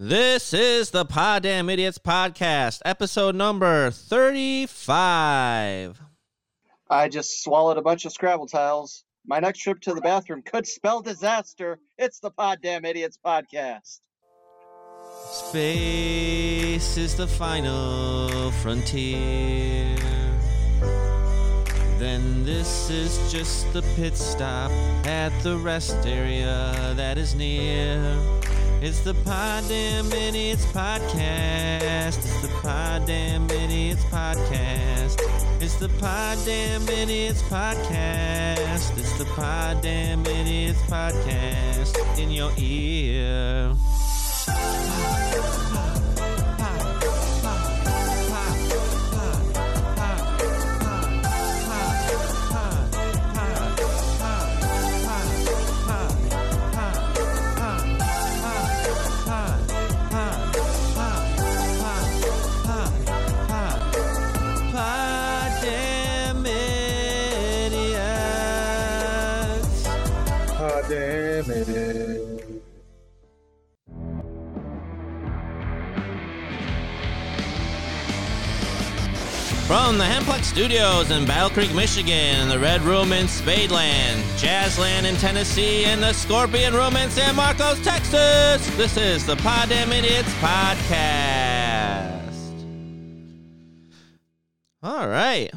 This is the Poddamn Idiotz podcast, episode number 35. I just swallowed a bunch of Scrabble tiles. My next trip to the bathroom could spell disaster. It's the Poddamn Idiotz podcast. Space is the final frontier. Then this is just the pit stop at the rest area that is near. It's the Pod Damn podcast. It's the Pod Damn podcast. It's the Pod Damn podcast. It's the Pod Damn podcast in your ear. From the Hemplex Studios in Battle Creek, Michigan, the Red Room in Spadeland, Jazzland in Tennessee, and the Scorpion Room in San Marcos, Texas, this is the Poddamn Idiotz podcast. All right.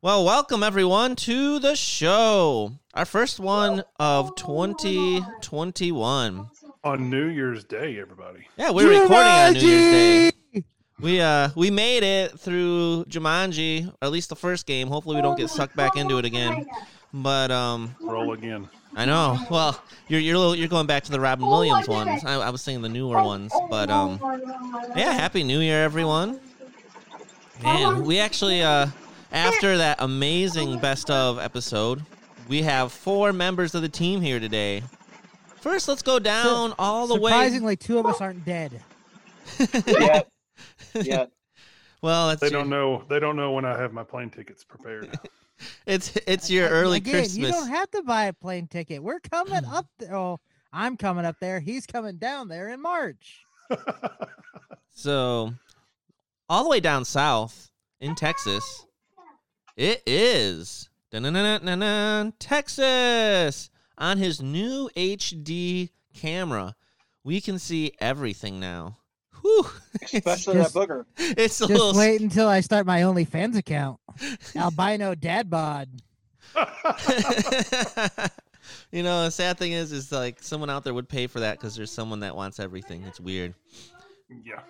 Well, welcome everyone to the show. Our first one of 2021. On New Year's Day, everybody. Yeah, we're recording on New Year's Day. We uh we made it through Jumanji, or at least the first game. Hopefully we don't get sucked back into it again. But um Roll again. I know. Well, you're you're a little- you're going back to the Robin Williams ones. I, I was thinking the newer ones, but um yeah, happy New Year everyone. Man, we actually uh after that amazing best of episode, we have four members of the team here today. First, let's go down all the way. Surprisingly, two of us aren't dead. Yeah. yeah. Well, that's They your- don't know. They don't know when I have my plane tickets prepared. It's it's your early Again, Christmas. You don't have to buy a plane ticket. We're coming up there. Oh, I'm coming up there. He's coming down there in March. So, all the way down south in Texas, it is Texas on his new HD camera. We can see everything now. Whew. Especially Just- that booger. It's a Just little. wait until I start my OnlyFans account. Albino dad bod. you know, the sad thing is, is like someone out there would pay for that because there's someone that wants everything. It's weird. yeah.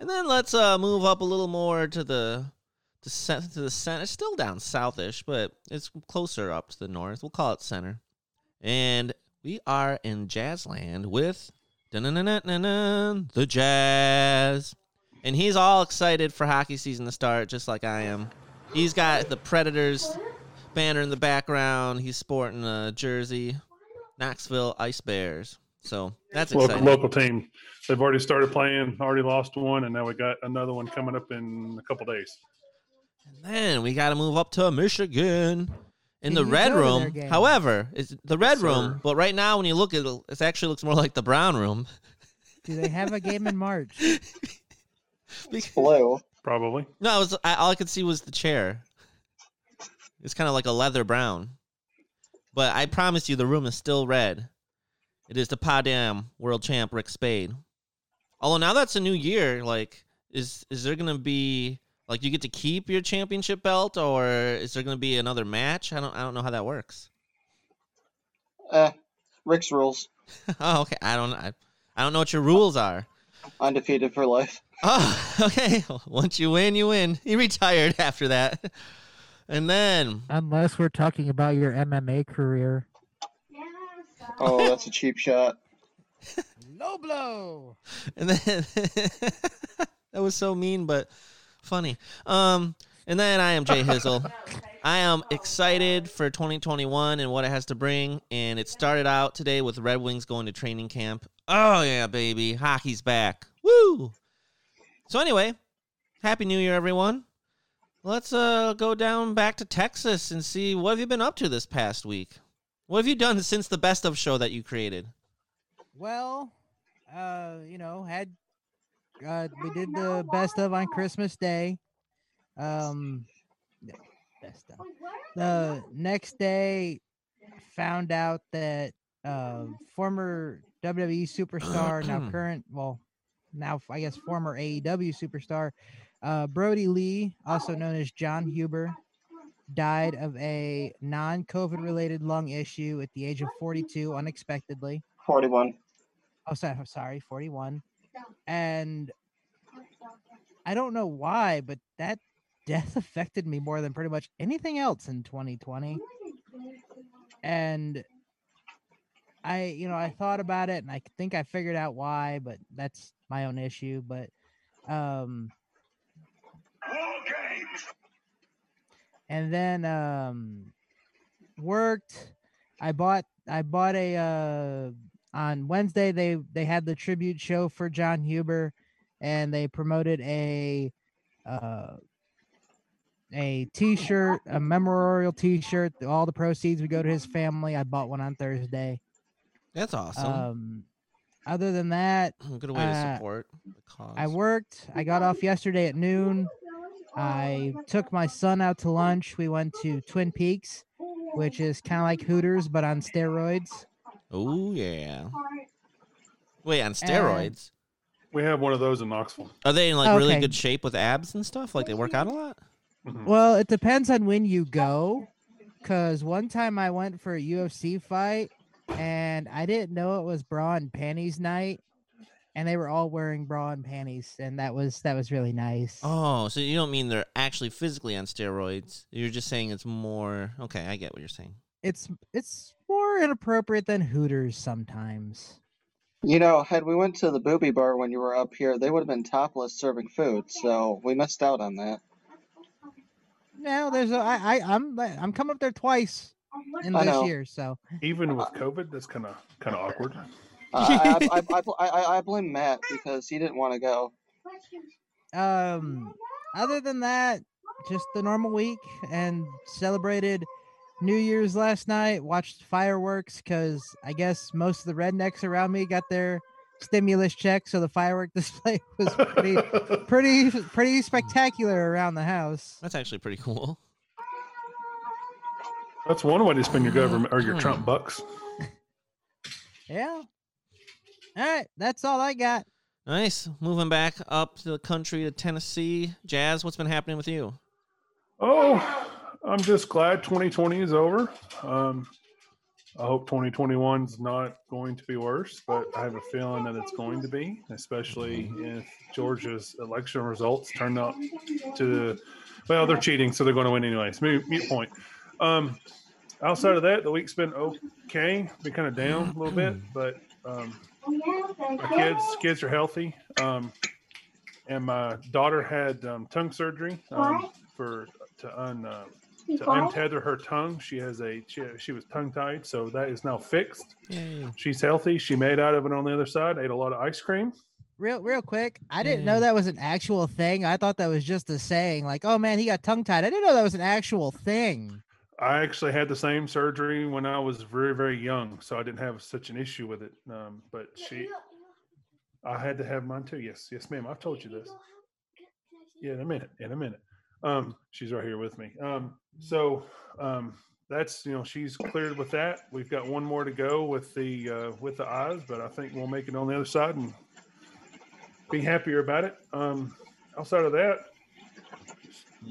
And then let's uh, move up a little more to the to, cen- to the center. It's still down southish, but it's closer up to the north. We'll call it center. And we are in Jazzland with the Jazz. And he's all excited for hockey season to start, just like I am. He's got the Predators banner in the background. He's sporting a jersey, Knoxville Ice Bears. So that's Local, local team. They've already started playing. Already lost one, and now we got another one coming up in a couple days. And then we got to move up to Michigan in the red go to their room. However, it's the red Yes, room, but right now when you look at it, it actually looks more like the brown room. Do they have a game in March? It's blue. Probably. No, it was I, all I could see was the chair. It's kind of like a leather brown, but I promise you, the room is still red. It is the Poddamn World Champ Rick Spade. Although now that's a new year, like is is there gonna be like you get to keep your championship belt, or is there gonna be another match? I don't I don't know how that works. Eh, Rick's rules. Oh, okay. I don't. I, I don't know what your rules are. Undefeated for life. Oh, okay. Once you win, you win. He retired after that, and then Unless we're talking about your MMA career. Oh, that's a cheap shot. Low blow. and then that was so mean, but funny. Um, and then I am J Hizzle. I am excited for 2021 and what it has to bring. And it started out today with Red Wings going to training camp. Oh yeah, baby, hockey's back. Woo! So anyway, happy New Year, everyone. Let's uh go down back to Texas and see what have you been up to this past week. What have you done since the best of show that you created? Well, uh, you know, had Uh, we did the best of on Christmas Day. Um, yeah, best of. The next day, found out that uh, former WWE superstar, now current, well, now I guess former AEW superstar, uh, Brodie Lee, also known as Jon Huber, died of a non-COVID related lung issue at the age of 42 unexpectedly. 41. Oh, sorry, I'm sorry, 41. And I don't know why, but that death affected me more than pretty much anything else in 2020. And I, you know, I thought about it and I think I figured out why, but that's my own issue. But, um, and then, um, worked. I bought, I bought a, uh, on Wednesday they they had the tribute show for Jon Huber, and they promoted a uh, a T-shirt, a memorial T-shirt. All the proceeds would go to his family. I bought one on Thursday. That's awesome. Um, other than that, Good way to uh, support the cause. I worked. I got off yesterday at noon. I took my son out to lunch. We went to Twin Peaks, which is kind of like Hooters but on steroids. Oh yeah. Wait, on steroids? We have one of those in Knoxville. Are they in like really Okay. good shape with abs and stuff? Like they work out a lot? Mhm. Well, it depends on when you go. Cause one time I went for a UFC fight and I didn't know it was bra and panties night. And they were all wearing bra and panties, and that was that was really nice. Oh, so you don't mean they're actually physically on steroids. You're just saying it's more okay, I get what you're saying. It's it's more inappropriate than Hooters sometimes. You know, had we went to the booby bar when you were up here, they would have been topless serving food, so we missed out on that. No, there's a I, I I'm I'm coming up there twice in I this know. year, so Even with COVID, that's kind of kind of awkward. Uh, I, I, I, I, I, I blame Matt because he didn't want to go. um other than that just the normal week and celebrated new year's last night watched fireworks because i guess most of the rednecks around me got their stimulus check so the firework display was pretty pretty pretty spectacular around the house That's actually pretty cool. That's one way to spend your government or your hmm. Trump bucks. yeah all right that's all i got Nice. Moving back up to the country to Tennessee. Jazz, what's been happening with you? Oh, I'm just glad 2020 is over. Um, I hope 2021 is not going to be worse, but I have a feeling that it's going to be, especially if Georgia's election results turn out to, well, they're cheating, so they're going to win anyways. Mute, mute point. Um, outside of that, the week's been okay. Been kind of down a little bit, but um, my kids kids are healthy. Um, and my daughter had um, tongue surgery um, for to un uh, to untether her tongue. She has a she, she was tongue tied, so that is now fixed. Yay. She's healthy. She made out of it on the other side. Ate a lot of ice cream. real real quick i didn't know that was an actual thing i thought that was just a saying like oh man he got tongue tied i didn't know that was an actual thing I actually had the same surgery when I was very very young, so I didn't have such an issue with it. Um, but she, I had to have mine too. Yes, yes, ma'am. I've told you this. Yeah, in a minute. In a minute. Um, she's right here with me. Um, so um, that's you know she's cleared with that. We've got one more to go with the uh, with the eyes, but I think we'll make it on the other side and be happier about it. Um, outside of that,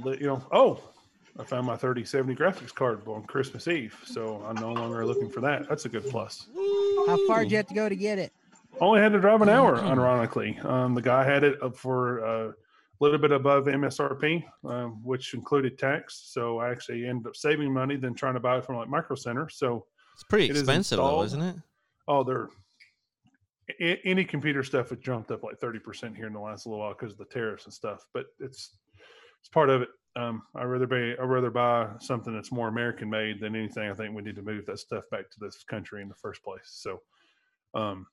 let- you know, oh, I found my 3070 graphics card on Christmas Eve, so I'm no longer looking for that. That's a good plus. how far did you have to go to get it Only had to drive an hour, ironically. Um, the guy had it up for uh, little bit above MSRP, um, which included tax. So I actually ended up saving money than trying to buy it from like Micro Center. So, It's pretty It is expensive though, installed. isn't it? oh, they're a- any computer stuff has jumped up like 30% here in the last little while because of the tariffs and stuff, but it's it's part of it. Um, I rather be I rather buy something that's more American made than anything. I think we need to move that stuff back to this country in the first place. So, um,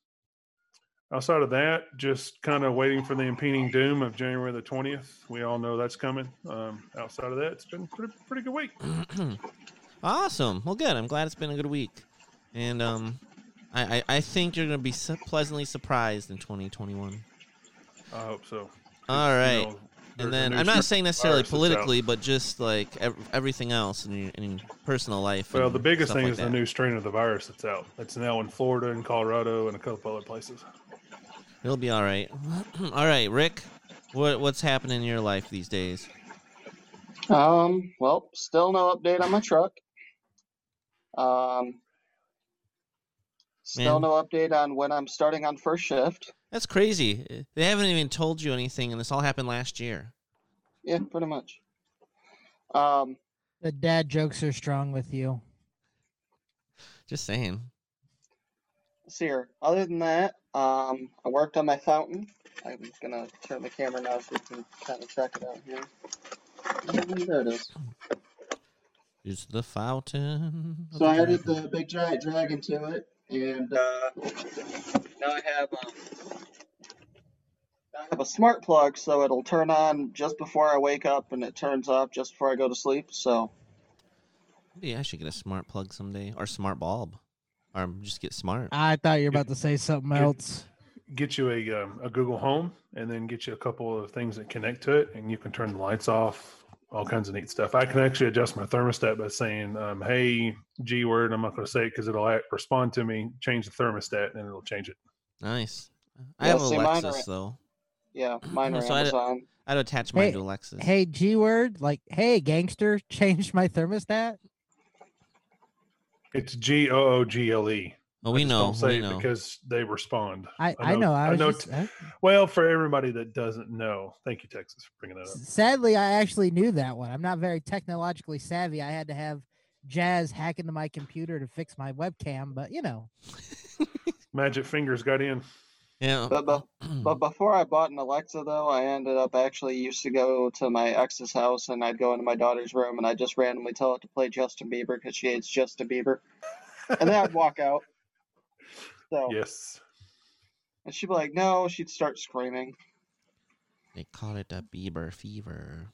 outside of that, just kind of waiting for the impending doom of January the twentieth. We all know that's coming. Um, outside of that, it's been pretty pretty good week. awesome. Well, good. I'm glad it's been a good week, and um, I I, I think you're gonna be su- pleasantly surprised in 2021. I hope so. All right. You know, and then I'm not saying necessarily virus that's out. politically, but just like ev- everything else in your, in your personal life. Well, the biggest thing like is that. the new strain of the virus that's out. It's now in Florida and Colorado and a couple other places. It'll be all right. all right, Rick. What what's happening in your life these days? Um, well, still no update on my truck. Um, still Man. no update on when I'm starting on first shift. That's crazy. They haven't even told you anything, and this all happened last year. Yeah, pretty much. Um, The dad jokes are strong with you. Just saying. let's see here. Other than that, um, I worked on my fountain. I'm gonna turn the camera now so we can kind of check it out here. There it is. Is the fountain? So I added the big giant dragon to it, and uh, now I have um, I have a smart plug, so it'll turn on just before I wake up, and it turns off just before I go to sleep. So Maybe I should get a smart plug someday, or smart bulb, or just get smart. I thought you were about to say something Get- else. Get you a um, a Google Home, and then get you a couple of things that connect to it, and you can turn the lights off. All kinds of neat stuff. I can actually adjust my thermostat by saying, um, "Hey, G word." I'm not going to say it because it'll act, respond to me. Change the thermostat, and it'll change it. Nice. I Yeah, have see, Alexas are- though. yeah, mine are So I- Amazon. I'd attach mine Hey- to Alexas. Hey, G word, like, hey, gangster, change my thermostat. It's G O O G L E. oh, we know. Don't say We know. because they respond. I, I know. I was know just, t- uh, well, for everybody that doesn't know, thank you, Texas, for bringing that up. sadly, I actually knew that one. I'm not very technologically savvy. I had to have Jazz hack into my computer to fix my webcam, but you know, Magic fingers got in. Yeah. But, but, but before I bought an Alexa, though, I ended up actually used to go to my ex's house, and I'd go into my daughter's room, and I'd just randomly tell it to play Justin Bieber because she hates Justin Bieber, and then I'd walk out. So, Yes. and she'd be like, "No," she'd start screaming. they call it a Bieber fever.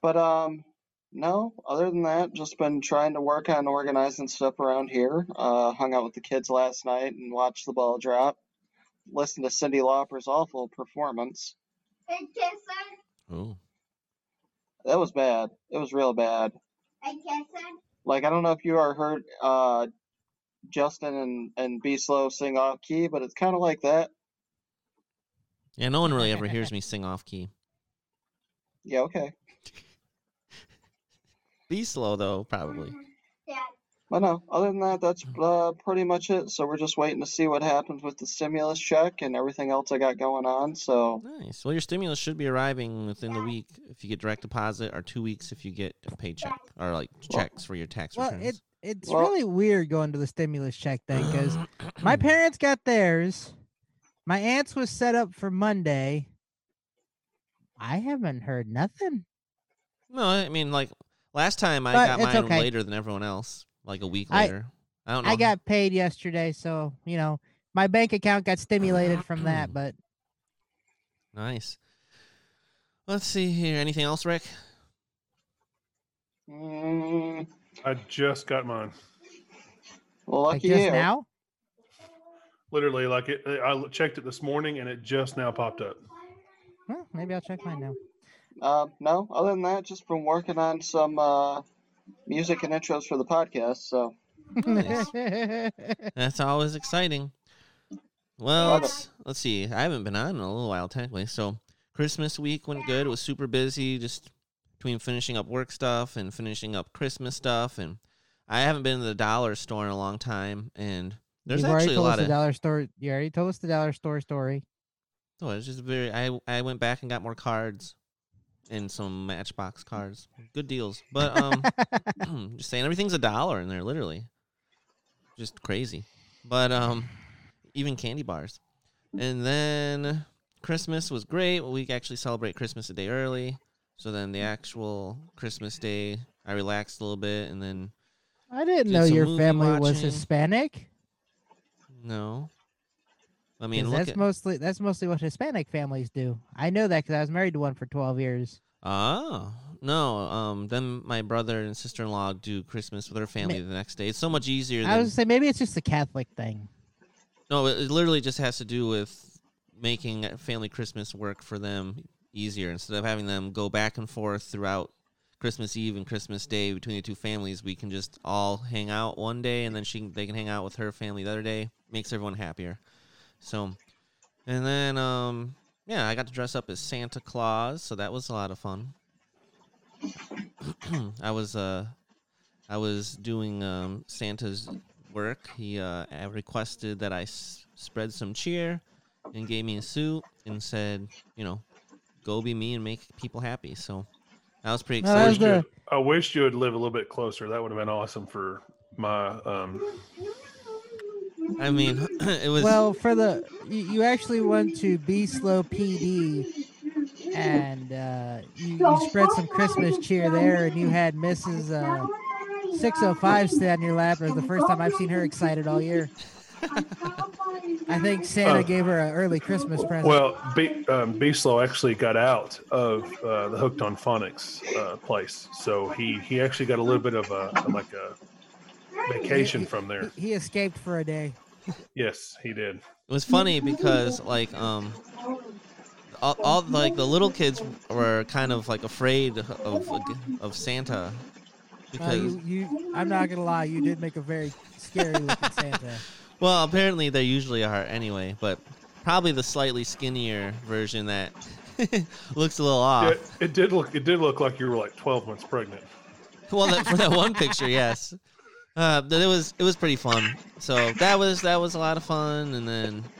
But um, no. Other than that, just been trying to work on organizing stuff around here. Uh, hung out with the kids last night and watched the ball drop. Listened to Cyndi Lauper's awful performance. Oh, That was bad. It was real bad. Like I don't know if you ever heard uh, Justin and and Be Slow sing off key, but it's kind of like that. yeah. No one really ever hears me sing off key. Yeah. Okay. Be slow though, probably. But no. Other than that, that's uh, pretty much it. So we're just waiting to see what happens with the stimulus check and everything else I got going on. So Nice. Well, your stimulus should be arriving within the week if you get direct deposit, or two weeks if you get a paycheck, or like checks for your tax well, returns. it it's Well- really weird going to the stimulus check thing because my parents got theirs. My aunt's was set up for Monday. I haven't heard nothing. No, I mean like last time I But got mine okay. later than everyone else, like a week later. I, don't know. I got paid yesterday, so you know my bank account got stimulated from that. But nice. Let's see here. Anything else, Rick? mm, I just got mine. well, like lucky just you. now, Literally, like it. I checked it this morning, and it just now popped up. well, maybe I'll check mine now. Uh, no. Other than that, just been working on some uh, music and intros for the podcast. So Nice. That's always exciting. Well, let's let's see. I haven't been on in a little while, technically. So Christmas week went good. It was super busy, just between finishing up work stuff and finishing up Christmas stuff. And I haven't been to the dollar store in a long time. And there's You've already actually a told us lot the of. dollar store. You already told us the dollar store story. Oh, it's just very. I I went back and got more cards, and some Matchbox cards. Good deals, but um, just saying everything's a dollar in there, literally. Just crazy, but um, even candy bars, and then Christmas was great. We actually celebrate Christmas a day early, so then the actual Christmas day, I relaxed a little bit, and then I didn't Did know your family was. Hispanic. no. I mean, look that's at mostly that's mostly what Hispanic families do. I know that because I was married to one for twelve years. Oh no! Um, then my brother and sister in law do Christmas with their family the next day. It's so much easier. I Than, was say maybe it's just a Catholic thing. no, it, it literally just has to do with making family Christmas work for them easier instead of having them go back and forth throughout Christmas Eve and Christmas Day between the two families. We can just all hang out one day, and then she they can hang out with her family the other day. Makes everyone happier. So, and then um, yeah, I got to dress up as Santa Claus, so that was a lot of fun. I was uh, I was doing um, Santa's work. He uh, requested that I s- spread some cheer and gave me a suit and said, you know, go be me and make people happy. So that was pretty No, that was exciting. the- I wish you would live a little bit closer. That would have been awesome for my. Um, I mean, it was well for the you, you actually went to Be Slow PD and uh, you, you spread some Christmas cheer there, and you had Mrs. Uh, 605 sit on your lap. It was the first time I've seen her excited all year. I think Santa Oh. gave her an early Christmas present. well, B, um, B Slow actually got out of uh, the Hooked on Phonics uh, place, so he he actually got a little bit of a like a vacation from there. he, he escaped for a day. Yes, he did. it was funny because like um all, all like the little kids were kind of like afraid of of Santa Uh, because you, you, I'm not gonna lie, you did make a very scary looking Santa. well apparently they usually are anyway but probably the slightly skinnier version that looks a little off Yeah, it did look it did look like you were like 12 months pregnant. well that, for that one picture yes uh but it was it was pretty fun. So that was that was a lot of fun. And then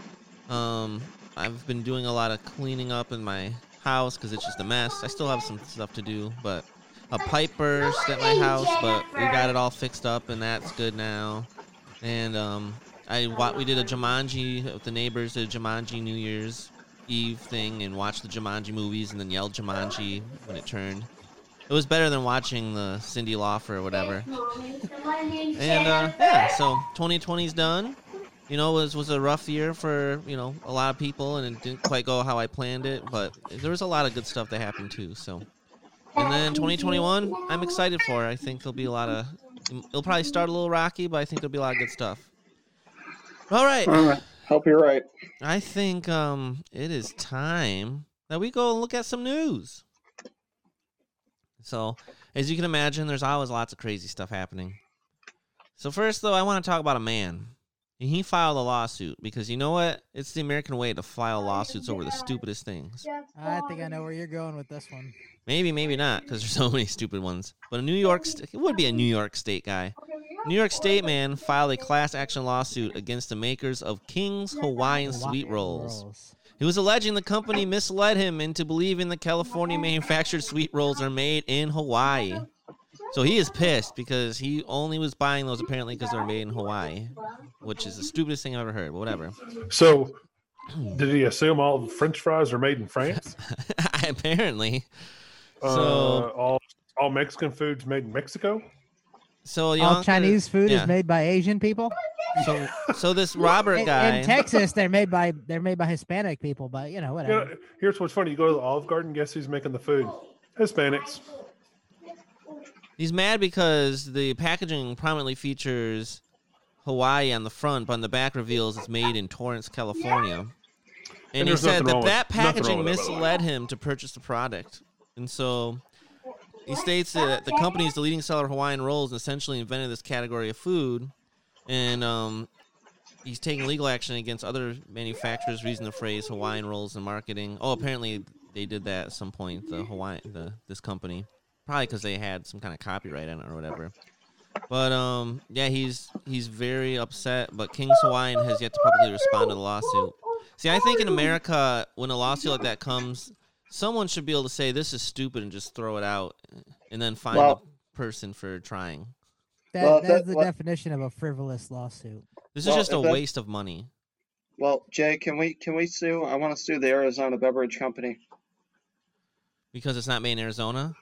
um i've been doing a lot of cleaning up in my house because it's just a mess. I still have some stuff to do but a pipe burst at my house but we got it all fixed up and that's good now. And um i we did a jumanji with the neighbors did a jumanji new year's eve thing and watched the jumanji movies and then yelled jumanji when it turned it was better than watching the Cyndi Lauper or whatever. And uh, yeah, so 2020's done. You know, it was was a rough year for you know a lot of people, and it didn't quite go how I planned it. But there was a lot of good stuff that happened too. So, and then 2021, I'm excited for. I think there'll be a lot of. It'll probably start a little rocky, but I think there'll be a lot of good stuff. All right, All right. Hope you're right. I think um it is time that we go and look at some news. So, as you can imagine, there's always lots of crazy stuff happening. So first though, I want to talk about a man. And he filed a lawsuit because you know what? It's the American way to file lawsuits over the stupidest things. I think I know where you're going with this one. Maybe, maybe not, because there's so many stupid ones. But a New York, st- it would be a New York State guy. New York State man filed a class action lawsuit against the makers of King's Hawaiian Hawaii Sweet Rolls. He was alleging the company misled him into believing the California manufactured sweet rolls are made in Hawaii. So he is pissed because he only was buying those apparently because they're made in Hawaii, which is the stupidest thing I've ever heard. But whatever. So, did he assume all the French fries are made in France? apparently. uh, So- all all Mexican foods made in Mexico? So All Yonker- uh, Chinese food yeah. is made by Asian people. So so this Robert In, guy. in Texas, they're made by they're made by Hispanic people, but you know You whatever. know, here's what's funny: you go to the Olive Garden, guess who's making the food? Hispanics. He's mad because the packaging prominently features Hawaii on the front, but on the back reveals it's made in Torrance, California. And, And he said that that packaging with that, by the way. misled him to purchase the product. And so he states that the company is the leading seller of Hawaiian rolls and essentially invented this category of food. And um, he's taking legal action against other manufacturers using the phrase Hawaiian rolls in marketing. Oh, apparently they did that at some point. The Hawaii, the this company, probably because they had some kind of copyright on it or whatever. But um, yeah, he's he's very upset. But King's Hawaiian has yet to publicly respond to the lawsuit. See, I think in America, when a lawsuit like that comes, someone should be able to say this is stupid and just throw it out, and then find Well- the person for trying. That, Well, that's that- the what- definition of a frivolous lawsuit. This Well, is just a that- waste of money. Well, Jay, can we can we sue? I want to sue the Arizona Beverage Company. Because it's not made in Arizona.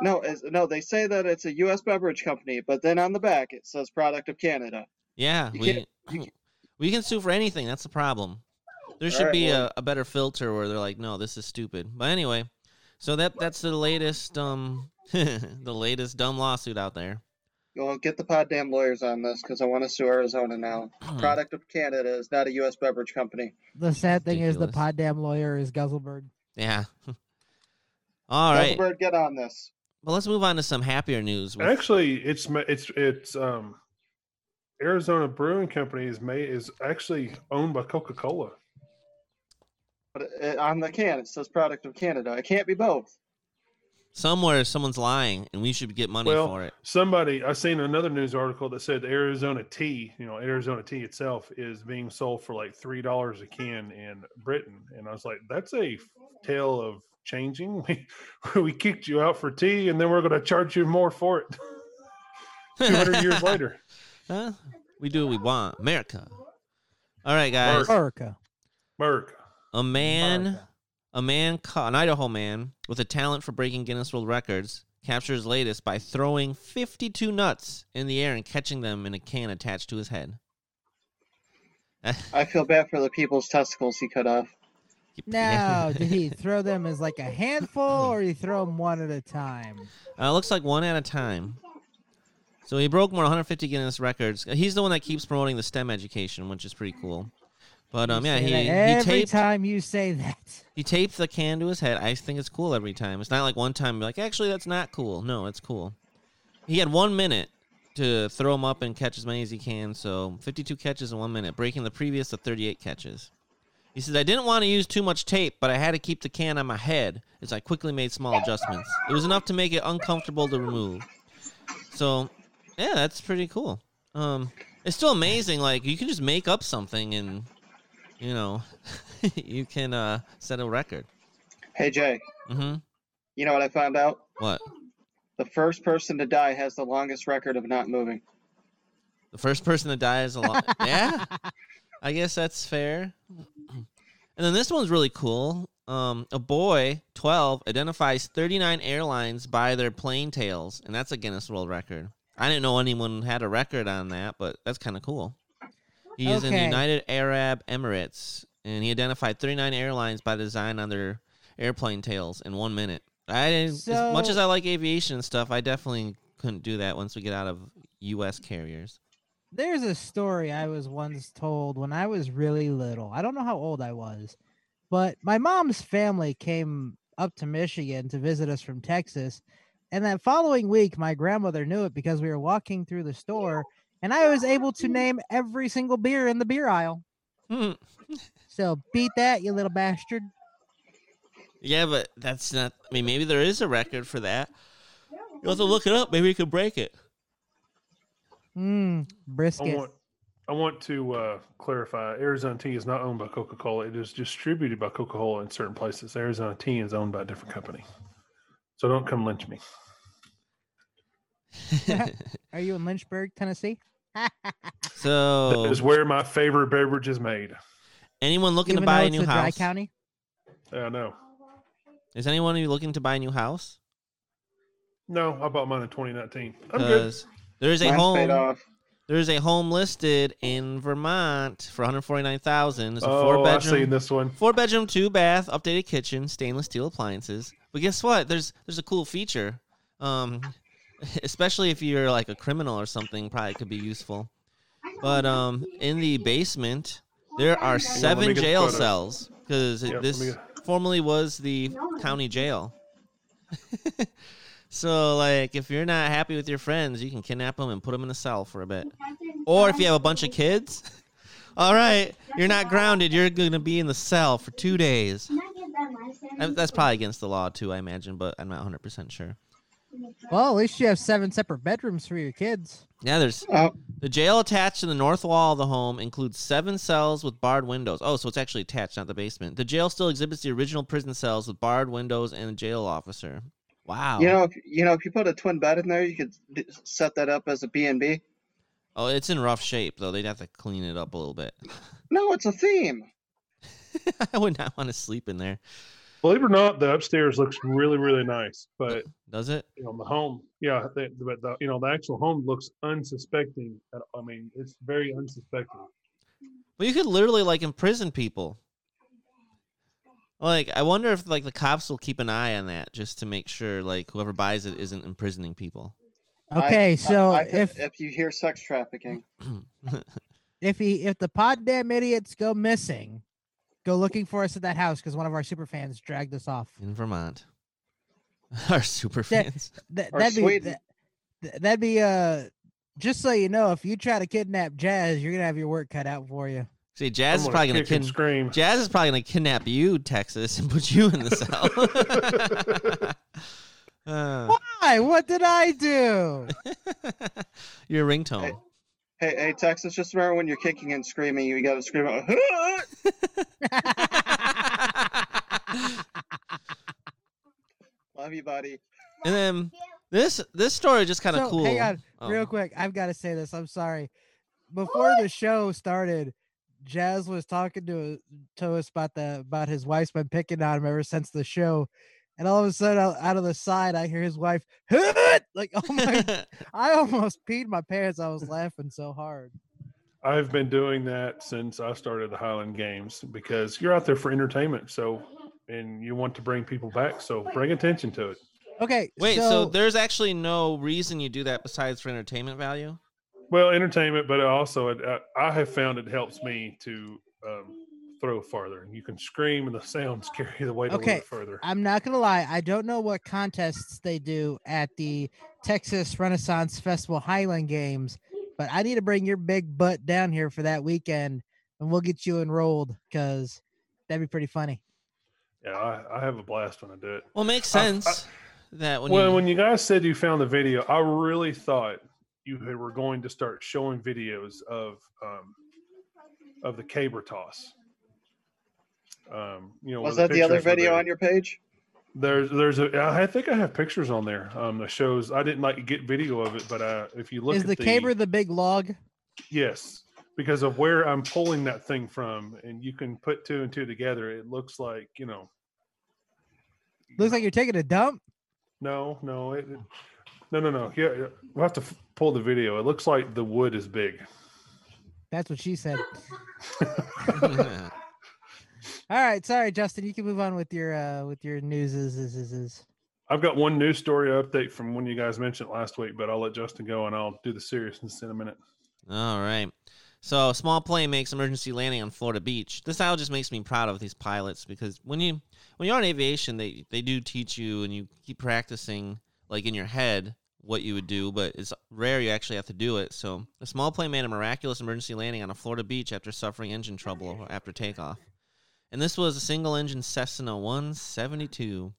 No, it's, no, they say that it's a U.S. beverage company, but then on the back it says product of Canada. Yeah, You we can't- we can sue for anything. That's the problem. There should Alright, be well- a, a better filter where they're like, no, this is stupid. But anyway, so that that's the latest um the latest dumb lawsuit out there. Well, get the pod damn lawyers on this because I want to sue Arizona now. Product of Canada is not a U.S. beverage company. The sad thing is the Ridiculous. pod damn lawyer is Guzzleberg. Yeah. All right. Guzzlebird, get on this. Well, let's move on to some happier news. with- Actually, it's it's it's um, Arizona Brewing Company is made is actually owned by Coca Cola. But it, on the can, it says product of Canada. It can't be both. somewhere someone's lying, and we should get money Well, for it. Somebody I seen another news article that said Arizona tea, you know, Arizona tea itself is being sold for like three dollars a can in Britain, and I was like, that's a tale of changing. We we kicked you out for tea, and then we're going to charge you more for it. Two hundred years later. Huh? We do what we want, America. All right, guys. America. Merc. A man, America. a man, ca- an Idaho man with a talent for breaking Guinness World Records, captures his latest by throwing 52 nuts in the air and catching them in a can attached to his head. I feel bad for the people's testicles he cut off. Now, did he throw them as like a handful, or he throw them one at a time? Uh, looks like one at a time. So he broke more 150 Guinness records. He's the one that keeps promoting the STEM education, which is pretty cool. But um, yeah, he that he every taped time you say that. he taped the can to his head. I think it's cool every time. It's not like one time like, actually, that's not cool. No, it's cool. He had one minute to throw them up and catch as many as he can. So 52 catches in one minute, breaking the previous of 38 catches. He says, I didn't want to use too much tape, but I had to keep the can on my head as I quickly made small adjustments. It was enough to make it uncomfortable to remove. So, yeah, that's pretty cool. Um, it's still amazing. Like, you can just make up something and, you know, you can uh, set a record. Hey, Jay, Mm-hmm. you know what I found out? What? The first person to die has the longest record of not moving. The first person to die is a lot. yeah, I guess that's fair. And then this one's really cool. Um, a boy, 12, identifies 39 airlines by their plane tails, and that's a Guinness World Record. I didn't know anyone had a record on that, but that's kind of cool. He is in the United Arab Emirates, and he identified 39 airlines by design on their airplane tails in one minute. I didn't, as much as I like aviation and stuff, I definitely couldn't do that once we get out of U.S. carriers. There's a story I was once told when I was really little. I don't know how old I was, but my mom's family came up to Michigan to visit us from Texas. And that following week, my grandmother knew it because we were walking through the store and I was able to name every single beer in the beer aisle. Hmm. So beat that, you little bastard. Yeah, but that's not. I mean, maybe there is a record for that. You'll have to look it up. Maybe you could break it. I brisket. want I want to uh, clarify: Arizona Tea is not owned by Coca Cola. It is distributed by Coca Cola in certain places. Arizona Tea is owned by a different company. So don't come lynch me. Are you in Lynchburg, Tennessee? so, That is where my favorite beverage is made. anyone looking Even to buy though a new a dry house? county? I know. Is anyone you looking to buy a new house? No, I bought mine in 2019. I'm good. There's a Mine's home. There is a home listed in Vermont for one hundred forty nine thousand. It's a Oh, four I've seen this one. four bedroom, two bath, updated kitchen, stainless steel appliances. But guess what? There's there's a cool feature. Um, especially if you're like a criminal or something, probably could be useful. But um, in the basement, there are seven get jail cells because Yep, this get- formerly was the county jail. so, like, if you're not happy with your friends, you can kidnap them and put them in a cell for a bit. Or if you have a bunch of kids, all right, you're not grounded. You're going to be in the cell for two days. That's probably against the law, too, I imagine, but I'm not 100% sure. Well, at least you have seven separate bedrooms for your kids. Yeah, there's Oh, the jail attached to the north wall of the home includes seven cells with barred windows. Oh, so it's actually attached, not the basement. The jail still exhibits the original prison cells with barred windows and a jail officer. Wow. you know, if you know, if you put a twin bed in there, you could set that up as a B and B. Oh, it's in rough shape though. They'd have to clean it up a little bit. No, it's a theme. I would not want to sleep in there. Believe it or not, the upstairs looks really, really nice. But Does it? you know, the home, yeah, the, but the you know the actual home looks unsuspecting. At, I mean, it's very unsuspecting. Well, you could literally like imprison people. Like, I wonder if like the cops will keep an eye on that just to make sure like whoever buys it isn't imprisoning people. Okay, I- so I- if if you hear sex trafficking, if he if the pod damn idiots go missing, go looking for us at that house because one of our super fans dragged us off. in Vermont. Our super fans. That, Or that'd be that, that'd be uh just so you know, if you try to kidnap Jazz, you're gonna have your work cut out for you. See, Jazz is I'm probably gonna kick and kin- scream. Jazz is probably gonna kidnap you, Texas, and put you in the cell. Uh, Why? What did I do? your ringtone. Hey, hey, Texas, just remember when you're kicking and screaming, you got to scream out. Love you, buddy. and then this this story just kind of So, cool. Hang on, real Um, quick. I've got to say this. I'm sorry. Before the show started, Jazz was talking to to us about the about his wife's been picking on him ever since the show, and all of a sudden, out, out of the side, I hear his wife like, "Oh my!" I almost peed my pants. I was laughing so hard. I've been doing that since I started the Highland Games because you're out there for entertainment. So, and you want to bring people back. So bring attention to it. Okay, Wait, so, so, there's actually no reason you do that besides for entertainment value? Well, entertainment, but also it, uh, I have found it helps me to um, throw farther. And you can scream and the sounds carry the weight a Okay, little bit further. I'm not gonna lie. I don't know what contests they do at the Texas Renaissance Festival Highland Games, but I need to bring your big butt down here for that weekend, and we'll get you enrolled because that'd be pretty funny. Yeah, I, I have a blast when I do it. Well, it makes I- I- sense that when well, you when you guys said you found the video, I really thought you were going to start showing videos of um, of the caber toss. Um, you know, Was that the other video there. on your page? There's, there's a. I think I have pictures on there. Um, that shows. I didn't like get video of it, but uh, if you look Is at the caber the big log? yes, because of where I'm pulling that thing from, and you can put two and two together. It looks like you know. Looks like you're taking a dump. No, no, it, it- no, no, no. Yeah, yeah, we'll have to f- pull the video. It looks like the wood is big. That's what she said. All right, sorry, Justin. You can move on with your uh with your news. Is is is is. I've got one news story update from when you guys mentioned last week, but I'll let Justin go and I'll do the seriousness in a minute. All right. So, a small plane makes emergency landing on Florida Beach. This all just makes me proud of these pilots because when you when you're in aviation, they they do teach you and you keep practicing like in your head what you would do, but it's rare you actually have to do it. So, a small plane made a miraculous emergency landing on a Florida beach after suffering engine trouble after takeoff. And this was a single engine Cessna 172.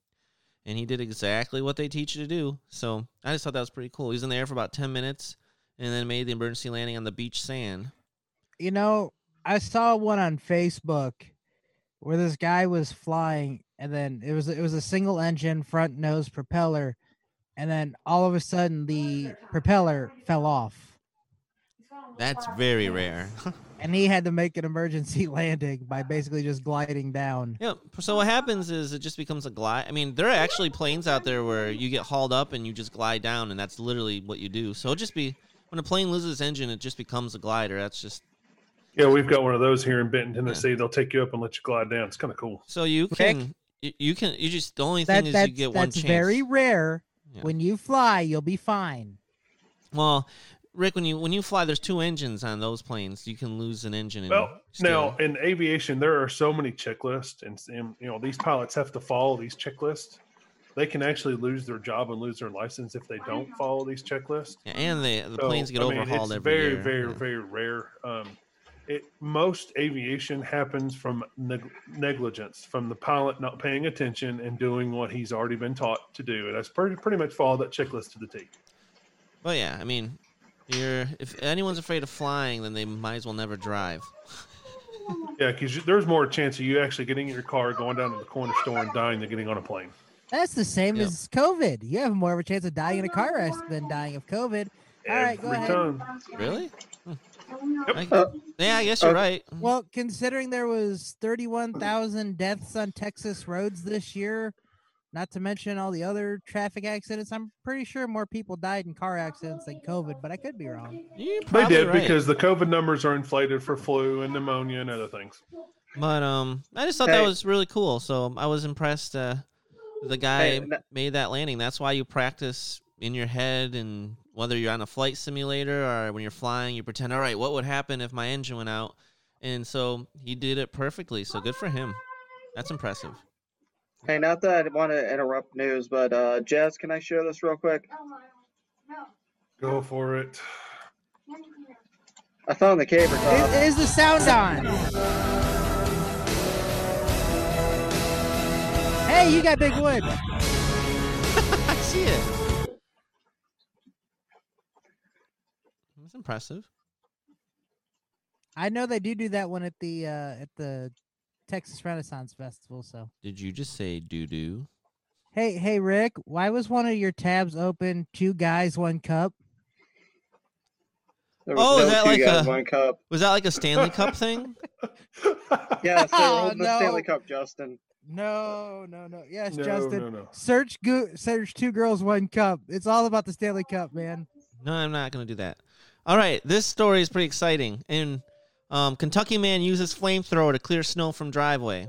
And he did exactly what they teach you to do. So, I just thought that was pretty cool. He was in the air for about 10 minutes and then made the emergency landing on the beach sand. You know, I saw one on Facebook where this guy was flying, and then it was it was a single engine front nose propeller, and then all of a sudden the propeller fell off, That's very rare. and he had to make an emergency landing by basically just gliding down. yeah. So what happens is it just becomes a glide. I mean, there are actually planes out there where you get hauled up and you just glide down, and that's literally what you do. So it just be when a plane loses its engine, it just becomes a glider. That's just Yeah, we've got one of those here in Benton, Tennessee. They'll take you up and let you glide down. It's kind of cool. so you can you, you can you just the only thing is that's you get one chance. that's very rare. Yeah. When you fly, you'll be fine. well. Rick, when you when you fly, there's two engines on those planes. You can lose an engine. And Well, now in aviation, there are so many checklists, and, and you know these pilots have to follow these checklists. They can actually lose their job and lose their license if they don't follow these checklists. Yeah, and the the So, planes get I mean, overhauled it's every very, year. very, yeah. very rare. Um, it most aviation happens from neg- negligence, from the pilot not paying attention and doing what he's already been taught to do, and that's pretty pretty much follow that checklist to the T. But yeah, I mean, you're if anyone's afraid of flying, then they might as well never drive. Yeah, because there's more chance of you actually getting in your car, going down to the corner store, and dying than getting on a plane. That's the same Yeah. as COVID. You have more of a chance of dying in a car crash than dying of COVID. All right, go Every ahead. time. Really? I- Uh, yeah, I guess you're uh, right. Well, considering there was 31,000 deaths on Texas roads this year, not to mention all the other traffic accidents, I'm pretty sure more people died in car accidents than COVID, but I could be wrong. They did right. because the COVID numbers are inflated for flu and pneumonia and other things. But um, I just thought that was really cool. So I was impressed. Uh, the guy Hey, n- made that landing. That's why you practice in your head and whether you're on a flight simulator or when you're flying, you pretend, all right, what would happen if my engine went out? And so he did it perfectly. So good for him. That's impressive. Hey, not that I want to interrupt news, but uh, Jazz, can I share this real quick? Go for it. I found the caber toss. Is, is the sound on? Hey, you got big wood. I see it. That's impressive. I know they do do that one at the uh, at the Texas Renaissance Festival. So Did you just say doo doo? hey, hey, Rick, why was one of your tabs open? Two guys, one cup. Was Oh, no is that like guys, a- one cup. Was that like a Stanley Cup thing? Yes, they Oh, holding the Stanley. Cup, Justin. No, no, no. Yes, no, Justin. no, no. Search go- search two girls, one cup. It's all about the Stanley Cup, man. No, I'm not going to do that. All right, this story is pretty exciting. And um, Kentucky man uses flamethrower to clear snow from driveway.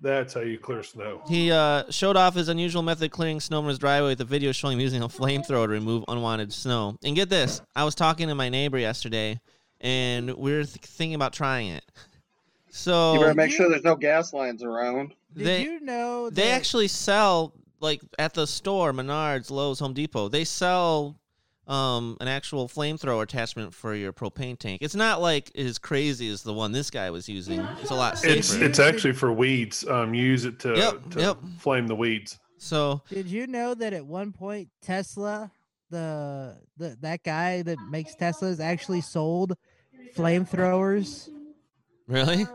That's how you clear snow. He uh, showed off his unusual method of clearing snow from his driveway with a video showing him using a flamethrower to remove unwanted snow. And get this, I was talking to my neighbor yesterday, and we were th- thinking about trying it. So You better make sure there's no gas lines around. Did they you know they actually sell like at the store, Menards, Lowe's, Home Depot. They sell um, an actual flamethrower attachment for your propane tank. It's not like as crazy as the one this guy was using. It's a lot safer. It's it's actually for weeds. Um, you use it to, Yep, to yep. flame the weeds. so Did you know that at one point Tesla, the the that guy that makes Teslas actually sold flamethrowers? really,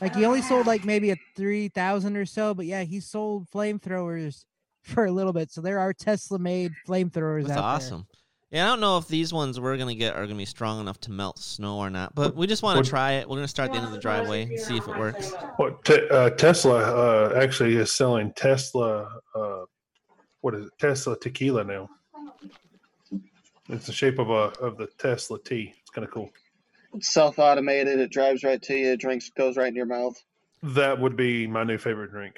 Like he only sold like maybe a three thousand or so, but yeah, he sold flamethrowers for a little bit. So there are Tesla made flamethrowers that's out awesome. Yeah, I don't know if these ones we're gonna get are gonna be strong enough to melt snow or not, but we just want to try it. We're gonna start at the end of the driveway and see if it works. What te- uh, Tesla uh, actually is selling Tesla. Uh, what is it? Tesla tequila now. It's the shape of a of the Tesla T. It's kind of cool. It's self-automated. It drives right to you. It drinks goes right in your mouth. That would be my new favorite drink.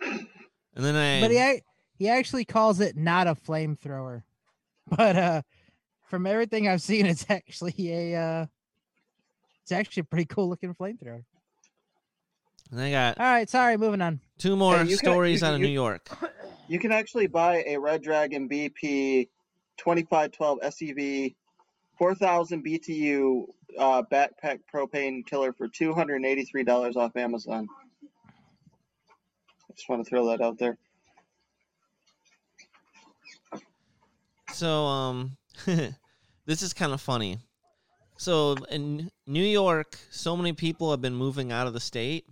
And then I. But he he actually calls it not a flamethrower. But uh from everything I've seen, it's actually a uh it's actually a pretty cool looking flamethrower. and I got All right, sorry, moving on. two more you can- stories you- out of you- New York. You can actually buy a Red Dragon BP 2512 SEV 4000 BTU uh, backpack propane killer for $283 off Amazon. I just want to throw that out there. So um this is kind of funny. So in New York, so many people have been moving out of the state.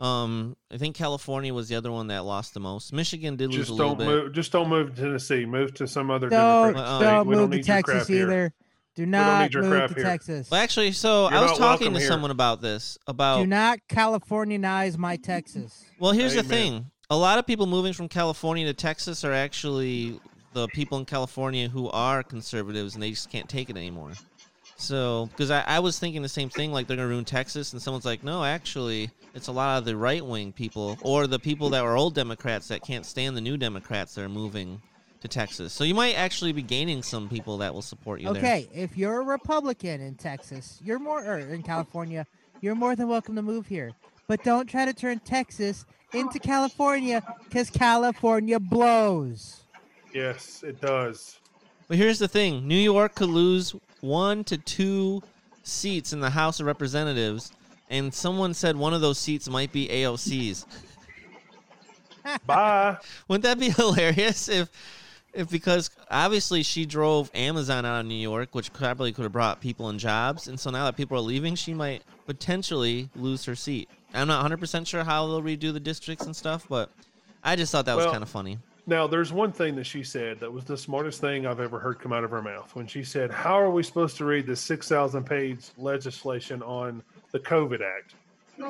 Um I think California was the other one that lost the most. Michigan did lose Just a little don't bit. move. Just don't move to Tennessee. Move to some other Don't Uh, state. don't We don't move to need your Texas either. Do don't not need your move to here. Texas. Well, actually, so You're I was talking to here. someone about this about Do not Californianize my Texas. Well, here's the thing. A lot of people moving from California to Texas are actually the people in California who are conservatives and they just can't take it anymore. So, because I, I was thinking the same thing, like they're going to ruin Texas, and someone's like, no, actually, it's a lot of the right wing people or the people that were old Democrats that can't stand the new Democrats that are moving to Texas. So you might actually be gaining some people that will support you there. Okay, if you're a Republican in Texas, you're more or in California, you're more than welcome to move here. But don't try to turn Texas into California because California blows. Yes, it does. But here's the thing New York could lose one to two seats in the House of Representatives, and someone said one of those seats might be AOC's. Bye. Wouldn't that be hilarious if, if because obviously she drove Amazon out of New York, which probably could have brought people and jobs, and so now that people are leaving, she might potentially lose her seat. I'm not 100% sure how they'll redo the districts and stuff, but I just thought that was kind of funny. Now, there's one thing that she said that was the smartest thing I've ever heard come out of her mouth when she said, How are we supposed to read the 6,000 page legislation on the COVID Act?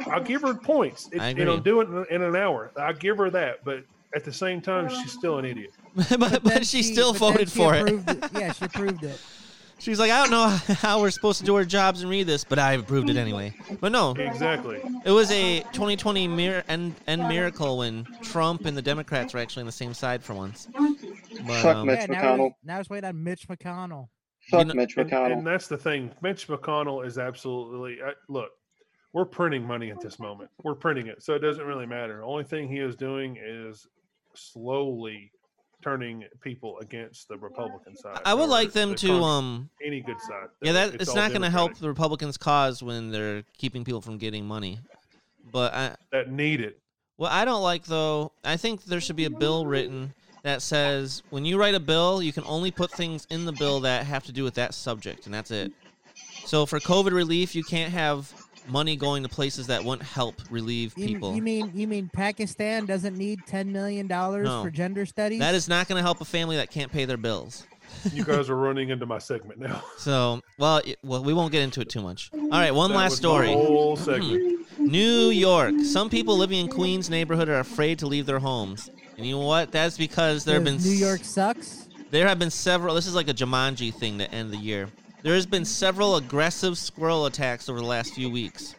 I'll give her points. It, I you know, do it in, in an hour. I'll give her that. But at the same time, she's still an idiot. but, but, then she still but voted she for it. it. Yeah, she approved it. She's like, I don't know how we're supposed to do our jobs and read this, but I approved it anyway. But no, Exactly. it was a 2020 mir- end, end miracle when Trump and the Democrats were actually on the same side for once. But, Fuck um, Mitch yeah, now McConnell. it's, now it's waiting on Mitch McConnell. Fuck know- Mitch And, McConnell. and that's the thing. Mitch McConnell is absolutely I, look. We're printing money at this moment. We're printing it, so it doesn't really matter. The only thing he is doing is slowly turning people against the Republican side. I would like them the to con- um any good side. yeah that It's it's not going to help the Republicans cause when they're keeping people from getting money. But I that need it. what I don't like though, I think there should be a bill written that says when you write a bill, you can only put things in the bill that have to do with that subject and that's it. So for COVID relief, you can't have money going to places that wouldn't help relieve You, people. you mean you mean Pakistan doesn't need ten million dollars No. for gender studies? that is not going to help a family that can't pay their bills. You guys are running into my segment now. So, well, it- well, we won't get into it too much. All right, one That last was my story. Whole hmm. segment. New York. Some people living in Queens neighborhood are afraid to leave their homes. And you know what? That's because there have been Because New York sucks. There have been several. This is like a Jumanji thing to end the year. There has been several aggressive squirrel attacks over the last few weeks.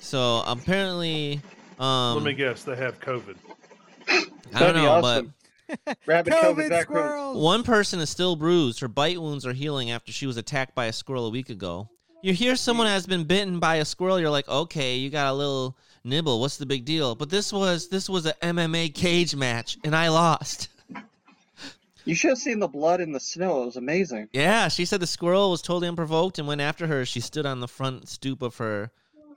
So apparently, um, Let me guess. They have COVID. I don't That'd be know, awesome. Rabid COVID, COVID squirrels. one person is still bruised. Her bite wounds are healing after she was attacked by a squirrel a week ago. You hear someone has been bitten by a squirrel, you're like, okay, you got a little nibble. What's the big deal? But this was this was a MMA cage match, and I lost. You should have seen the blood in the snow. It was amazing. Yeah, she said the squirrel was totally unprovoked and went after her. She stood on the front stoop of her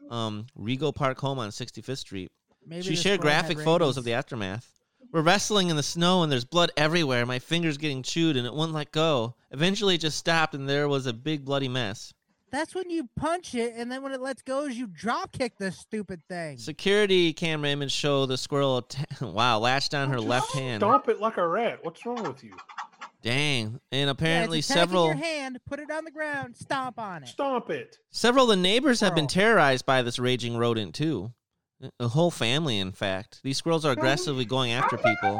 um, Rego Park home on 65th Street. Maybe she shared graphic photos of the aftermath. We're wrestling in the snow and there's blood everywhere. My fingers getting chewed and it wouldn't let go. Eventually, it just stopped and there was a big bloody mess. That's when you punch it, and then when it lets go, is you drop kick the stupid thing. Security camera image show the squirrel atta- wow latched on her left hand. Stomp it like a rat. What's wrong with you? Dang! And Yeah, apparently, it's attacking several your hand, put it on the ground, stomp on it. Stomp it. Several of the neighbors have been terrorized by this raging rodent too. A whole family, in fact. These squirrels are aggressively going after people.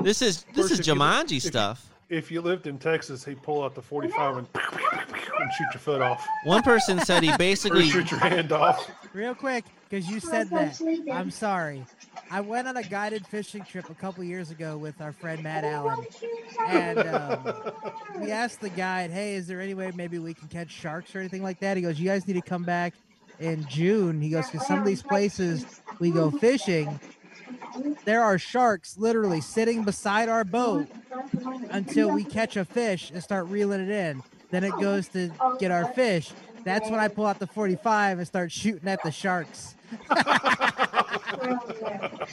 This is this is if Jumanji stuff. If you lived in Texas, he'd pull out the 45 and, and shoot your foot off. One person said he Or basically shoot your hand off. Real quick, because you said that. I'm sorry. I went on a guided fishing trip a couple years ago with our friend Matt Allen, and um, we asked the guide, "Hey, is there any way maybe we can catch sharks or anything like that?" He goes, "You guys need to come back in June." He goes, "Because some of these places we go fishing, there are sharks literally sitting beside our boat until we catch a fish and start reeling it in. Then it goes to get our fish. That's when I pull out the 45 and start shooting at the sharks.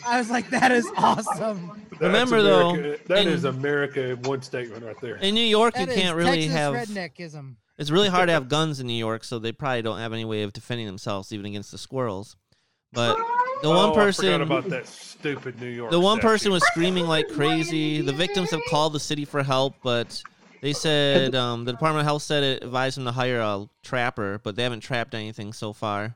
I was like, that is awesome. That's Remember, though, America- that in- is America in one statement right there. in New York you can't really Texas have. redneckism. It's really hard to have guns in New York, so they probably don't have any way of defending themselves even against the squirrels. But the oh, one I person, forgot about that stupid New York. the one person was screaming like crazy. The victims have called the city for help, but they said um, the Department of Health said it advised them to hire a trapper, but they haven't trapped anything so far.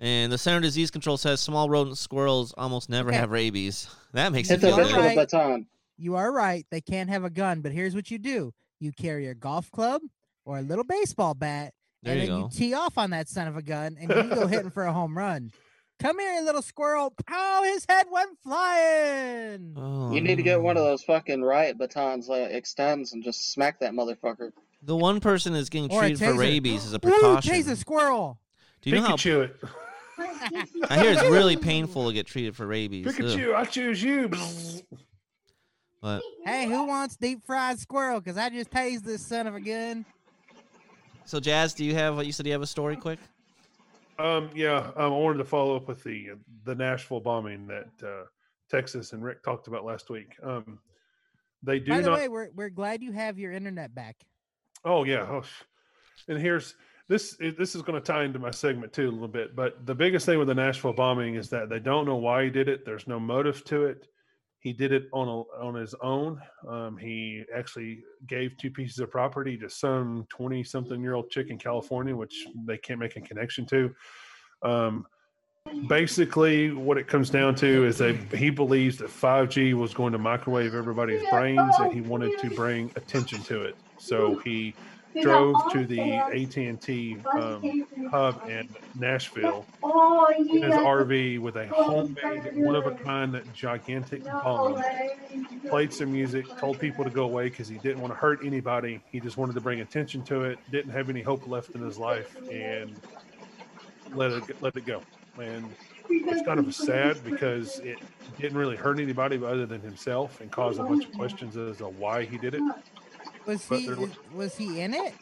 And the Center of Disease Control says small rodent squirrels almost never Okay. have rabies. That makes Hit it the feel fish good. with a Right. baton. You are right. They can't have a gun, but here's what you do you carry a golf club or a little baseball bat, There and you then go. you tee off on that son of a gun, and you go hitting for a home run. Come here, little squirrel. Pow, his head went flying. Oh, You need to get one of those fucking riot batons that extends and just smack that motherfucker. The one person is getting treated for rabies as a Ooh, precaution. tase a squirrel. Do you know how? Pikachu it. I hear it's really painful to get treated for rabies. Ugh. Pikachu, I choose you. But Hey, who wants deep fried squirrel? Because I just tased this son of a gun. so, Jazz, do you have? What you said you have a story, quick. Um, yeah, um, I wanted to follow up with the the Nashville bombing that uh, Texas and Rick talked about last week. Um, they do By the not. way, we're, we're glad you have your internet back. Oh yeah. Oh, and here's this. This is going to tie into my segment too a little bit. But the biggest thing with the Nashville bombing is that they don't know why he did it. There's no motive to it. He did it on a, on his own. Um, he actually gave two pieces of property to some twenty something year old chick in California, which they can't make a connection to. Um, basically, what it comes down to is that he believes that 5G was going to microwave everybody's brains, and he wanted to bring attention to it. So he drove to the AT&T um, hub in Nashville in his RV with a homemade, one of a kind, gigantic bomb. Played some music, told people to go away because he didn't want to hurt anybody. He just wanted to bring attention to it. Didn't have any hope left in his life, and let it let it go. And it's kind of sad because it didn't really hurt anybody other than himself, and caused a bunch of questions as to why he did it. Was But he there was- was he in it?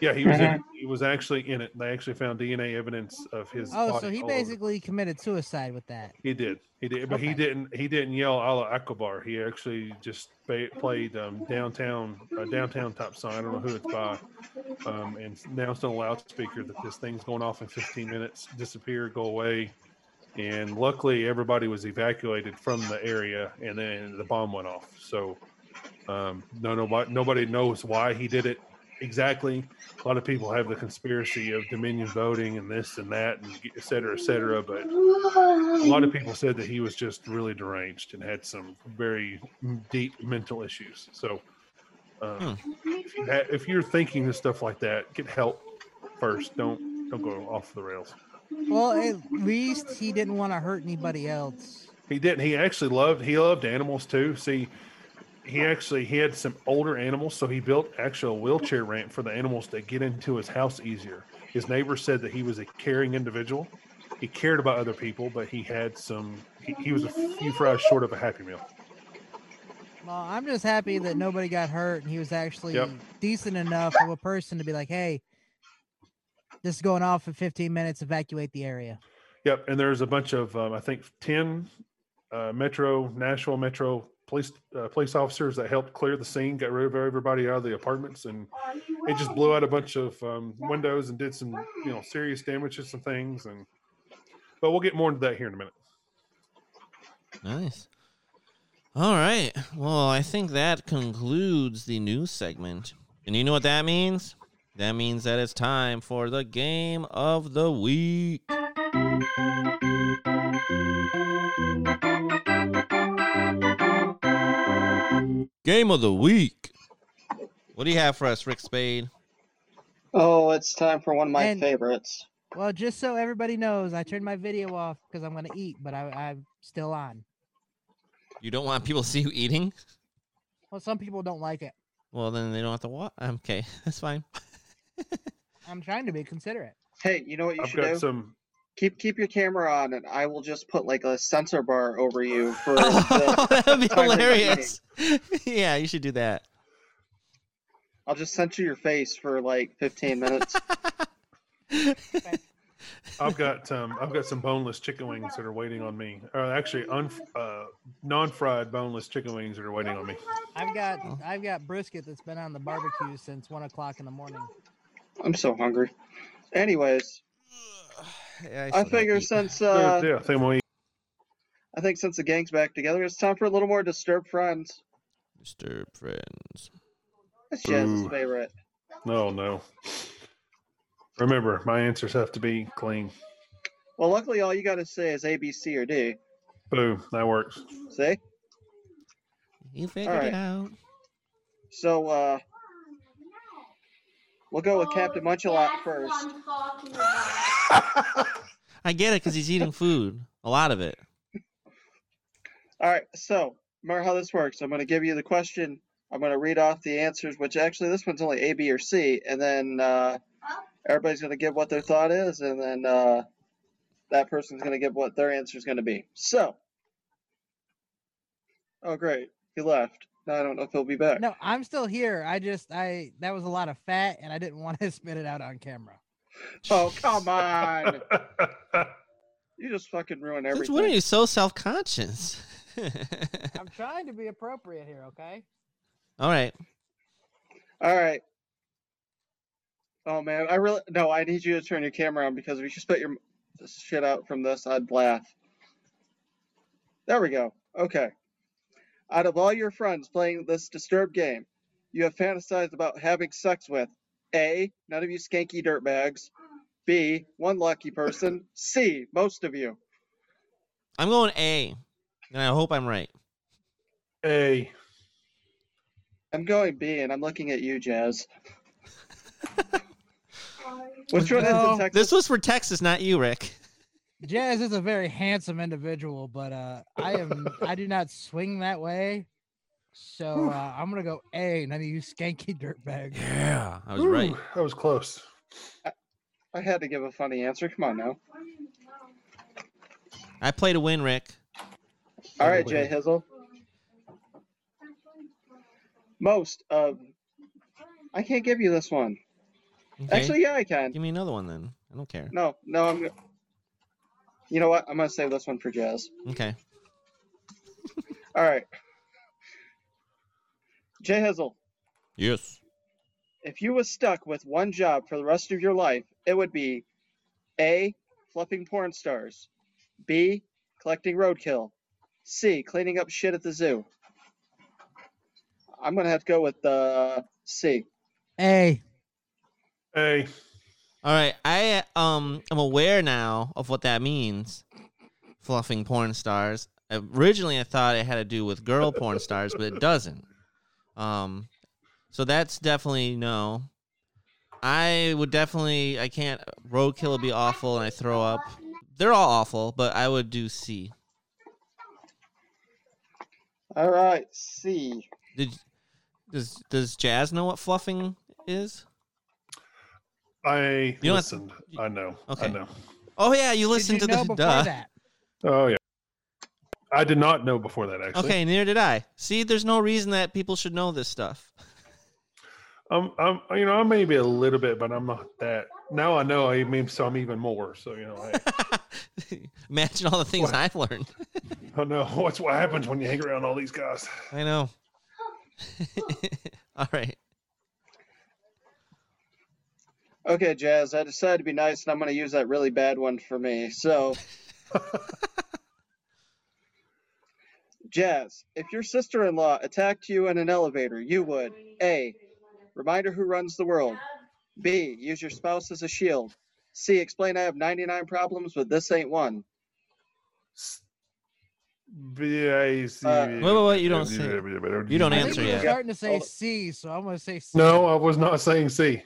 Yeah, he was in. He was actually in it. They actually found DNA evidence of his. Oh, body so he all over. basically committed suicide with that. He did. He did, but he didn't. He didn't yell "Allah Akbar." He actually just ba- played um, downtown, uh, downtown top sign. I don't know who it's by, um, and announced on a loudspeaker that this thing's going off in 15 minutes. Disappear, go away, and luckily everybody was evacuated from the area, and then the bomb went off. So, um, no, nobody, nobody knows why he did it exactly. A lot of people have the conspiracy of Dominion voting and this and that, and et cetera, et cetera. But a lot of people said that he was just really deranged and had some very deep mental issues. So, um, if, you ha- if you're thinking of stuff like that, get help first. Don't don't go off the rails. Well, at least he didn't want to hurt anybody else. He didn't. He actually loved. He loved animals too. See, he actually he had some older animals, so he built actual wheelchair ramp for the animals to get into his house easier. His neighbors said that he was a caring individual. He cared about other people, but he had some. He, he was a few fries short of a happy meal. Well, I'm just happy that nobody got hurt and he was actually Yep. decent enough of a person to be like, "Hey, this is going off in 15 minutes. Evacuate the area." Yep, and there's a bunch of um, I think ten uh, Metro Nashville Metro police uh, police officers that helped clear the scene, got rid of everybody out of the apartments, and it just blew out a bunch of um, windows and did some you know serious damage to some things. And but we'll get more into that here in a minute. Nice. All right. Well, I think that concludes the news segment. And you know what that means? That means that it's time for the game of the week. Game of the week. What do you have for us, Rick Spade? Oh, it's time for one of my And- favorites. Well, just so everybody knows, I turned my video off because I'm gonna eat, but I, I'm still on. You don't want people to see you eating? Well, some people don't like it. Well, then they don't have to watch. Okay, that's fine. I'm trying to be considerate. Hey, you know what you I've should got do? some. Keep keep your camera on, and I will just put like a sensor bar over you for the. that would be hilarious. yeah, you should do that. I'll just censor your face for like 15 minutes. I've got um, I've got some boneless chicken wings that are waiting on me. Or actually, un, uh, non-fried boneless chicken wings that are waiting on me. I've got I've got brisket that's been on the barbecue since one o'clock in the morning. I'm so hungry. Anyways, Yeah, I figure eat. since Yeah, uh, yeah, same way. I think since the gang's back together, it's time for a little more disturbed friends. Disturbed friends. That's Jazz's Ooh. favorite. No, no. Remember, my answers have to be clean. Well, luckily, all you got to say is A, B, C, or D. Boom, that works. See? You figured Alright. it out. So, uh, we'll go with Captain Munchalot first. I'm talking about. I get it because he's eating food. A lot of it. All right, so remember how this works. I'm going to give you the question. I'm going to read off the answers, which actually this one's only A, B, or C, and then uh, everybody's going to give what their thought is, and then uh, that person's going to give what their answer is going to be. So, oh great, he left. Now I don't know if he'll be back. No, I'm still here. I just I that was a lot of fat and I didn't want to spit it out on camera. Oh come on! You just fucking ruined Since everything. when are you so self conscious? I'm trying to be appropriate here, okay? All right. All right. Oh man, I really no. I need you to turn your camera on because if you spit your shit out from this, I'd laugh. There we go. Okay. Out of all your friends playing this disturbed game, you have fantasized about having sex with A. None of you skanky dirtbags. B. One lucky person. C. Most of you. I'm going A. And I hope I'm right. A. I'm going B, and I'm looking at you, Jazz. Which one is No. in Texas? This was for Texas, not you, Rick. Jazz is a very handsome individual, but uh, I am I do not swing that way. So uh, I'm gonna go A, none of you skanky dirtbags. Yeah, I was Whew, right. That was close. I had to give a funny answer. Come on now. I play to win, Rick. All By J way. Hizzle. Most of. I can't give you this one. Okay. Actually, yeah, I can. give me another one then. I don't care. No, no, I'm. You know what? I'm gonna save this one for Jazz. Okay. All right. J Hizzle, Yes. if you was stuck with one job for the rest of your life, it would be A. Fluffing porn stars. B. Collecting roadkill. C. Cleaning up shit at the zoo. I'm gonna have to go with uh, C. A. Hey, All right. I um am aware now of what that means. Fluffing porn stars. Originally, I thought it had to do with girl porn stars, but it doesn't. Um, so that's definitely no. I would definitely. I can't. Roadkill would be awful, and I throw up. They're all awful, but I would do C. All right, C. Did does does Jazz know what fluffing is? I You don't have- listened. I know. I know. Oh yeah, you Did listened you to know the before duh. that? Oh yeah. I did not know before that actually. Okay, neither did I. See, there's no reason that people should know this stuff. Um, I'm, you know, I may be a little bit, but I'm not that. Now I know. I mean, so I'm even more. So you know, I, Imagine all the things What? I've learned. oh no, what's what happens when you hang around all these guys. I know. all right. Okay, Jazz. I decided to be nice, and I'm gonna use that really bad one for me. So, Jazz, if your sister-in-law attacked you in an elevator, you would A. Remind her who runs the world. B. Use your spouse as a shield. C. Explain I have 99 problems, but this ain't one. B A C. Uh, Wait, wait, wait, you don't say- you don't I answer think you're yet. starting to say Hold on. C, so I'm gonna say C. No, I was not saying C.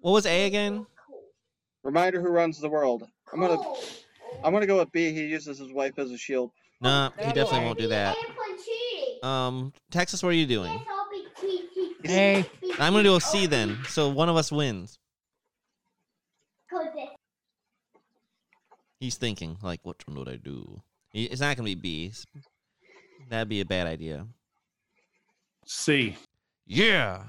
What was A again? Reminder who runs the world. I'm gonna, I'm gonna go with B. He uses his wife as a shield. No, he definitely won't do that. Um, Texas, what are you doing? Hey. I'm gonna do a C then, so one of us wins. He's thinking like, which one would I do? It's not gonna be B. That'd be a bad idea. C. Yeah.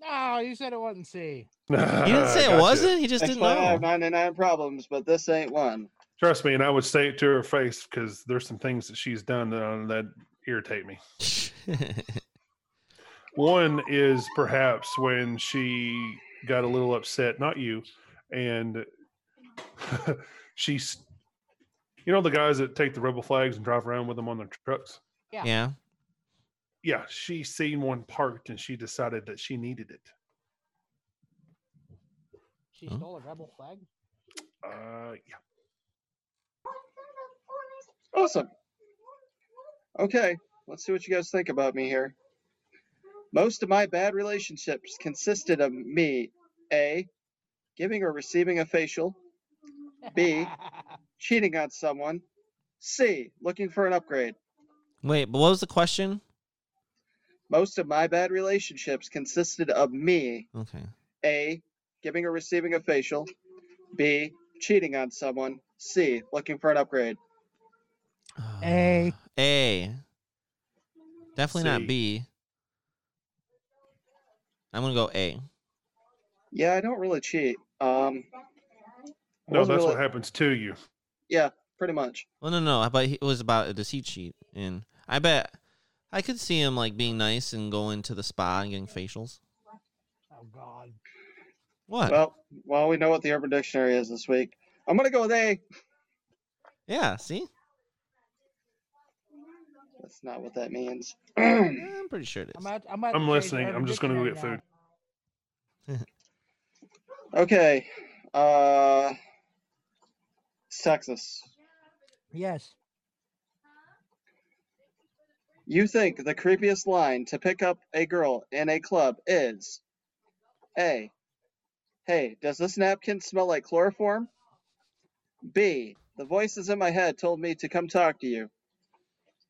No, you said it wasn't C. He didn't say it wasn't. He just didn't Explain I have know. 99 problems, but this ain't one. Trust me, and I would say it to her face because there's some things that she's done that, that irritate me. One is perhaps when she got a little upset, not you, and she's, you know, the guys that take the rebel flags and drive around with them on their trucks. yeah. Yeah, she seen one parked and she decided that she needed it. She stole a rebel flag. Uh, yeah. Awesome. Okay, let's see what you guys think about me here. Most of my bad relationships consisted of me A. Giving or receiving a facial, B. cheating on someone, C. Looking for an upgrade. Wait, but what was the question? Most of my bad relationships consisted of me Okay. A. Giving or receiving a facial, B. Cheating on someone, C. Looking for an upgrade. A. A. Definitely C. not B. I'm gonna go A. Yeah, I don't really cheat. Um, No, wasn't that's what happens to you. Yeah, pretty much. Well, no, no, but it was about a deceit sheet, and I bet I could see him like being nice and going to the spa and getting facials. oh God. What? Well, well, we know what the Urban Dictionary is this week. I'm gonna go with A. yeah. See, That's not what that means. I'm pretty sure it is. I'm at, I'm, at I'm listening. I'm just gonna go get food. okay. Uh, it's Texas. Yes. You think the creepiest line to pick up a girl in a club is A. Hey, does this napkin smell like chloroform? B. The voices in my head told me to come talk to you.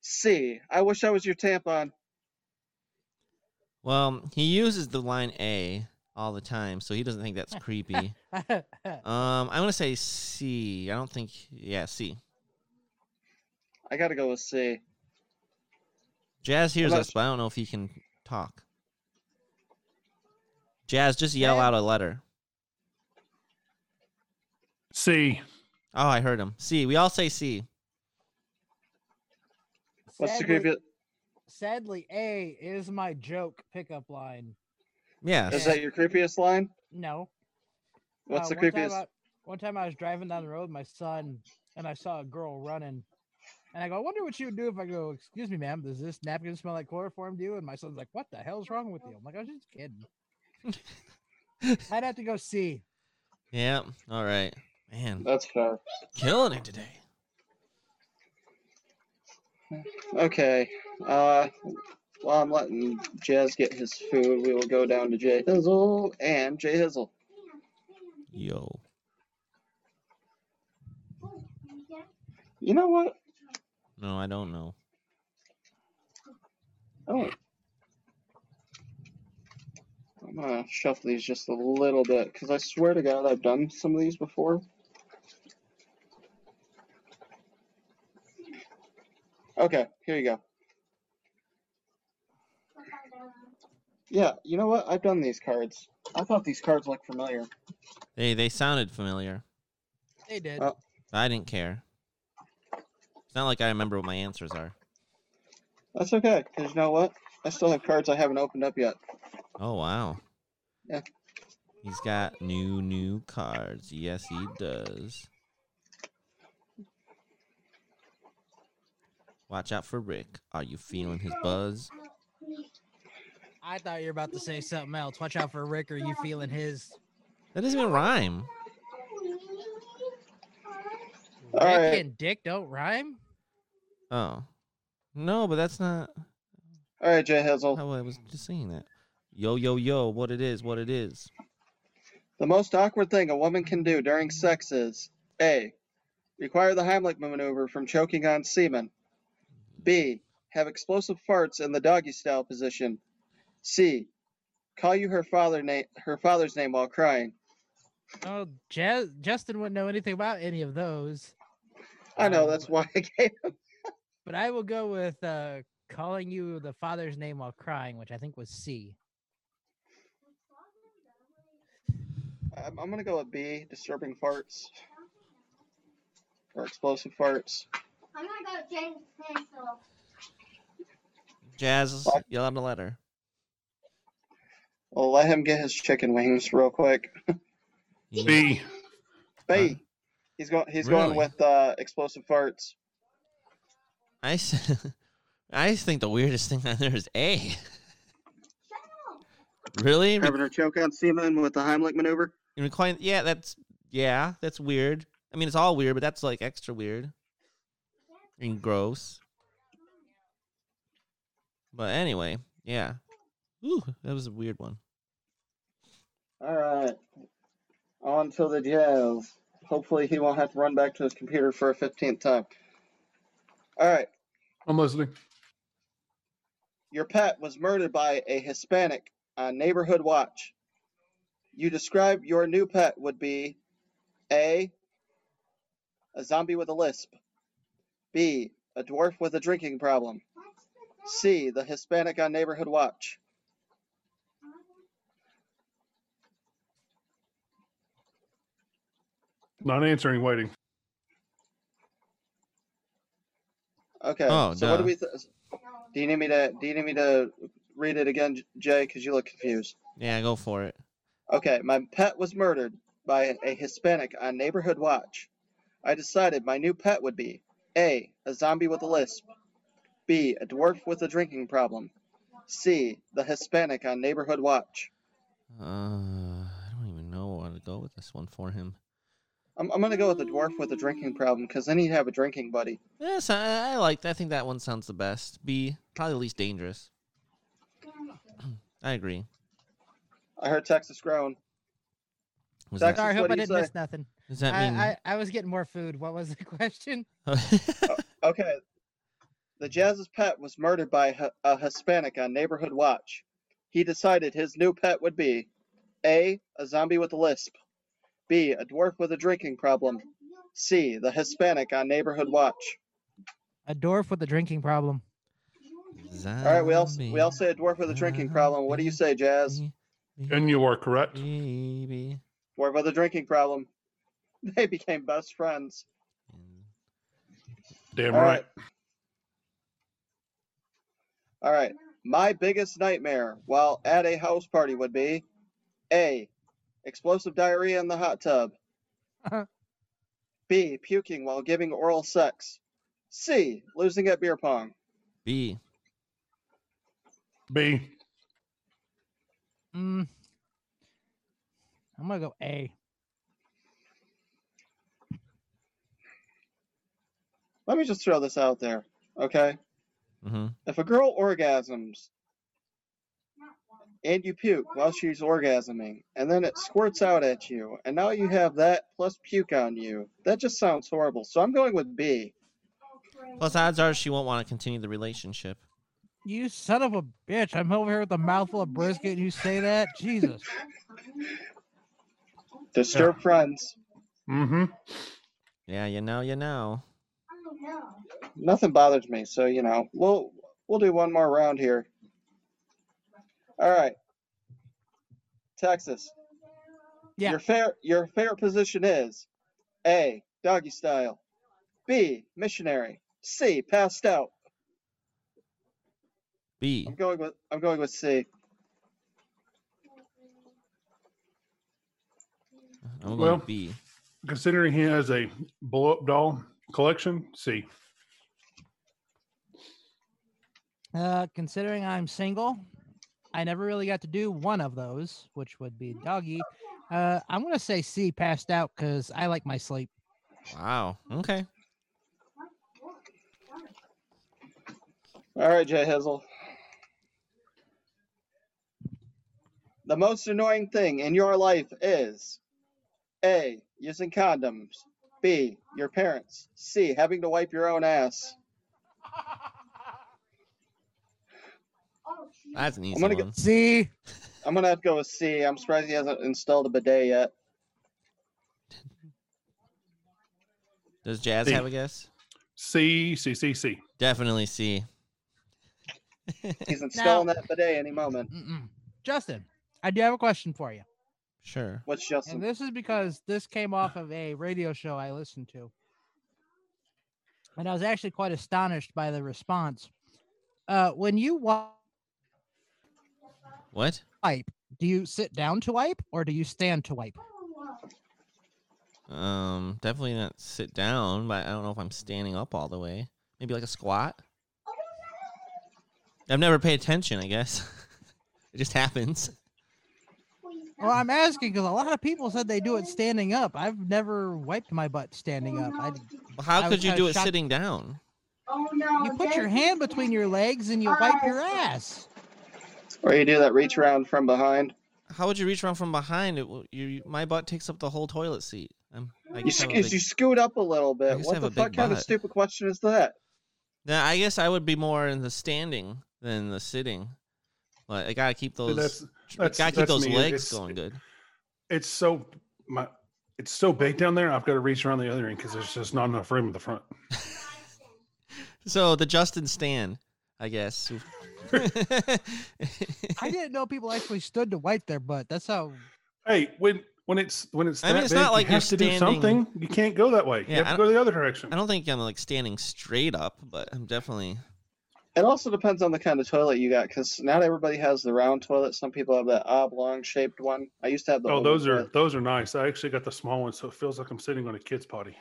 C. I wish I was your tampon. Well, he uses the line A all the time, so he doesn't think that's creepy. Um, I'm gonna say C. I don't think. Yeah, C. I gotta go with C. Jazz hears about us, but I don't know if he can talk. Jazz, just yell Jazz- out a letter. C. Oh, I heard him. C. We all say C. What's the sadly, creepy? sadly, A is my joke pickup line. Yeah. Is that your creepiest line? No. What's Uh, the one time creepiest? I- one time I was driving down the road with my son, and I saw a girl running. And I go, I wonder what she would do if I go, Excuse me, ma'am, does this napkin smell like chloroform to you? And my son's like, What the hell's wrong with you? I'm like, I was just kidding. I'd have to go see. Yeah. All right. Man, That's fair. killing it today. Okay. Uh, while I'm letting Jazz get his food, we will go down to J Hizzle and J Hizzle. Yo. You know what? No, I don't know. Oh. I'm gonna shuffle these just a little bit because I swear to God I've done some of these before. Okay, here you go. Yeah, you know what? I've done these cards. I thought these cards looked familiar. They they sounded familiar. They did. Uh, I didn't care. It's not like I remember what my answers are. That's okay, because you know what? I still have cards I haven't opened up yet. Oh wow. Yeah. He's got new new cards. Yes, he does. Watch out for Rick. Are you feeling his buzz? I thought you were about to say something else. Watch out for Rick, Are you feeling his That doesn't even rhyme. All Rick right. and Dick don't rhyme? Oh. No, but that's not All right, J Hizzle. how I was just saying that. Yo, yo, yo, what it is, what it is. The most awkward thing a woman can do during sex is A. Require the Heimlich maneuver from choking on semen. B. Have explosive farts in the doggy style position. C. Call you her father name her father's name while crying. Oh, Jazz, Justin wouldn't know anything about any of those. I know Um, that's why I gave him. But I will go with uh, calling you the father's name while crying, which I think was C. I'm, I'm gonna go with B. Disturbing farts or explosive farts. I'm gonna go with James Hansel. Jazz, What? yell out a letter. Well, let him get his chicken wings real quick. Yeah. B. B. He's going. He's going with uh, explosive farts. I, s- I think the weirdest thing on there is A. Shut up. Really? Having her choke on semen with the Heimlich maneuver. You yeah, that's yeah, that's weird. I mean, it's all weird, but that's like extra weird and gross. But anyway, yeah. Ooh, that was a weird one. All right. On to the jazz. Hopefully, he won't have to run back to his computer for a 15th time. All right. I'm listening. Your pet was murdered by a Hispanic on Neighborhood Watch. You describe your new pet would be A. A zombie with a lisp. B. A dwarf with a drinking problem. C. The Hispanic on Neighborhood Watch. Not answering, waiting. Okay. Oh, so what do we? Th- do you need me to? Do you need me to read it again, Jay? Because you look confused. Yeah, go for it. Okay, my pet was murdered by a Hispanic on Neighborhood Watch. I decided my new pet would be A. A zombie with a lisp. B. A dwarf with a drinking problem. C. The Hispanic on Neighborhood Watch. Uh, I don't even know how to go with this one for him. I'm, I'm gonna go with the dwarf with a drinking problem because then he'd have a drinking buddy. Yes, I, I like. That I think that one sounds the best. B, probably the least dangerous. I agree. I heard Texas groan. Was Texas, that, Sorry, I hope I didn't say? miss nothing. Does that I, mean? I, I was getting more food. What was the question? Oh, okay. The Jazz's pet was murdered by Hi- a Hispanic on Neighborhood Watch. He decided his new pet would be A. A zombie with a lisp. B. A dwarf with a drinking problem. C. The Hispanic on Neighborhood Watch. A dwarf with a drinking problem. All right, we all we all say a dwarf with a drinking problem. What do you say, Jazz? And you are correct. Baby. Dwarf with a drinking problem. They became best friends. Damn All right. right. All right. My biggest nightmare while at a house party would be A. Explosive diarrhea in the hot tub. B. Puking while giving oral sex. C. Losing at beer pong. B. B. Mm. I'm gonna go A. Let me just throw this out there, okay? Mm-hmm. If a girl orgasms and you puke while she's orgasming, and then it squirts out at you, and now you have that plus puke on you, that just sounds horrible. So I'm going with B. Plus, odds are she won't want to continue the relationship. You son of a bitch! I'm over here with a mouthful of brisket, and you say that? Jesus. Disturb friends. Mm-hmm. Yeah, you know, you know. Nothing bothers me, so you know we'll we'll do one more round here. All right, Texas. Yeah. Your fair your favorite position is A. Doggy style. B. Missionary. C. Passed out. B. I'm going with I'm going with C. I'm going Well- with B. Considering he has a blow-up doll collection, C. Uh, considering I'm single, I never really got to do one of those, which would be doggy. Uh, I'm gonna say C, passed out, because I like my sleep. Wow. Okay. All right, J Hizzle. The most annoying thing in your life is A. Using condoms. B. Your parents. C. Having to wipe your own ass. That's an easy gonna one. get- C. I'm gonna have to go with C. I'm surprised he hasn't installed a bidet yet. Does Jazz B. have a guess? C, C, C, C. Definitely C. He's installing that bidet any moment. Mm-mm. Justin, I do have a question for you, Sure. What's and Justin? this is because this came off of a radio show I listened to, and I was actually quite astonished by the response. Uh, when you wa- What? wipe, do you sit down to wipe or do you stand to wipe? Um, definitely not sit down, but I don't know if I'm standing up all the way. Maybe like a squat. I've never paid attention. I guess it just happens. Well, I'm asking because a lot of people said they do it standing up. I've never wiped my butt standing up. I, Well, How I could you kinda do it shocked- sitting down? Oh no. you put your hand between your legs and you wipe your ass. Or you do that reach around from behind. How would you reach around from behind? It, w- you, you- my butt takes up the whole toilet seat. I'm, I You, guess I sc- big- you scoot up a little bit. What the fuck kind of stupid question is that? Nah, I guess I would be more in the standing than the sitting. But I gotta keep those. That's- tr- gotta keep those me. legs It's- going good. It's so my it's so big down there. I've got to reach around the other end because there's just not enough room at the front. So the Justin Stan, I guess. I didn't know people actually stood to wipe their butt. That's how. Hey, when when it's when it's I mean, it's big, not like you you're have to do something. You can't go that way. Yeah, you have to go the other direction. I don't think I'm like standing straight up, but I'm definitely. It also depends on the kind of toilet you got, because not everybody has the round toilet. Some people have that oblong shaped one. I used to have the. Oh, oval those are toilet. those are nice. I actually got the small one, so it feels like I'm sitting on a kid's potty.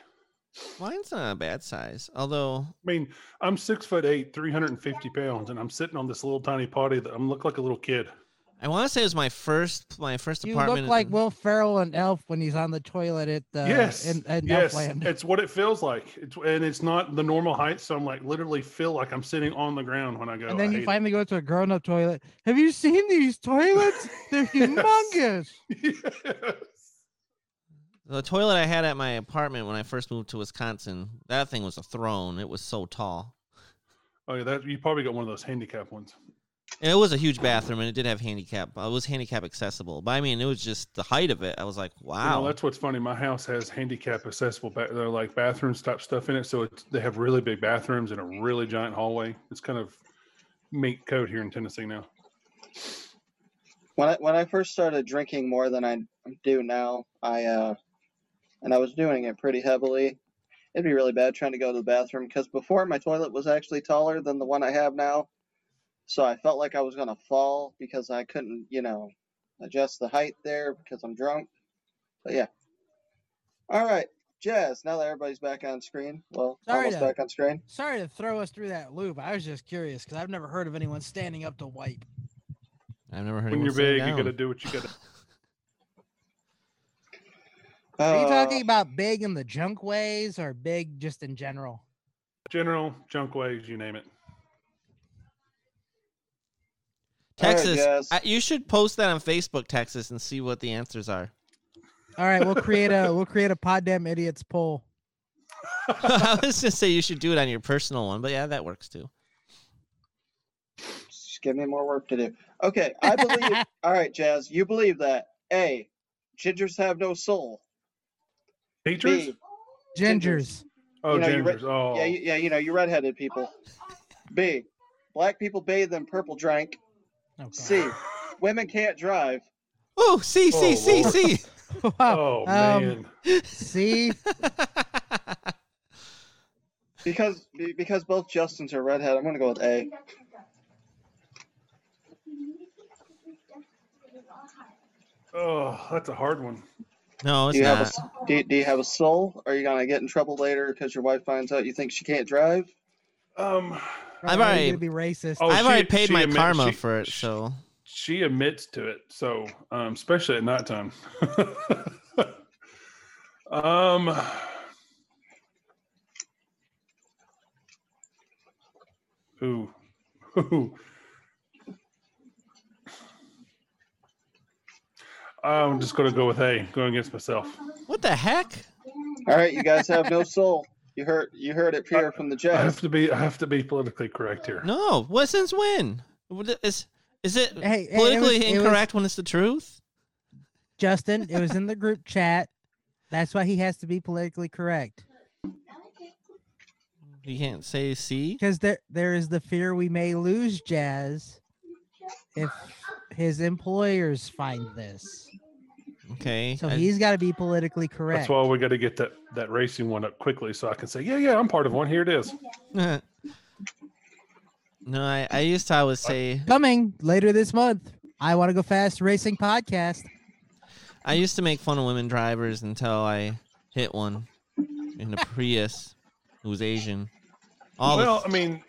Mine's not a bad size, although I mean, I'm six foot eight, 350 pounds, and I'm sitting on this little tiny potty that I'm look like a little kid. I want to say it was my first my first You apartment. You look like in- Will Ferrell and Elf when he's on the toilet at the yes, in, in yes, Elfland. it's what it feels like. It's and it's not the normal height, so I'm like literally feel like I'm sitting on the ground when I go. and then I you hate finally go to a grown-up toilet. Have you seen these toilets? They're Yes. humongous. Yes. The toilet I had at my apartment when I first moved to Wisconsin, that thing was a throne. It was so tall. Oh yeah, that you probably got one of those handicap ones. And it was a huge bathroom, and it did have handicap. uh, It was handicap accessible, but I mean, it was just the height of it. I was like, You know, wow. that's what's funny. My house has handicap accessible. Ba- they're like bathrooms type stuff in it, so it's, they have really big bathrooms and a really giant hallway. It's kind of meet code here in Tennessee now. when I when I first started drinking more than I do now, I uh, and I was doing it pretty heavily. It'd be really bad trying to go to the bathroom because before my toilet was actually taller than the one I have now, so I felt like I was gonna fall because I couldn't, you know, adjust the height there because I'm drunk. But yeah. All right, Jazz. Now that everybody's back on screen, well, Sorry almost to- back on screen. Sorry to throw us through that loop. I was just curious because I've never heard of anyone standing up to wipe. I've never heard When you're big, you got to do what you got to. Are you Uh, talking about big in the junk ways or big just in general? General junk ways, you name it. All right, Texas, Jazz. I, you should post that on Facebook, Texas, and see what the answers are. All right, we'll create a we'll create a Poddamn Idiotz poll. I was just say you should do it on your personal one, but yeah, that works too. Just give me more work to do. Okay, I believe. all right, Jazz, you believe that A, gingers have no soul. Teachers? B, Gingers. oh, you know, you re- gingers. oh, yeah, you, yeah, you know, you redheaded people. B, black people bathe in purple drink. Oh, C, women can't drive. Oh, see, see, Oh, see, Lord. see. oh Um, man. See, Because because both Justins are redhead, I'm gonna go with A. Oh, that's a hard one. no, it's Do you have a not. s- do you, do you have a soul? Are you gonna get in trouble later because your wife finds out you think she can't drive? Um, I've already- already gonna be racist. Oh, I've already paid my admit- karma she- for it, sh- so she admits to it, so um, especially at nighttime. um, ooh, ooh. I'm just gonna go with A. Going against myself. what the heck? All right, you guys have no soul. You heard you heard it here from the I have Jazz. to be. I have to be politically correct here. No, what since when? Is is it Hey, hey, it politically was- it was- incorrect when it's the truth? Justin, it was in the group chat. That's why he has to be politically correct. You can't say C. Because there there is the fear we may lose Jazz if his employers find this. Okay. So I- he's got to be politically correct. That's why we got to get that that racing one up quickly, so I can say, yeah, yeah, I'm part of one. Here it is. no, I, I used to always say Coming later this month. I want to go fast racing podcast. I used to make fun of women drivers until I hit one in a Prius who was Asian. All the- well, I mean,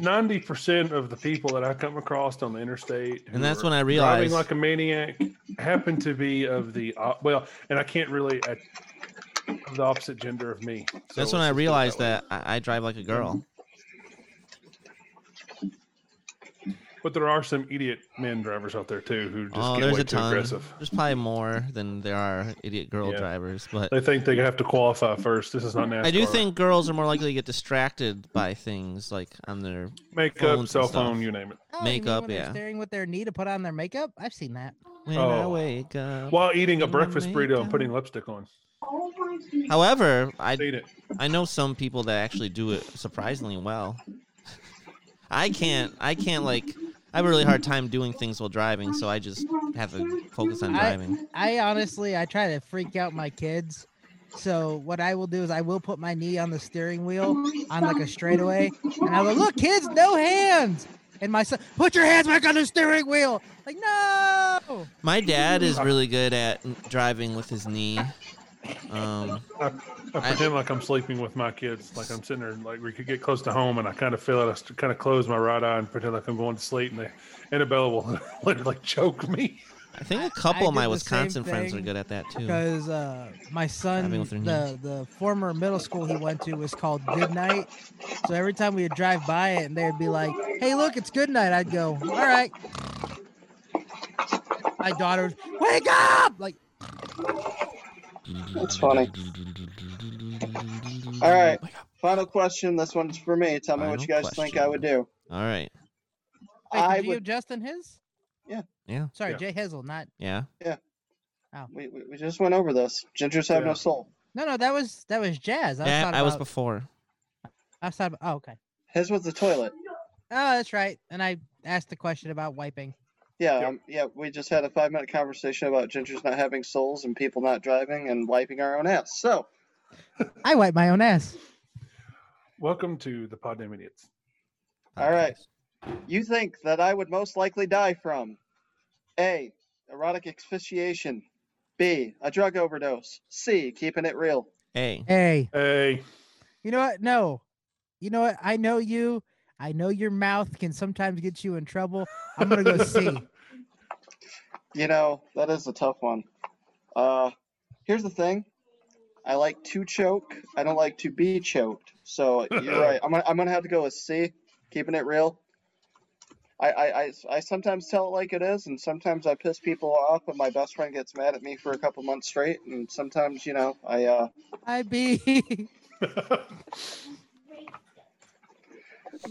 ninety percent of the people that I come across on the interstate, And that's when I realized driving like a maniac, happen to be of the op- well, and I can't really uh, of the opposite gender of me. So that's when I just put it realized way. that I, I drive like a girl. But there are some idiot men drivers out there too who just oh, get there's way a too ton. aggressive. There's probably more than there are idiot girl Yeah. drivers, but They think they have to qualify first. This is not NASCAR. I do think girls are more likely to get distracted by things like on their makeup, phones and cell stuff. phone, you name it. Oh, Makeup, yeah. Staring with their knee to put on their makeup. I've seen that. when oh. I Oh. wake up. While eating a breakfast burrito and putting lipstick on. However, I I know some people that actually do it surprisingly well. I can't. I can't like. I have a really hard time doing things while driving, so I just have to focus on I- driving. I honestly, I try to freak out my kids. So what I will do is I will put my knee on the steering wheel on like a straightaway, and I go, "Look, kids, no hands." And my son, put your hands back on the steering wheel. Like, no. My dad is really good at driving with his knee. Um, I, I pretend like I'm sleeping with my kids, like I'm sitting there, like we could get close to home, and I kind of feel it. I kind of close my right eye and pretend like I'm going to sleep, and they, Annabella will literally choke me. I think a couple I of my did the same Wisconsin friends are good at that too. Because uh, my son, Driving with their the the former middle school he went to was called Goodnight. So every time we would drive by it, and they'd be like, "Hey, look, it's Goodnight," I'd go, "All right." My daughter would wake up, like, That's mm-hmm. funny. All right. Oh final question. This one's for me. Tell me what you guys think I would do. All right. Wait, I did you would- Justin his? Yeah. Yeah. Sorry, Yeah. J Hizzle, not. Yeah. Oh. We, we, we just went over this. Gingers have Yeah. no soul. No, no, that was that was Jazz. I was, Yeah, talking I was about- before. I was talking about. Oh, okay. His was the toilet. Oh, that's right. And I asked the question about wiping. Yeah, Yep. um, yeah. We just had a five minute conversation about gingers not having souls and people not driving and wiping our own ass. So, I wipe my own ass. Welcome to the Poddamn Idiotz. All right. you think that I would most likely die from A. Erotic asphyxiation. B. A drug overdose. C. Keeping it real. Hey. Hey, Hey, you know what? No. You know what? I know you. I know your mouth can sometimes get you in trouble. I'm gonna go C. You know, that is a tough one. Uh, here's the thing. I like to choke. I don't like to be choked. So you're right. I'm gonna, I'm gonna have to go with C. Keeping it real. I, I, I, I sometimes tell it like it is, and sometimes I piss people off, and my best friend gets mad at me for a couple months straight. And sometimes, you know, I uh, I be. we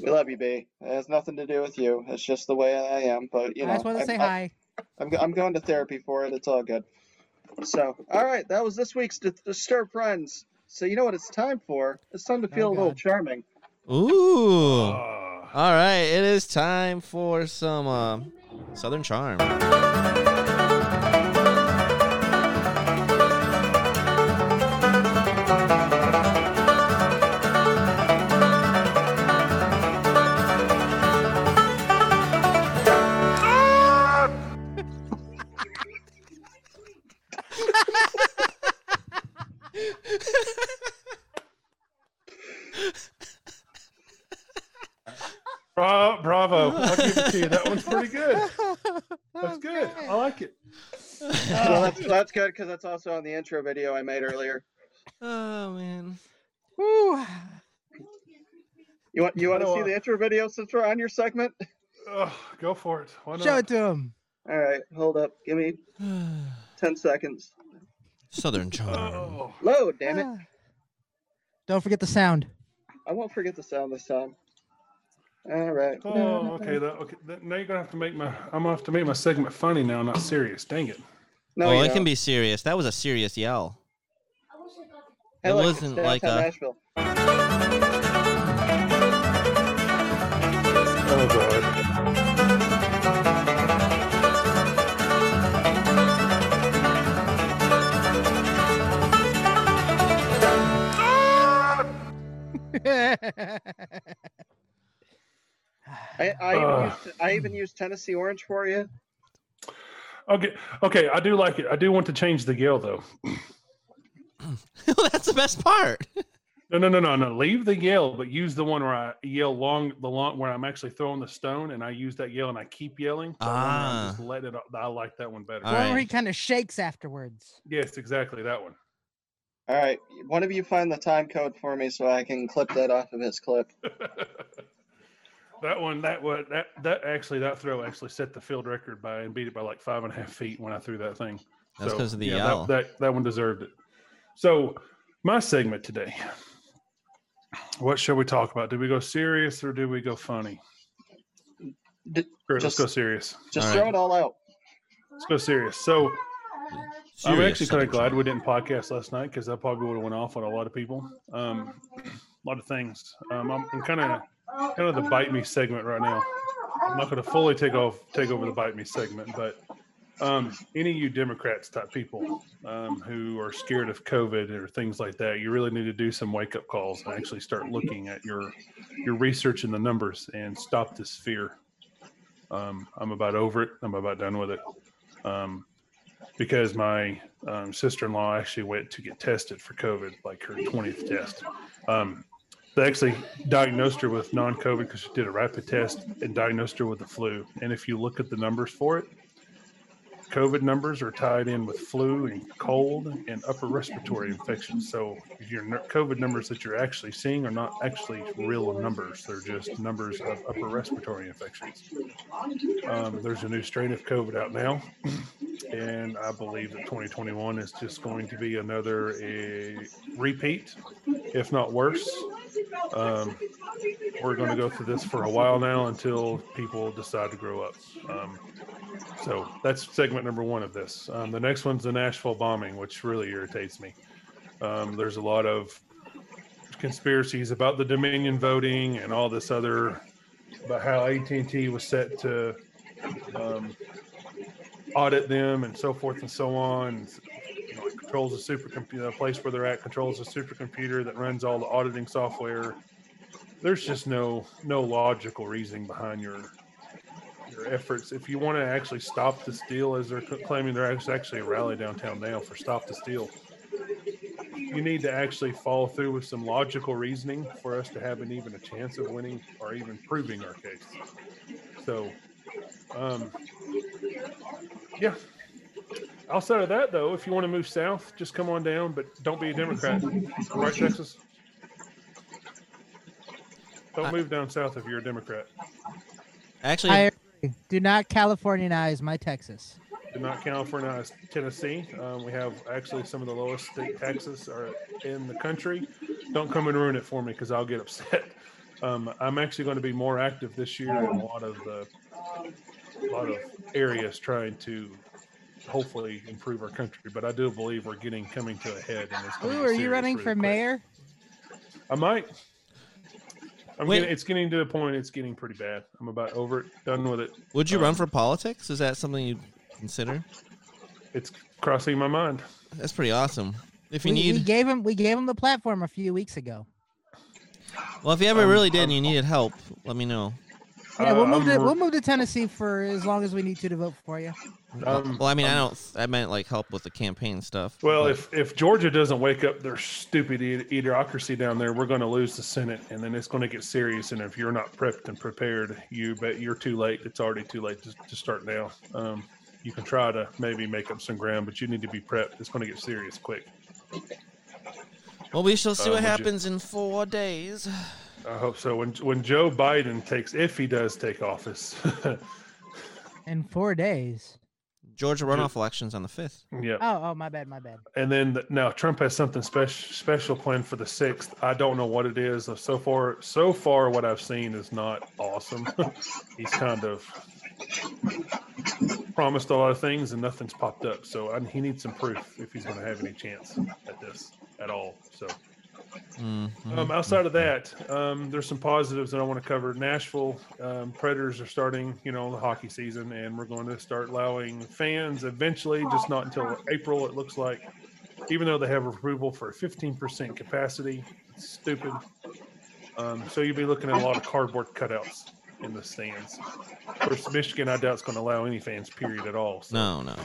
love you, B. It has nothing to do with you. It's just the way I am. But you know, I just want to say I'm- hi. I'm, go- I'm going to therapy for it. It's all good. So, all right, that was this week's Dis- Disturb Friends. So, you know what it's time for? It's time to Oh, feel a little charming. Ooh. Ah, All right. It is time for some uh, Southern Charm. Good because that's also on the intro video I made earlier. Oh man. Whew. You want you want to see the intro video since we're on your segment? Oh, go for it. Why not? Show it to him. All right, hold up. Give me 10 seconds. Southern Charm. Oh, Load, damn it. Don't forget the sound. I won't forget the sound this time. All right. oh, okay. That, okay. That, now you're gonna have to make my. I'm gonna have to make my segment funny now, not serious. Dang it. No, oh, it can don't. be serious. That was a serious yell. Hey, it look, wasn't like downtown a- Nashville. Oh god. I, I, even used, I even used Tennessee Orange for you. Okay. Okay. I do like it. I do want to change the yell though. That's the best part. No, no, no, no, no. Leave the yell, but use the one where I yell long, the long where I'm actually throwing the stone, and I use that yell and I keep yelling. The one I'm just Ah. let it. I like that one better. All One where right. he kind of shakes afterwards. Yes, exactly that one. All right, one of you find the time code for me so I can clip that off of his clip. that one, that one, that that actually that throw actually set the field record by and beat it by like five and a half feet when I threw that thing. That's 'cause of the yeah, that- That, that one deserved it. So my segment today. What shall we talk about? Do we go serious or do we go funny? D- Great, let's Just- go serious. Just All throw right. it all out. Let's go serious. So I'm actually kind of glad we didn't podcast last night because that probably would have went off on a lot of people. Um, a lot of things. Um, I'm, I'm kind of kind of the bite me segment right now. I'm not going to fully take off take over the bite me segment, but um, any of you Democrats type people um, who are scared of COVID or things like that, you really need to do some wake up calls and actually start looking at your your research and the numbers and stop this fear. Um, I'm about over it. I'm about done with it. Um, because my um, sister-in-law actually went to get tested for COVID, like her 20th test. They actually diagnosed her with non-COVID because she did a rapid test and diagnosed her with the flu. And if you look at the numbers for it, COVID numbers are tied in with flu and cold and upper respiratory infections. So your COVID numbers that you're actually seeing are not actually real numbers; they're just numbers of upper respiratory infections. Um, there's a new strain of COVID out now, and I believe that 2021 is just going to be another a repeat, if not worse. Um, we're going to go through this for a while now until people decide to grow up. Um, so that's segment number one of this. Um, the next one's the Nashville bombing, which really irritates me. Um, there's a lot of conspiracies about the Dominion voting and all this other about how AT&T was set to um, audit them and so forth and so on. You know, it controls a supercomputer, the place where they're at controls a supercomputer that runs all the auditing software. There's just no no logical reasoning behind your your efforts. If you want to actually stop the steal, as they're claiming, there's actually a rally downtown now for stop the steal. You need to actually follow through with some logical reasoning for us to have an even a chance of winning or even proving our case. So, um, yeah. Outside of that, though, if you want to move south, just come on down, but don't be a Democrat. Right, Texas? Don't move down south if you're a Democrat. Actually, I agree. Do not Californianize my Texas. Do not Californianize Tennessee. Um, we have actually some of the lowest state taxes are in the country. Don't come and ruin it for me because I'll get upset. Um, I'm actually going to be more active this year in a lot of the, a lot of areas trying to hopefully improve our country. But I do believe we're getting coming to a head. And it's Ooh, are you running for quick. mayor? I might. I'm Wait. getting, it's getting to the point. It's getting pretty bad. I'm about over it, done with it. would you run um, for politics? Is that something you consider? It's crossing my mind. That's pretty awesome. If you We, we gave him we gave him the platform a few weeks ago. well, if you ever um, really did and you needed help, let me know. Yeah, we'll move to we'll move to Tennessee for as long as we need to to vote for you. Um, well, I mean, I don't. I meant like help with the campaign stuff. Well, but- if if Georgia doesn't wake up their stupid i- idiocracy down there, we're going to lose the Senate, and then it's going to get serious. And if you're not prepped and prepared, you bet you're too late. It's already too late to, to start now. Um, you can try to maybe make up some ground, but you need to be prepped. It's going to get serious quick. well, we shall see uh, what would you- happens in four days. I hope so. When when Joe Biden takes, if he does take office, In four days. Georgia runoff elections on the fifth. yeah. Oh, oh, my bad, my bad. And then the, now Trump has something special special planned for the sixth. I don't know what it is. So far, so far, what I've seen is not awesome. He's kind of promised a lot of things and nothing's popped up. So I, he needs some proof if he's going to have any chance at this at all. So Mhm. um, outside of that, um, there's some positives that I want to cover. Nashville um, Predators are starting, you know, the hockey season, and we're going to start allowing fans eventually, just not until April. It looks like, even though they have approval for 15% capacity, it's stupid. Um, so you'll be looking at a lot of cardboard cutouts in the stands. Of course, Michigan, I doubt, is going to allow any fans, period, at all. So. no, no.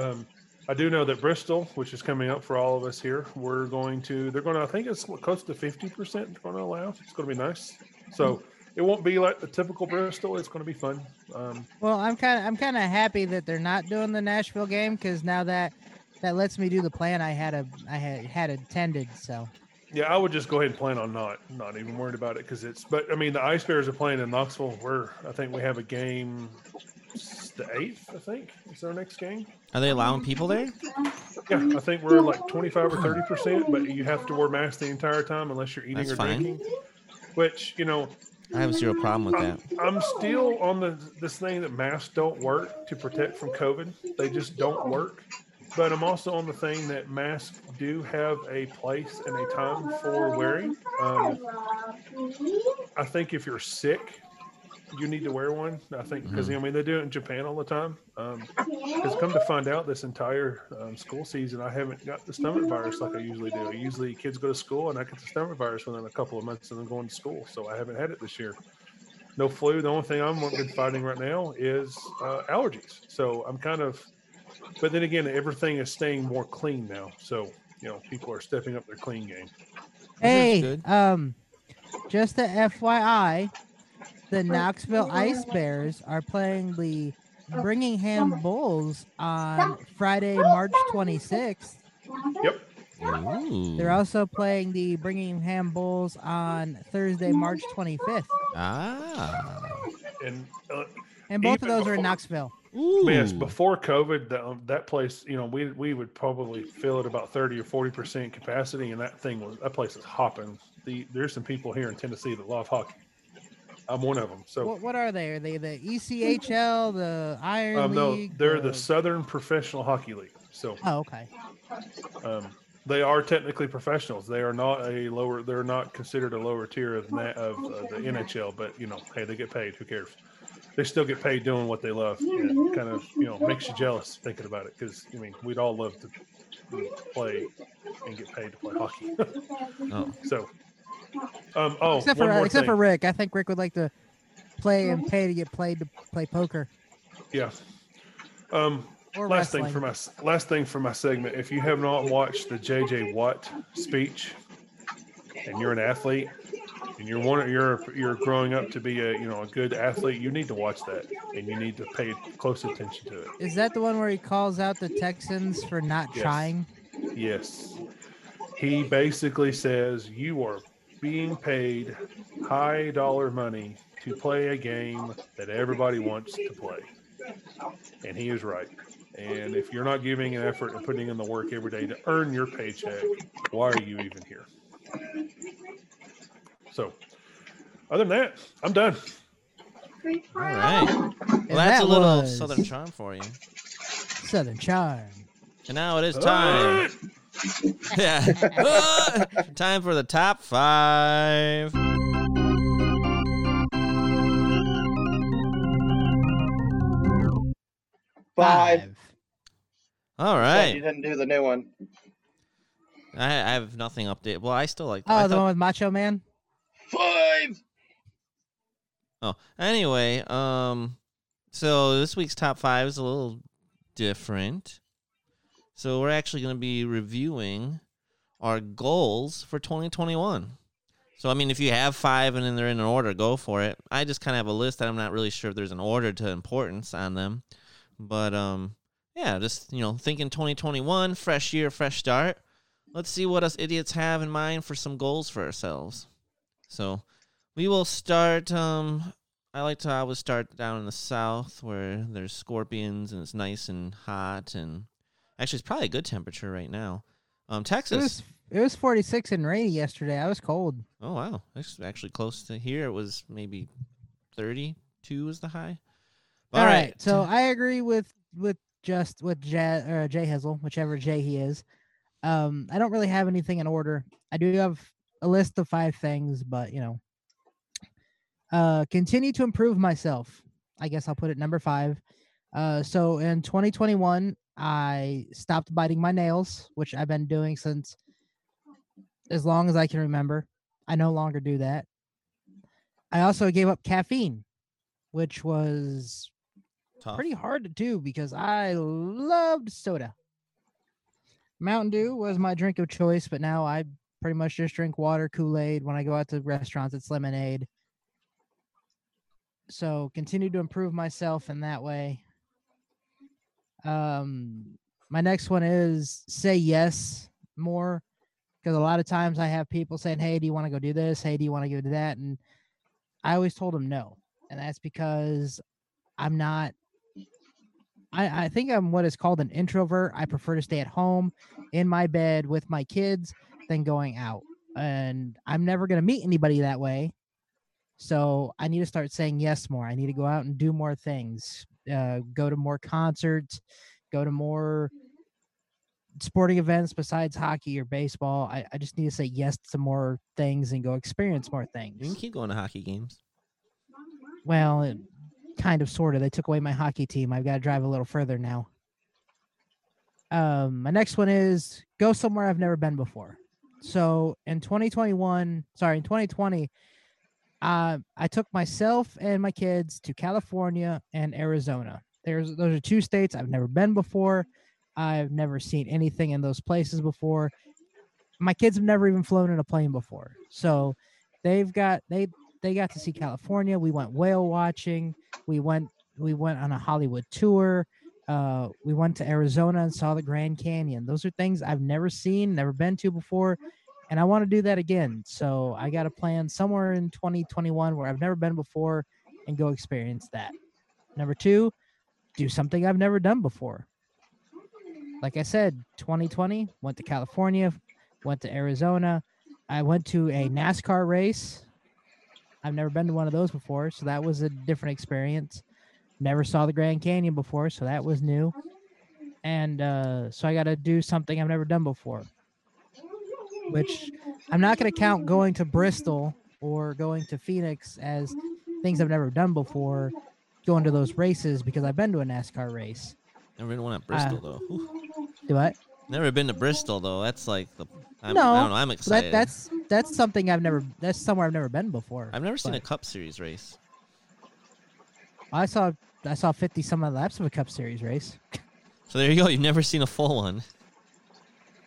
Um, I do know that Bristol, which is coming up for all of us here, we're going to, they're going to, I think it's close to 50% going to allow. It's going to be nice. So it won't be like the typical Bristol. It's going to be fun. Um, Well, I'm kind of I'm kind of happy that they're not doing the Nashville game because now that that lets me do the plan I had a I had had attended. So yeah, I would just go ahead and plan on not, not even worried about it because it's, but I mean, the Ice Bears are playing in Knoxville. We're, I think we have a game the 8th, I think, is our next game. Are they allowing people there? Yeah, I think we're like 25 or 30%, but you have to wear masks the entire time unless you're eating That's or fine. drinking. Which, you know, I have zero problem with that. I'm, I'm still on the this thing that masks don't work to protect from COVID. They just don't work. But I'm also on the thing that masks do have a place and a time for wearing. Um, I think if you're sick, you need to wear one. I think because I mean they do it in Japan all the time. Because come to find out, this entire um, school season, I haven't got the stomach virus like I usually do. Usually, kids go to school and I get the stomach virus within a couple of months of them going to school. So I haven't had it this year. No flu. The only thing I'm been fighting right now is uh, allergies. So I'm kind of, but then again, everything is staying more clean now. So you know, people are stepping up their clean game. hey, um, just a FYI, the Knoxville Ice Bears are playing the Birmingham Bulls on Friday, March 26th. Yep. Ooh. They're also playing the Birmingham Bulls on Thursday, March 25th, ah. And uh, and both of Even those are in Knoxville. Ooh. Yes, before COVID, that, um, that place, you know, we we would probably fill it about thirty or forty percent capacity, and that thing was that place is hopping. The there's some people here in Tennessee that love hockey. I'm one of them. So What, what are they? Are they the ECHL, the Iron um, no, they're the Southern Professional Hockey League. So Oh, okay. um, they are technically professionals. They are not a lower. They're not considered a lower tier of na- of uh, the NHL. But you know, hey, they get paid. Who cares? They still get paid doing what they love. And it kind of you know makes you jealous thinking about it because I mean we'd all love to play and get paid to play hockey. Oh. so, um, oh, except for except thing. for Rick, I think Rick would like to play and pay to get played to play poker yeah. Um, or last wrestling. thing for my last thing for my segment. If you have not watched the JJ Watt speech, and you're an athlete, and you're one you're you're growing up to be a you know a good athlete, you need to watch that, and you need to pay close attention to it. Is that the one where he calls out the Texans for not Yes. trying? Yes, he basically says you are being paid high dollar money to play a game that everybody wants to play, and he is right. And if you're not giving an effort and putting in the work every day to earn your paycheck, why are you even here? So, other than that, I'm done. All right. Well, And that's that a little Southern charm for you. Southern Charm. And now it is time. Yeah. Ah! time for the top five. Five. All But you didn't do the new one. I, I have nothing updated. Well, I still like. Oh, I the thought- one with Macho Man. Five. Oh, anyway, um, so this week's top five is a little different. So we're actually going to be reviewing our goals for 2021. So I mean, if you have five and then they're in an order, go for it. I just kind of have a list that I'm not really sure if there's an order to importance on them, but um, yeah, just you know, thinking 2021, fresh year, fresh start. Let's see what us idiots have in mind for some goals for ourselves. So we will start. Um, I like to always start down in the south where there's scorpions and it's nice and hot and actually it's probably a good temperature right now. Um, It Texas. was it was 46 and rainy yesterday. I was cold. Oh wow, it's actually close to here. It was maybe 32 is the high. All right. So I agree with with just with Jay, or J Hizzle, whichever Jay he is. Um, I don't really have anything in order. I do have a list of five things, but you know, uh, continue to improve myself. I guess I'll put it number five. Uh, so in 2021, I stopped biting my nails, which I've been doing since as long as I can remember. I no longer do that. I also gave up caffeine, which was Tough. pretty hard to do because I loved soda. Mountain Dew was my drink of choice, but now I pretty much just drink water, Kool Aid. When I go out to restaurants, it's lemonade. So continue to improve myself in that way. Um, my next one is say yes more because a lot of times I have people saying, "Hey, do you want to go do this? Hey, do you want to go do that?" And I always told them no, and that's because I'm not. I, I think I'm what is called an introvert. I prefer to stay at home in my bed with my kids than going out. And I'm never going to meet anybody that way. So I need to start saying yes more. I need to go out and do more things, uh, go to more concerts, go to more sporting events besides hockey or baseball. I, I just need to say yes to more things and go experience more things. You can keep going to hockey games. Well, it, kind of, sort of. They took away my hockey team. I've got to drive a little further now. Um, my next one is go somewhere I've never been before. So in 2021, sorry, in 2020, uh, I took myself and my kids to California and Arizona. There's those are two states I've never been before. I've never seen anything in those places before. My kids have never even flown in a plane before. So they've got they they got to see California. We went whale watching. We went we went on a Hollywood tour. Uh, we went to Arizona and saw the Grand Canyon. Those are things I've never seen, never been to before, and I want to do that again. So I got a plan somewhere in 2021 where I've never been before and go experience that. Number two, do something I've never done before. Like I said, 2020, went to California, went to Arizona. I went to a NASCAR race. I've never been to one of those before, so that was a different experience. Never saw the Grand Canyon before, so that was new. And uh, so I got to do something I've never done before, which I'm not going to count going to Bristol or going to Phoenix as things I've never done before, going to those races because I've been to a NASCAR race. Never been to one at Bristol uh, though. Ooh. Do what? Never been to Bristol though. That's like the. I'm, No, I don't know. I'm excited. that, that's that's something I've never. That's somewhere I've never been before. I've never seen a Cup Series race. I saw I saw fifty some laps of a Cup Series race. So there you go. You've never seen a full one.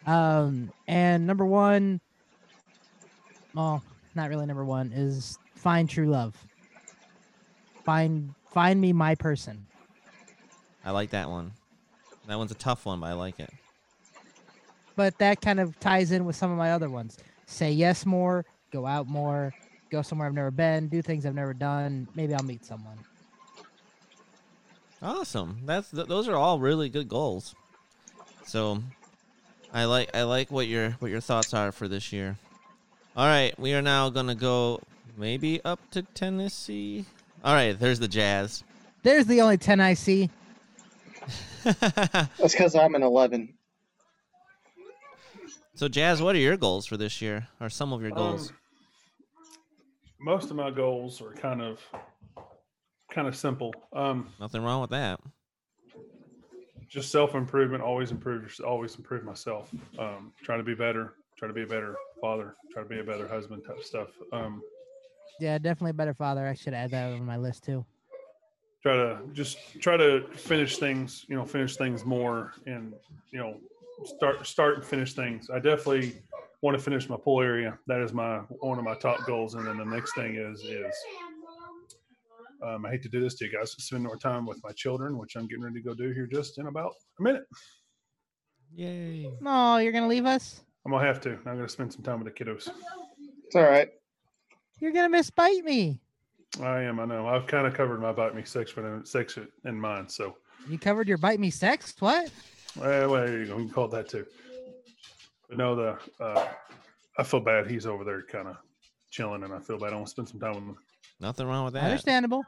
Um, and number one, well, not really number one, is find true love. Find find me my person. I like that one. That one's a tough one, but I like it. But that kind of ties in with some of my other ones. Say yes more, go out more, go somewhere I've never been, do things I've never done. Maybe I'll meet someone. Awesome. That's th- those are all really good goals. So, I like I like what your what your thoughts are for this year. All right, we are now gonna go maybe up to Tennessee. All right, there's the Jazz. There's the only ten I see. That's because I'm an 11. so, Jazz, what are your goals for this year? Or some of your goals? Um, most of my goals are kind of kind of simple. Um, Nothing wrong with that. Just self improvement. Always improve. Always improve myself. Um, try to be better. Try to be a better father. Try to be a better husband. Type stuff. Um, Yeah, definitely a better father. I should add that on my list too. try to just try to finish things. You know, finish things more, and you know, start start and finish things. I definitely want to finish my pool area. That is my one of my top goals. And then the next thing is is um, I hate to do this to you guys, spend more time with my children, which I'm getting ready to go do here just in about a minute. Yay. No, you're gonna leave us? I'm gonna have to. I'm gonna spend some time with the kiddos. It's all right. You're gonna miss bite me. I am. I know. I've kind of covered my bite me section section in mine. So, You covered your bite me sex? What? well, well, there you go. You can call it that too. But no, the uh, I feel bad. He's over there, kind of chilling, and I feel bad. I want to spend some time with him. Nothing wrong with that. Understandable.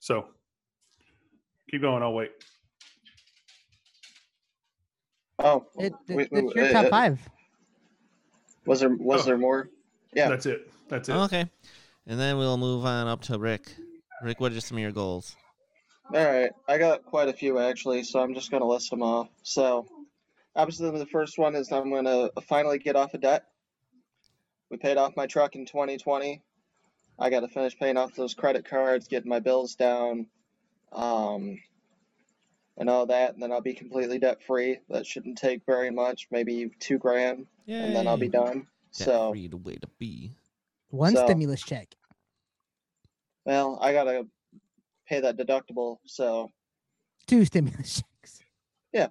So, keep going. I'll wait. Oh, It, it- wait, it's wait, your uh, top uh, five. Was there was Oh. there more? Yeah. That's it. That's it. Oh, okay. And then we'll move on up to Rick. Rick, what are some of your goals? All right, I got quite a few actually, so I'm just gonna list them off. So, obviously, the first one is I'm gonna finally get off of debt. We paid off my truck in 2020. I got to finish paying off those credit cards, getting my bills down, um, and all that, and then I'll be completely debt free. That shouldn't take very much, maybe two grand, Yeah. and then I'll be done. So, free the way to be. One so- stimulus check. well, I gotta pay that deductible, so Two stimulus checks. Yeah,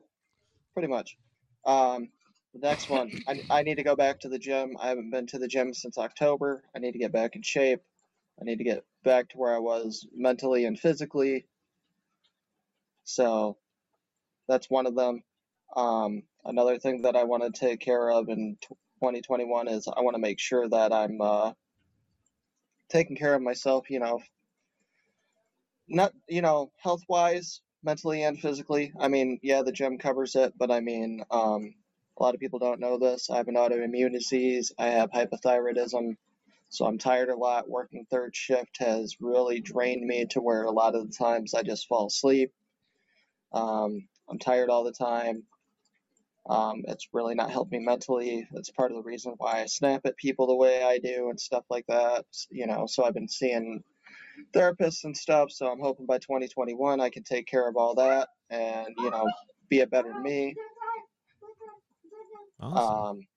pretty much. Um, the next one, I, I need to go back to the gym. I haven't been to the gym since October. I need to get back in shape. I need to get back to where I was mentally and physically. So that's one of them. Um, another thing that I want to take care of in 2021 is I want to make sure that I'm uh, taking care of myself, you know, not, you know, health wise, mentally and physically. I mean, yeah, the gym covers it, but I mean, um, a lot of people don't know this. I have an autoimmune disease. I have hypothyroidism. So I'm tired a lot. Working third shift has really drained me to where a lot of the times I just fall asleep. Um, I'm tired all the time. Um, it's really not helped me mentally. That's part of the reason why I snap at people the way I do and stuff like that. You know, so I've been seeing therapists and stuff. So I'm hoping by 2021 I can take care of all that and, you know, be a better me. Awesome. Um,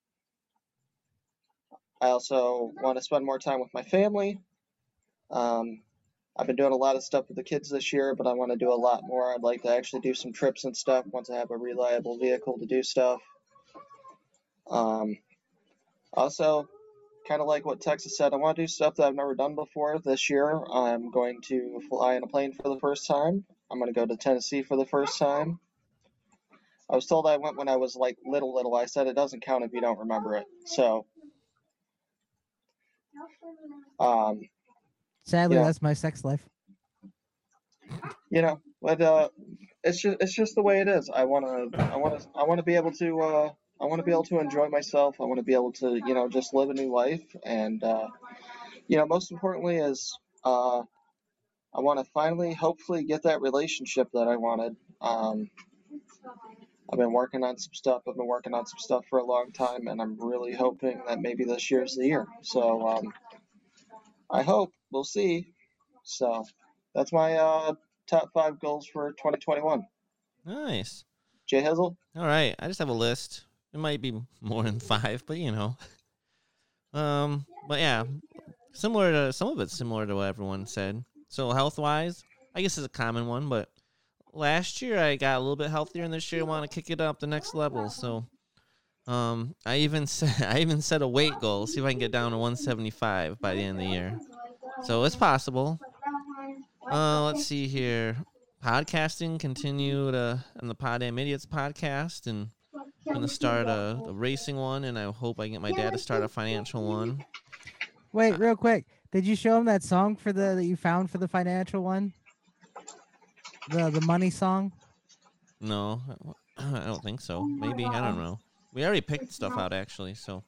I also want to spend more time with my family. Um, I've been doing a lot of stuff with the kids this year, but I want to do a lot more. I'd like to actually do some trips and stuff once I have a reliable vehicle to do stuff. Um, also, kind of like what Texas said. I want to do stuff that I've never done before this year. I'm going to fly in a plane for the first time. I'm going to go to Tennessee for the first time. I was told I went when I was like little, little. I said it doesn't count if you don't remember it. So, um, Sadly, that's my sex life. you know, but uh, it's just it's just the way it is. I want to I want to I want to be able to uh, I want to be able to enjoy myself. I want to be able to you know just live a new life, and uh, you know most importantly is uh, I want to finally hopefully get that relationship that I wanted. Um, I've been working on some stuff. I've been working on some stuff for a long time, and I'm really hoping that maybe this year's the year. So um, I hope we'll see. So that's my uh, top five goals for 2021. Nice. J Hizzle. All right, I just have a list. It might be more than five, but you know. Um, but yeah, similar to some of it's similar to what everyone said. So health wise, I guess it's a common one, but last year I got a little bit healthier, and this year I want to kick it up the next level. So, um, I even set I even set a weight goal, see if I can get down to 175 by the end of the year. So it's possible. Uh, let's see here. Podcasting continue to on the Poddamn Idiotz podcast, and I'm gonna start a, a racing one, and I hope I get my dad to start a financial one. Wait, real quick. Did you show him that song for the that you found for the financial one? The the money song? No, I don't think so. Maybe I don't know. We already picked stuff out actually, so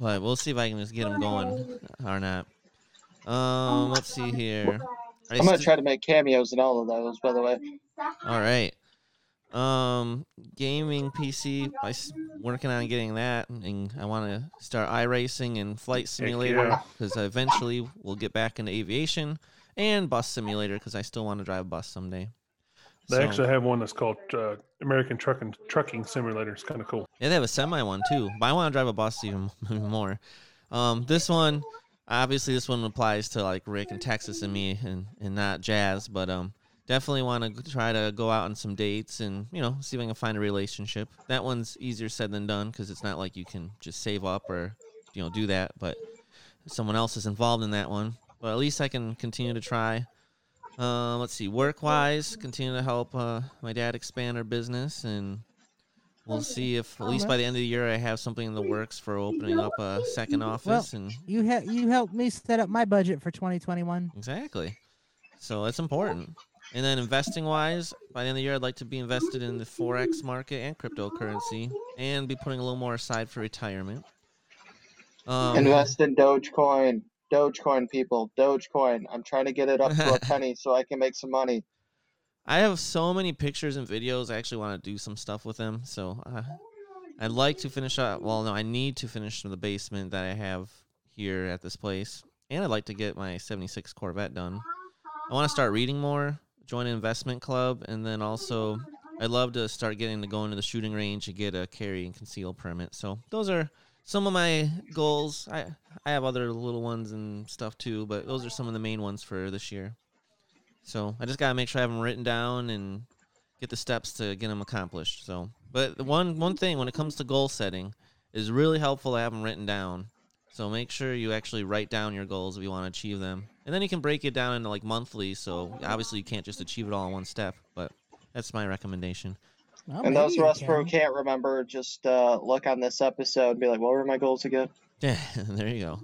but we'll see if I can just get them going or not. Um, let's see here. I I'm gonna st- try to make cameos in all of those, by the way. All right. Um, gaming PC. I'm working on getting that, and I want to start iRacing and Flight Simulator yeah. because eventually we'll get back into aviation and Bus Simulator because I still want to drive a bus someday. They So- actually have one that's called uh, American Trucking Trucking Simulator. It's kind of cool. Yeah, they have a semi one too, but I want to drive a bus even, even more. Um, this one, obviously, this one applies to like Rick and Texas and me, and and not Jazz, but um, definitely want to try to go out on some dates and you know see if I can find a relationship. That one's easier said than done because it's not like you can just save up or you know do that, but someone else is involved in that one. But at least I can continue to try. Uh, let's see, work wise, continue to help uh, my dad expand our business and We'll see if at least by the end of the year I have something in the works for opening up a second office and You ha- you helped me set up my budget for 2021. exactly. So that's important. And then investing wise, by the end of the year I'd like to be invested in the forex market and cryptocurrency and be putting a little more aside for retirement. Um, Invest in Dogecoin. Dogecoin, people. Dogecoin. I'm trying to get it up to a penny so I can make some money. I have so many pictures and videos. I actually want to do some stuff with them. So uh, I'd like to finish up. Well, no, I need to finish the basement that I have here at this place, and I'd like to get my '76 Corvette done. I want to start reading more, join an investment club, and then also I'd love to start getting to go into the shooting range and get a carry and conceal permit. So those are some of my goals. I I have other little ones and stuff too, but those are some of the main ones for this year. So I just gotta make sure I have them written down and get the steps to get them accomplished. So, but one one thing when it comes to goal setting is really helpful to have them written down. So make sure you actually write down your goals if you want to achieve them, and then you can break it down into like monthly. So obviously you can't just achieve it all in one step, but that's my recommendation. Well, and those maybe of us who can. can't remember, just uh, look on this episode and be like, what were my goals again? Yeah, there you go.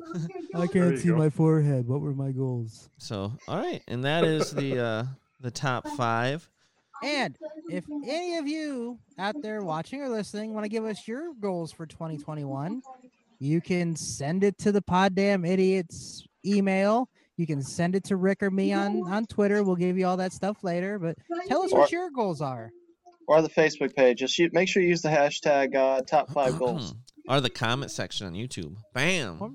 I can't see go. my forehead. What were my goals? So all right, and that is the uh, the top five. And if any of you out there watching or listening want to give us your goals for 2021, you can send it to the Poddamn Idiotz email. You can send it to Rick or me on, on Twitter. We'll give you all that stuff later. But tell us what your goals are. Or the Facebook page. Just u- make sure you use the hashtag uh, top five goals. or the comment section on YouTube. Bam. Well,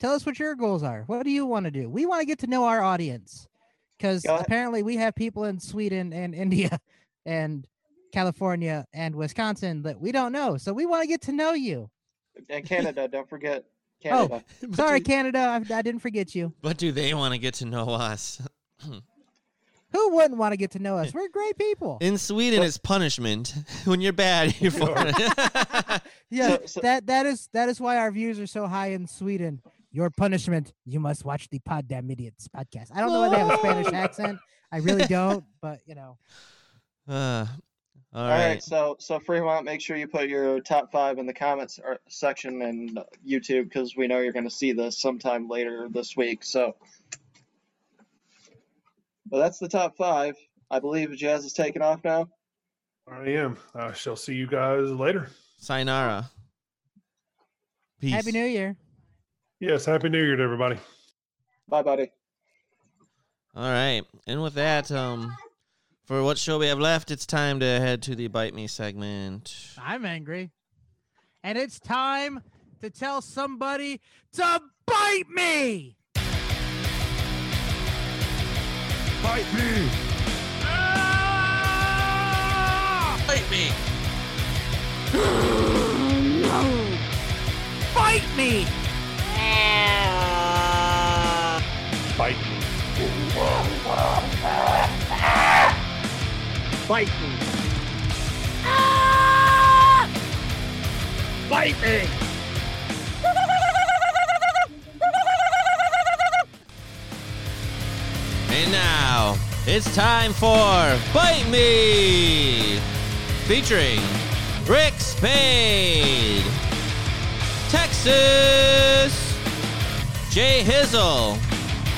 Tell us what your goals are. What do you want to do? We want to get to know our audience because apparently we have people in Sweden and India and California and Wisconsin that we don't know. So we want to get to know you. And Canada, don't forget Oh, Canada. But Sorry, do- Canada. I, I didn't forget you. But do they want to get to know us? Who wouldn't want to get to know us? We're great people. In Sweden, it's punishment. When you're bad, you're for it. Yeah, So- so- that that is that is why our views are so high in Sweden. Your punishment, you must watch the Poddamn Idiotz podcast. I don't know why they have a Spanish accent. I really don't, but you know. Uh, all All right. right. so so Fremont, make sure you put your top five in the comments or section and YouTube because we know you're going to see this sometime later this week. So, but that's the top five. I believe Jazz is taking off now. I am. I shall see you guys later. Sayonara. Peace. Happy New Year. Yes, happy New Year to everybody. Bye, buddy. All right. And with that, um, for what show we have left, it's time to head to the Bite Me segment. I'm angry. And it's time to tell somebody to bite me. Bite me. Bite me. Bite me. Bite me. Bite me. Bite me. And now it's time for Bite Me, featuring Rick Spade, Texas, J Hizzle,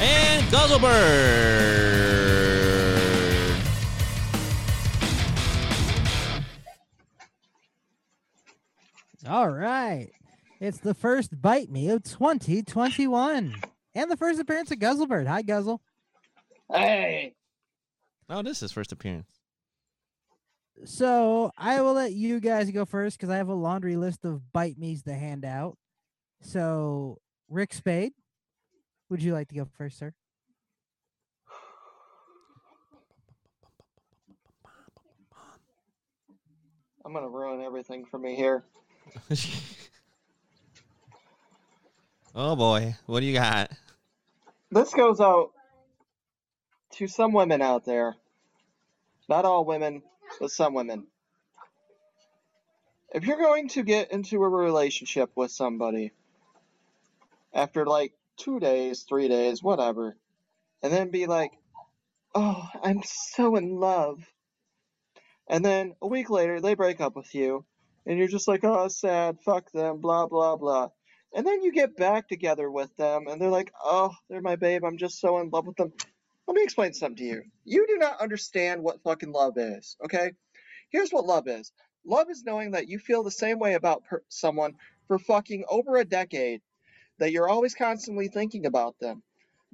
and Guzzlebird. All right. It's the first bite me of 2021. And the first appearance of Guzzlebird. Hi, Guzzle. Hey. Oh, this is his first appearance. So I will let you guys go first because I have a laundry list of bite me's to hand out. So, Rick Spade, would you like to go first, sir? I'm gonna ruin everything for me here. oh boy, what do you got? This goes out to some women out there. Not all women, but some women. If you're going to get into a relationship with somebody after like two days, three days, whatever, and then be like, oh, I'm so in love. And then a week later, they break up with you, and you're just like, oh, sad, fuck them, blah, blah, blah. And then you get back together with them, and they're like, oh, they're my babe, I'm just so in love with them. Let me explain something to you. You do not understand what fucking love is, okay? Here's what love is love is knowing that you feel the same way about per- someone for fucking over a decade, that you're always constantly thinking about them,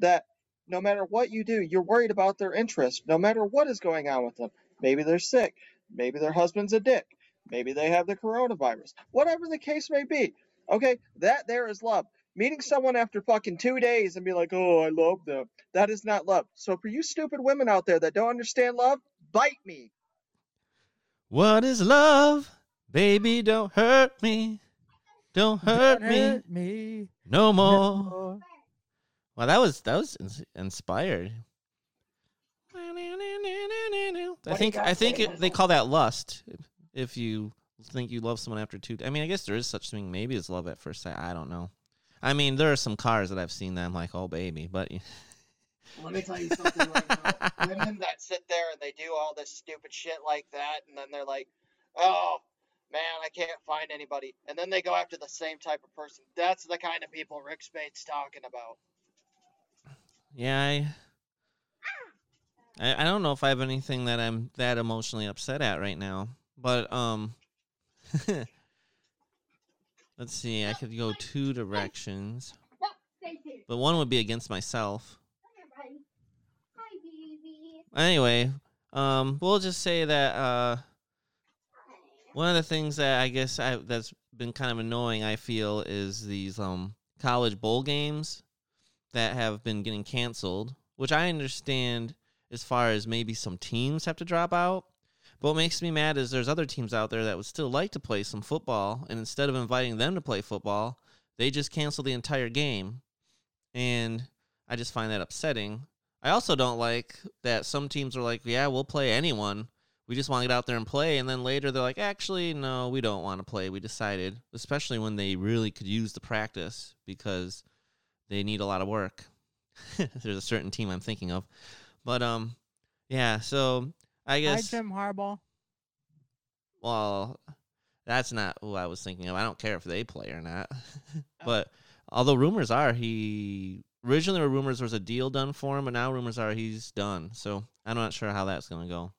that no matter what you do, you're worried about their interest, no matter what is going on with them. Maybe they're sick, maybe their husband's a dick, maybe they have the coronavirus, whatever the case may be. Okay, that there is love. Meeting someone after fucking two days and be like, oh, I love them. That is not love. So for you stupid women out there that don't understand love, bite me. What is love? Baby, don't hurt me. Don't hurt Don't me hurt me. no more. no. Well, that was that was inspired. I think I think it, they call that lust. If, if you think you love someone after two, I mean, I guess there is such thing. Maybe it's love at first sight. I don't know. I mean, there are some cars that I've seen that I'm like, oh baby, but Let me tell you something right now. Women that sit there and they do all this stupid shit like that, and then they're like, oh, man, I can't find anybody. And then they go after the same type of person. That's the kind of people Rick Spade's talking about. yeah, I, I I don't know if I have anything that I'm that emotionally upset at right now, but um. Let's see. I could go two directions, No, stay here. but one would be against myself. Hi, buddy. Hi, baby. Anyway, um, we'll just say that uh, one of the things that I guess I that's been kind of annoying. I feel is these um college bowl games that have been getting canceled, which I understand as far as maybe some teams have to drop out. What makes me mad is there's other teams out there that would still like to play some football, and instead of inviting them to play football, they just cancel the entire game. And I just find that upsetting. I also don't like that some teams are like, yeah, we'll play anyone, we just want to get out there and play. And then later they're like, actually, no, we don't want to play. We decided, especially when they really could use the practice because they need a lot of work. There's a certain team I'm thinking of, but um, yeah. So I guess. Hi, Jim Harbaugh. well, that's not who I was thinking of. I don't care if they play or not. Oh. but although rumors are he originally were rumors there was a deal done for him, but now rumors are he's done. So I'm not sure how that's gonna go.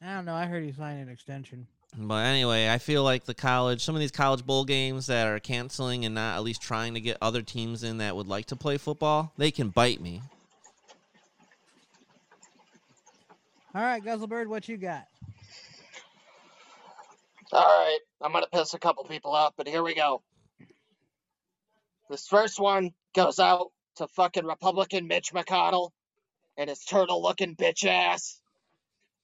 I don't know. I heard he signed an extension. But anyway, I feel like the college, some of these college bowl games that are canceling and not at least trying to get other teams in that would like to play football, they can bite me. All right, Guzzlebird, what you got? All right, I'm gonna piss a couple people off, but here we go. This first one goes out to fucking Republican Mitch McConnell and his turtle-looking bitch ass.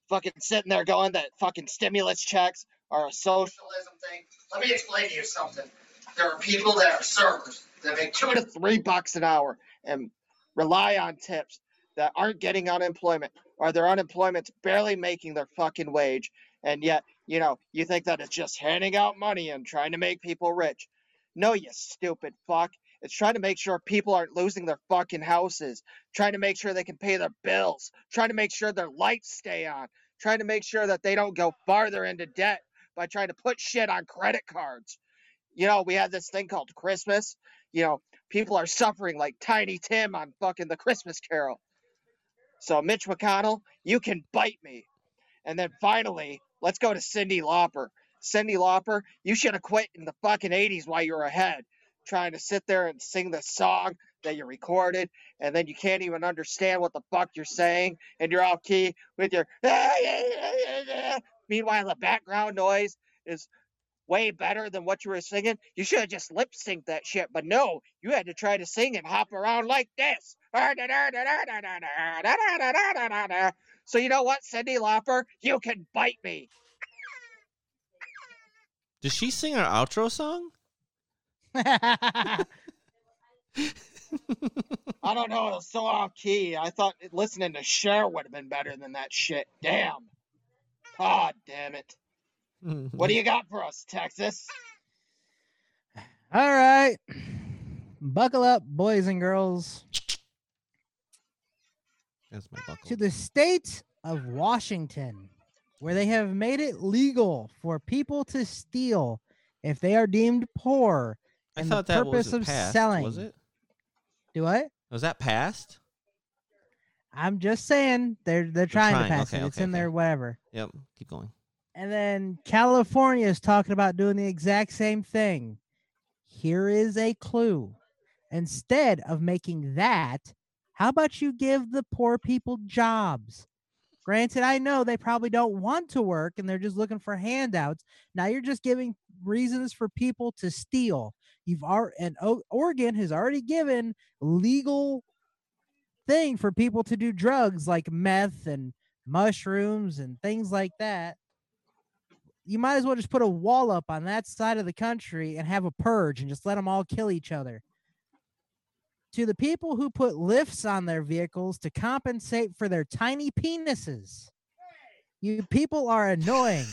Fucking sitting there going that fucking stimulus checks are a socialism thing. Let me explain to you something. There are people that are servers that make two to three bucks an hour and rely on tips that aren't getting unemployment or their unemployment's barely making their fucking wage and yet you know, you think that it's just handing out money and trying to make people rich. No, you stupid fuck. It's trying to make sure people aren't losing their fucking houses, trying to make sure they can pay their bills, trying to make sure their lights stay on, trying to make sure that they don't go farther into debt by trying to put shit on credit cards. You know, we have this thing called Christmas. You know, people are suffering like Tiny Tim on fucking the Christmas Carol. So, Mitch McConnell, you can bite me. And then finally, let's go to Cyndi Lauper. Cyndi Lauper, you should have quit in the fucking 80s while you were ahead, trying to sit there and sing the song that you recorded, and then you can't even understand what the fuck you're saying, and you're off key with your. Meanwhile, the background noise is way better than what you were singing. You should have just lip synced that shit, but no, you had to try to sing and hop around like this. So you know what, Cyndi Lauper, you can bite me. Did she sing our outro song? I don't know, it was so off key. I thought listening to Cher would have been better than that shit. Damn. God damn it. What do mm-hmm. you got for us, Texas? All right. Buckle up, boys and girls. That's my buckle. To the state of Washington, where they have made it legal for people to steal if they are deemed poor. I and the thought that purpose was of passed. selling. Was it? Do what? Was that passed? I'm just saying they're they're trying, trying, to pass okay, it. It's okay, in there, whatever. Yep. Keep going. And then California is talking about doing the exact same thing. Here is a clue. Instead of making that, how about you give the poor people jobs? Granted, I know they probably don't want to work and they're just looking for handouts. Now you're just giving reasons for people to steal. You've already, and O- Oregon has already given legal thing for people to do drugs like meth and mushrooms and things like that you might as well just put a wall up on that side of the country and have a purge and just let them all kill each other. To the people who put lifts on their vehicles to compensate for their tiny penises, you people are annoying.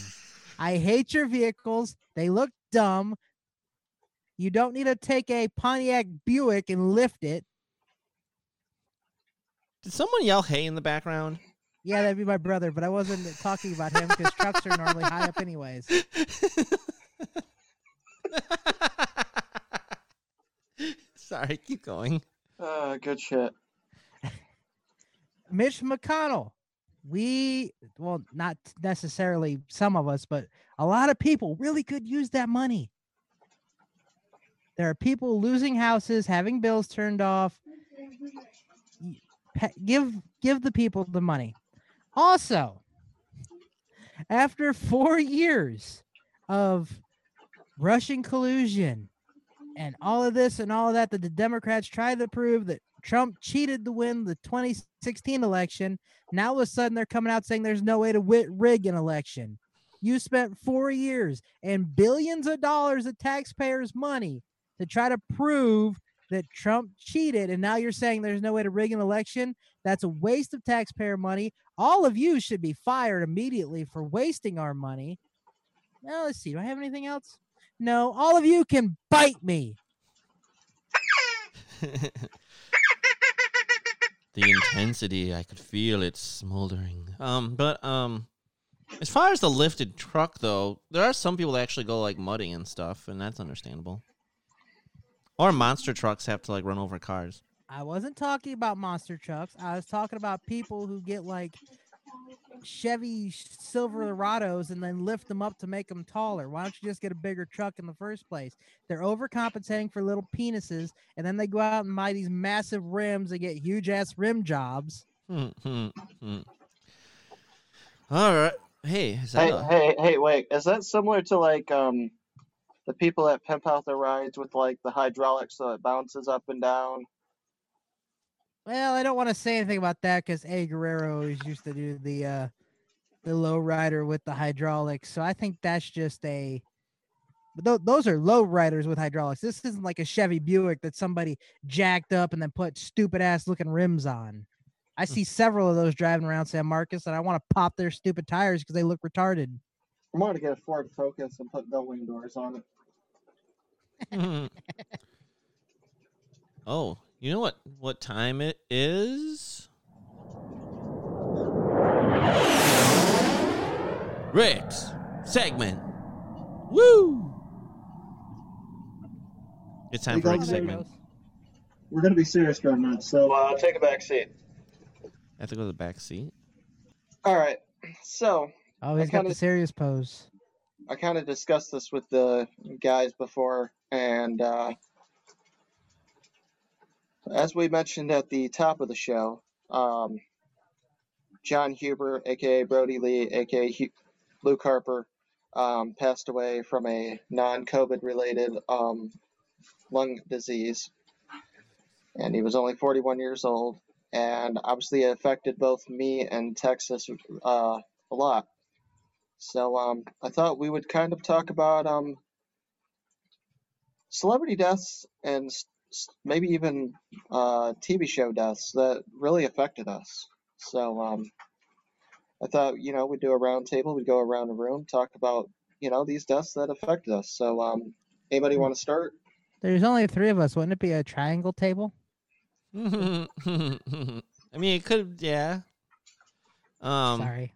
I hate your vehicles. They look dumb. You don't need to take a Pontiac Buick and lift it. Did someone yell "Hey" in the background? Yeah, that'd be my brother, but I wasn't talking about him because trucks are normally high up, anyways. Sorry, keep going. Uh, good shit. Mitch McConnell. We, well, not necessarily some of us, but a lot of people really could use that money. There are people losing houses, having bills turned off. Y- Give give the people the money. Also, after four years of Russian collusion and all of this and all of that, that the Democrats tried to prove that Trump cheated to win the 2016 election. Now all of a sudden they're coming out saying there's no way to rig an election. You spent four years and billions of dollars of taxpayers' money to try to prove that Trump cheated, and now you're saying there's no way to rig an election. That's a waste of taxpayer money. All of you should be fired immediately for wasting our money. Now, let's see. Do I have anything else? No, all of you can bite me. the intensity, I could feel it smoldering. Um, but um, as far as the lifted truck, though, there are some people that actually go like mudding and stuff, and that's understandable. Or monster trucks have to like run over cars. I wasn't talking about monster trucks. I was talking about people who get like Chevy Silverados and then lift them up to make them taller. Why don't you just get a bigger truck in the first place? They're overcompensating for little penises, and then they go out and buy these massive rims and get huge ass rim jobs. Hmm, hmm, hmm. All right. Hey, is that Hey, a- hey, hey, wait. Is that similar to like um the people that pimp out their rides with like the hydraulics so it bounces up and down? Well, I don't want to say anything about that because A Guerrero is used to do the uh the low rider with the hydraulics. So I think that's just a but tho- those are low riders with hydraulics. This isn't like a Chevy Buick that somebody jacked up and then put stupid ass looking rims on. I see several of those driving around San Marcos and I want to pop their stupid tires because they look retarded. I'm gonna get a Ford Focus and put gullwing doors on it. oh, you know what? What time it is? Rick's segment. Woo! It's time We for got Rick's the- segment. We're gonna be serious for a minute, so uh, take a back seat. I have to go to the back seat. All right. So Oh, I he's got the kinda- serious pose. I kind of discussed this with the guys before, and uh, as we mentioned at the top of the show, um, Jon Huber, aka Brodie Lee, aka Hu- Luke Harper, um, passed away from a non-COVID related um, lung disease, and he was only 41 years old, and obviously it affected both me and Texas uh, a lot. So um, I thought we would kind of talk about um, celebrity deaths and maybe even uh, TV show deaths that really affected us. So um, I thought you know we'd do a round table, we'd go around the room, talk about you know these deaths that affected us. So um, anybody want to start? There's only three of us. Wouldn't it be a triangle table? I mean, it could, yeah. Um, Sorry.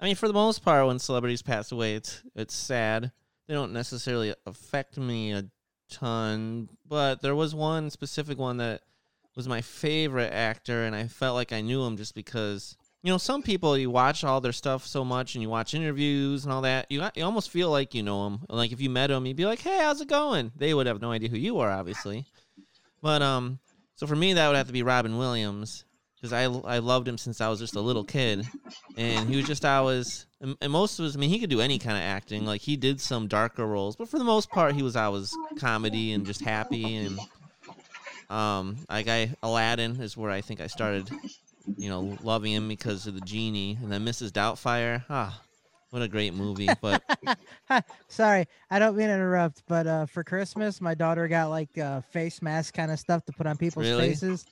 I mean, for the most part, when celebrities pass away, it's it's sad. They don't necessarily affect me a ton, but there was one specific one that was my favorite actor, and I felt like I knew him just because you know some people you watch all their stuff so much, and you watch interviews and all that. You you almost feel like you know him. Like if you met him, you'd be like, "Hey, how's it going?" They would have no idea who you are, obviously. But um, so for me, that would have to be Robin Williams because I I loved him since I was just a little kid and he was just always and, and most of his I mean he could do any kind of acting like he did some darker roles but for the most part he was always comedy and just happy and um like I Aladdin is where I think I started you know loving him because of the genie and then Mrs. Doubtfire ah what a great movie but Sorry, I don't mean to interrupt, but uh, for Christmas, my daughter got like uh, face mask kind of stuff to put on people's Really? faces.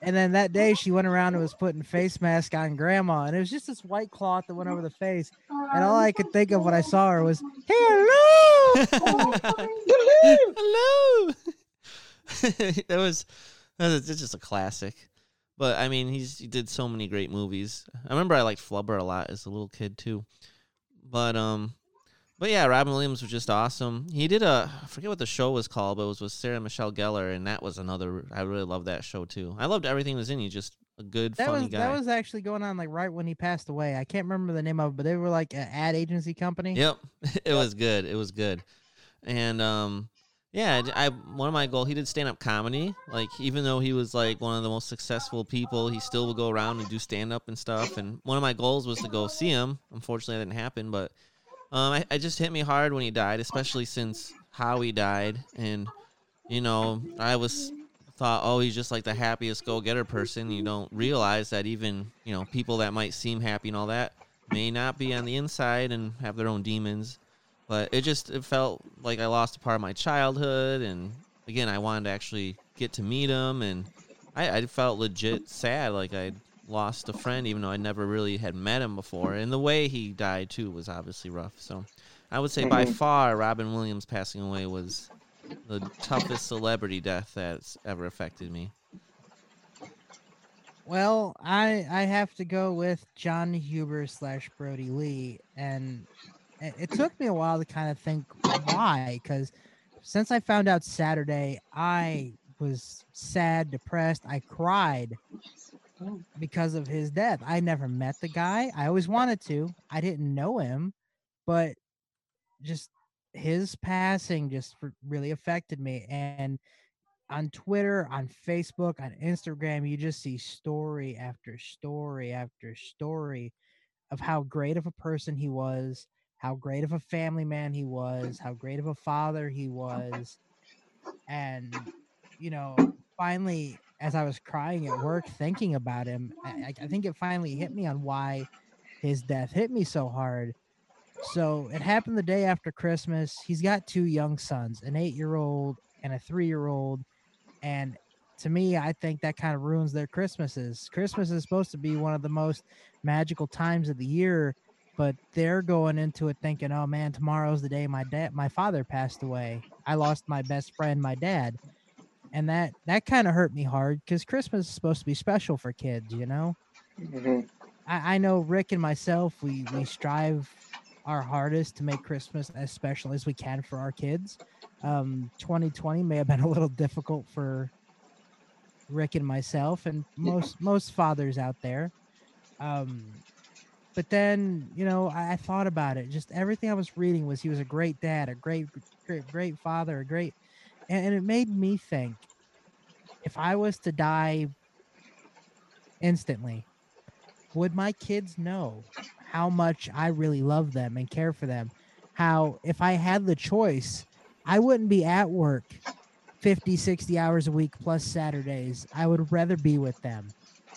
And then that day, she went around and was putting face mask on grandma, and it was just this white cloth that went over the face. And all I could think of when I saw her was, "Hello." Hello. that was that was it's just a classic. But I mean, he's he did so many great movies. I remember I liked Flubber a lot as a little kid too. But um, but yeah, Robin Williams was just awesome. He did a I forget what the show was called, but it was with Sarah Michelle Gellar, and that was another. I really loved that show too. I loved everything that was in. He just a good, That funny was guy. that was actually going on like right when he passed away. I can't remember the name of it, but they were like an ad agency company. Yep, it was good. It was good, and um, yeah, I I- one of my goals. He did stand up comedy. Like even though he was like one of the most successful people, he still would go around and do stand up and stuff. And one of my goals was to go see him. Unfortunately, that didn't happen. But um, I, just hit me hard when he died, especially since how he died. And you know, I was thought, oh, he's just like the happiest go getter person. You don't realize that even you know people that might seem happy and all that may not be on the inside and have their own demons. But it just it felt like I lost a part of my childhood, and again, I wanted to actually get to meet him, and I, I felt legit sad, like I lost a friend, even though I never really had met him before. And the way he died too was obviously rough. So I would say by Mhm. far, Robin Williams passing away was the toughest celebrity death that's ever affected me. Well, I I have to go with Jon Huber slash Brodie Lee, and it, it took me a while to kind of think why, because since I found out Saturday, I was sad, depressed. I cried because of his death. I never met the guy. I always wanted to. I didn't know him, but just his passing just really affected me and on Twitter, on Facebook, on Instagram, you just see story after story after story of how great of a person he was, how great of a family man he was, how great of a father he was. And, you know, finally, as I was crying at work thinking about him, I, I- think it finally hit me on why his death hit me so hard. So it happened the day after Christmas. He's got two young sons, an eight year old and a three year old. And to me, I think that kind of ruins their Christmases. Christmas is supposed to be one of the most magical times of the year, but they're going into it thinking, "Oh man, tomorrow's the day my dad, my father passed away. I lost my best friend, my dad." And that that kind of hurt me hard because Christmas is supposed to be special for kids, you know. hmm I, I know Rick and myself, we we strive our hardest to make Christmas as special as we can for our kids. Um, 2020 may have been a little difficult for Rick and myself, and most most fathers out there. Um, but then you know, I, I thought about it. Just everything I was reading was he was a great dad, a great great great father, a great, and, it made me think if I was to die instantly would my kids know how much I really love them and care for them? How, if I had the choice, I wouldn't be at work 50, 60 hours a week plus Saturdays. I would rather be with them.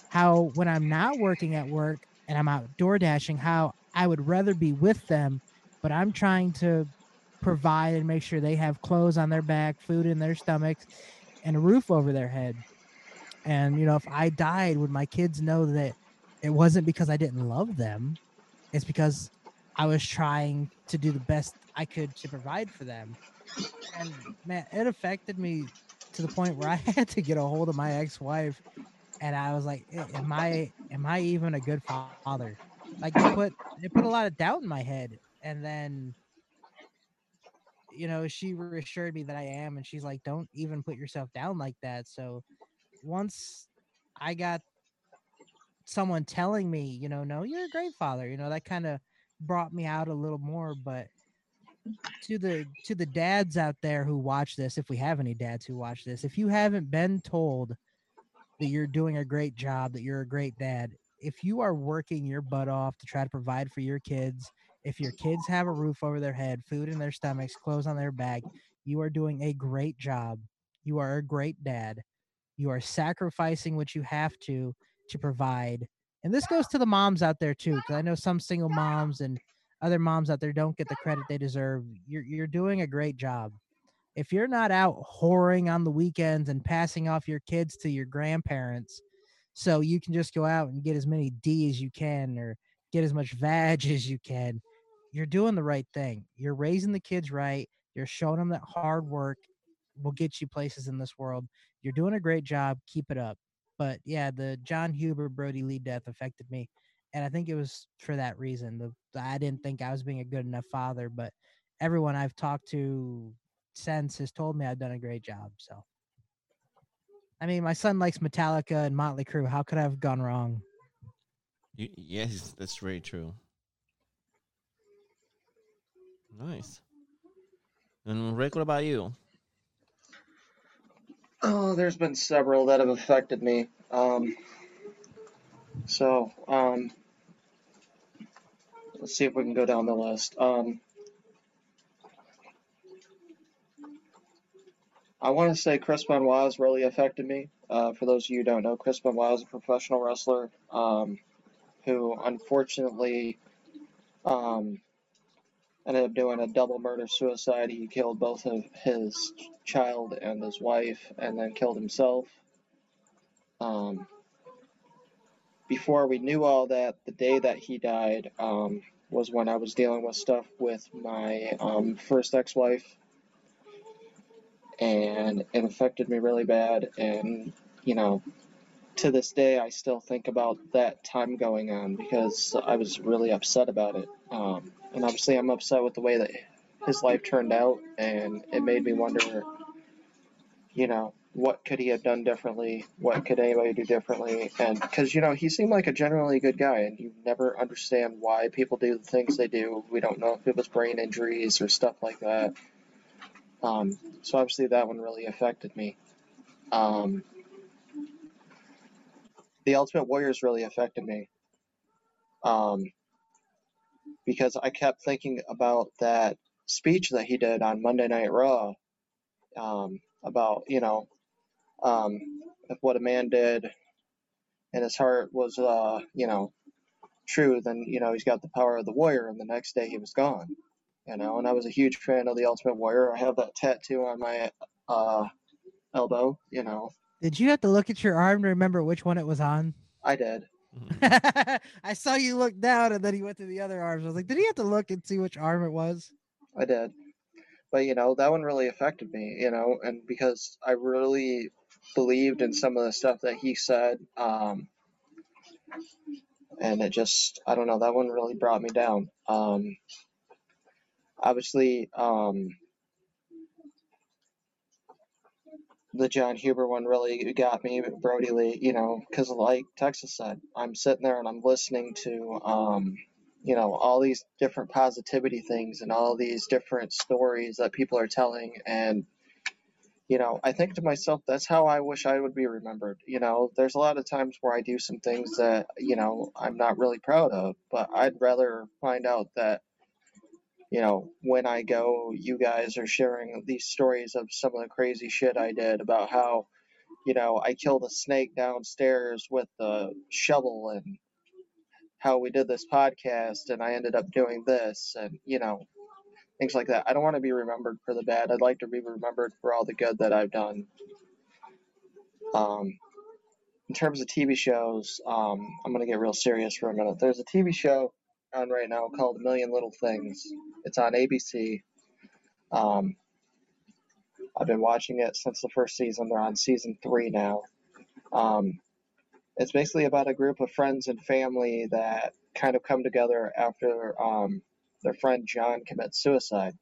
How, when I'm not working at work and I'm out door dashing, how I would rather be with them, but I'm trying to provide and make sure they have clothes on their back, food in their stomachs, and a roof over their head. And, you know, if I died, would my kids know that it wasn't because I didn't love them. It's because I was trying to do the best I could to provide for them. And man, it affected me to the point where I had to get a hold of my ex-wife and I was like, am I am I even a good father? Like they put it put a lot of doubt in my head and then you know, she reassured me that I am and she's like, "Don't even put yourself down like that." So once I got someone telling me, you know, no, you're a great father, you know, that kind of brought me out a little more. But to the to the dads out there who watch this, if we have any dads who watch this, if you haven't been told that you're doing a great job, that you're a great dad, if you are working your butt off to try to provide for your kids, if your kids have a roof over their head, food in their stomachs, clothes on their back, you are doing a great job. You are a great dad. You are sacrificing what you have to to provide. And this goes to the moms out there too, because I know some single moms and other moms out there don't get the credit they deserve. You're you're doing a great job. If you're not out whoring on the weekends and passing off your kids to your grandparents, so you can just go out and get as many D as you can or get as much vag as you can, you're doing the right thing. You're raising the kids right. You're showing them that hard work will get you places in this world. You're doing a great job. Keep it up. But yeah, the Jon Huber Brodie Lee death affected me, and I think it was for that reason. The I didn't think I was being a good enough father, but everyone I've talked to since has told me I've done a great job. So, I mean, my son likes Metallica and Motley Crue. How could I have gone wrong? Yes, that's very true. Nice. And Rick, what about you? Oh, there's been several that have affected me. Um, so, um, let's see if we can go down the list. Um, I want to say Chris Benoit has really affected me. Uh, for those of you who don't know, Chris Benoit is a professional wrestler um, who unfortunately um, ended up doing a double murder suicide. He killed both of his child and his wife, and then killed himself. Um, before we knew all that, the day that he died um, was when I was dealing with stuff with my um, first ex-wife, and it affected me really bad. And you know, to this day, I still think about that time going on because I was really upset about it. Um, and obviously, I'm upset with the way that his life turned out, and it made me wonder, you know, what could he have done differently? What could anybody do differently? And because, you know, he seemed like a generally good guy, and you never understand why people do the things they do. We don't know if it was brain injuries or stuff like that. Um, so obviously, that one really affected me. Um, the Ultimate Warriors really affected me. Um, because I kept thinking about that speech that he did on Monday Night Raw um, about, you know, um, if what a man did and his heart was, uh, you know, true, then, you know, he's got the power of the warrior, and the next day he was gone. You know, and I was a huge fan of the Ultimate Warrior. I have that tattoo on my uh, elbow, you know. Did you have to look at your arm to remember which one it was on? I did. Mhm. I saw you look down and then he went to the other arms. I was like, did he have to look and see which arm it was? I did. But you know, that one really affected me, you know, and because I really believed in some of the stuff that he said, um, and it just, I don't know, that one really brought me down. Um, obviously, um, the Jon Huber one really got me, Brodie Lee, you know, because like Texas said, I'm sitting there and I'm listening to, um, you know, all these different positivity things and all these different stories that people are telling. And, you know, I think to myself, that's how I wish I would be remembered. You know, there's a lot of times where I do some things that, you know, I'm not really proud of, but I'd rather find out that, you know, when I go, you guys are sharing these stories of some of the crazy shit I did about how, you know, I killed a snake downstairs with a shovel and how we did this podcast and I ended up doing this and, you know, things like that. I don't want to be remembered for the bad. I'd like to be remembered for all the good that I've done. Um, in terms of TV shows, um, I'm going to get real serious for a minute. There's a TV show on right now called A Million Little Things. It's on ABC. Um, I've been watching it since the first season. They're on season three now. Um, it's basically about a group of friends and family that kind of come together after um, their friend John commits suicide.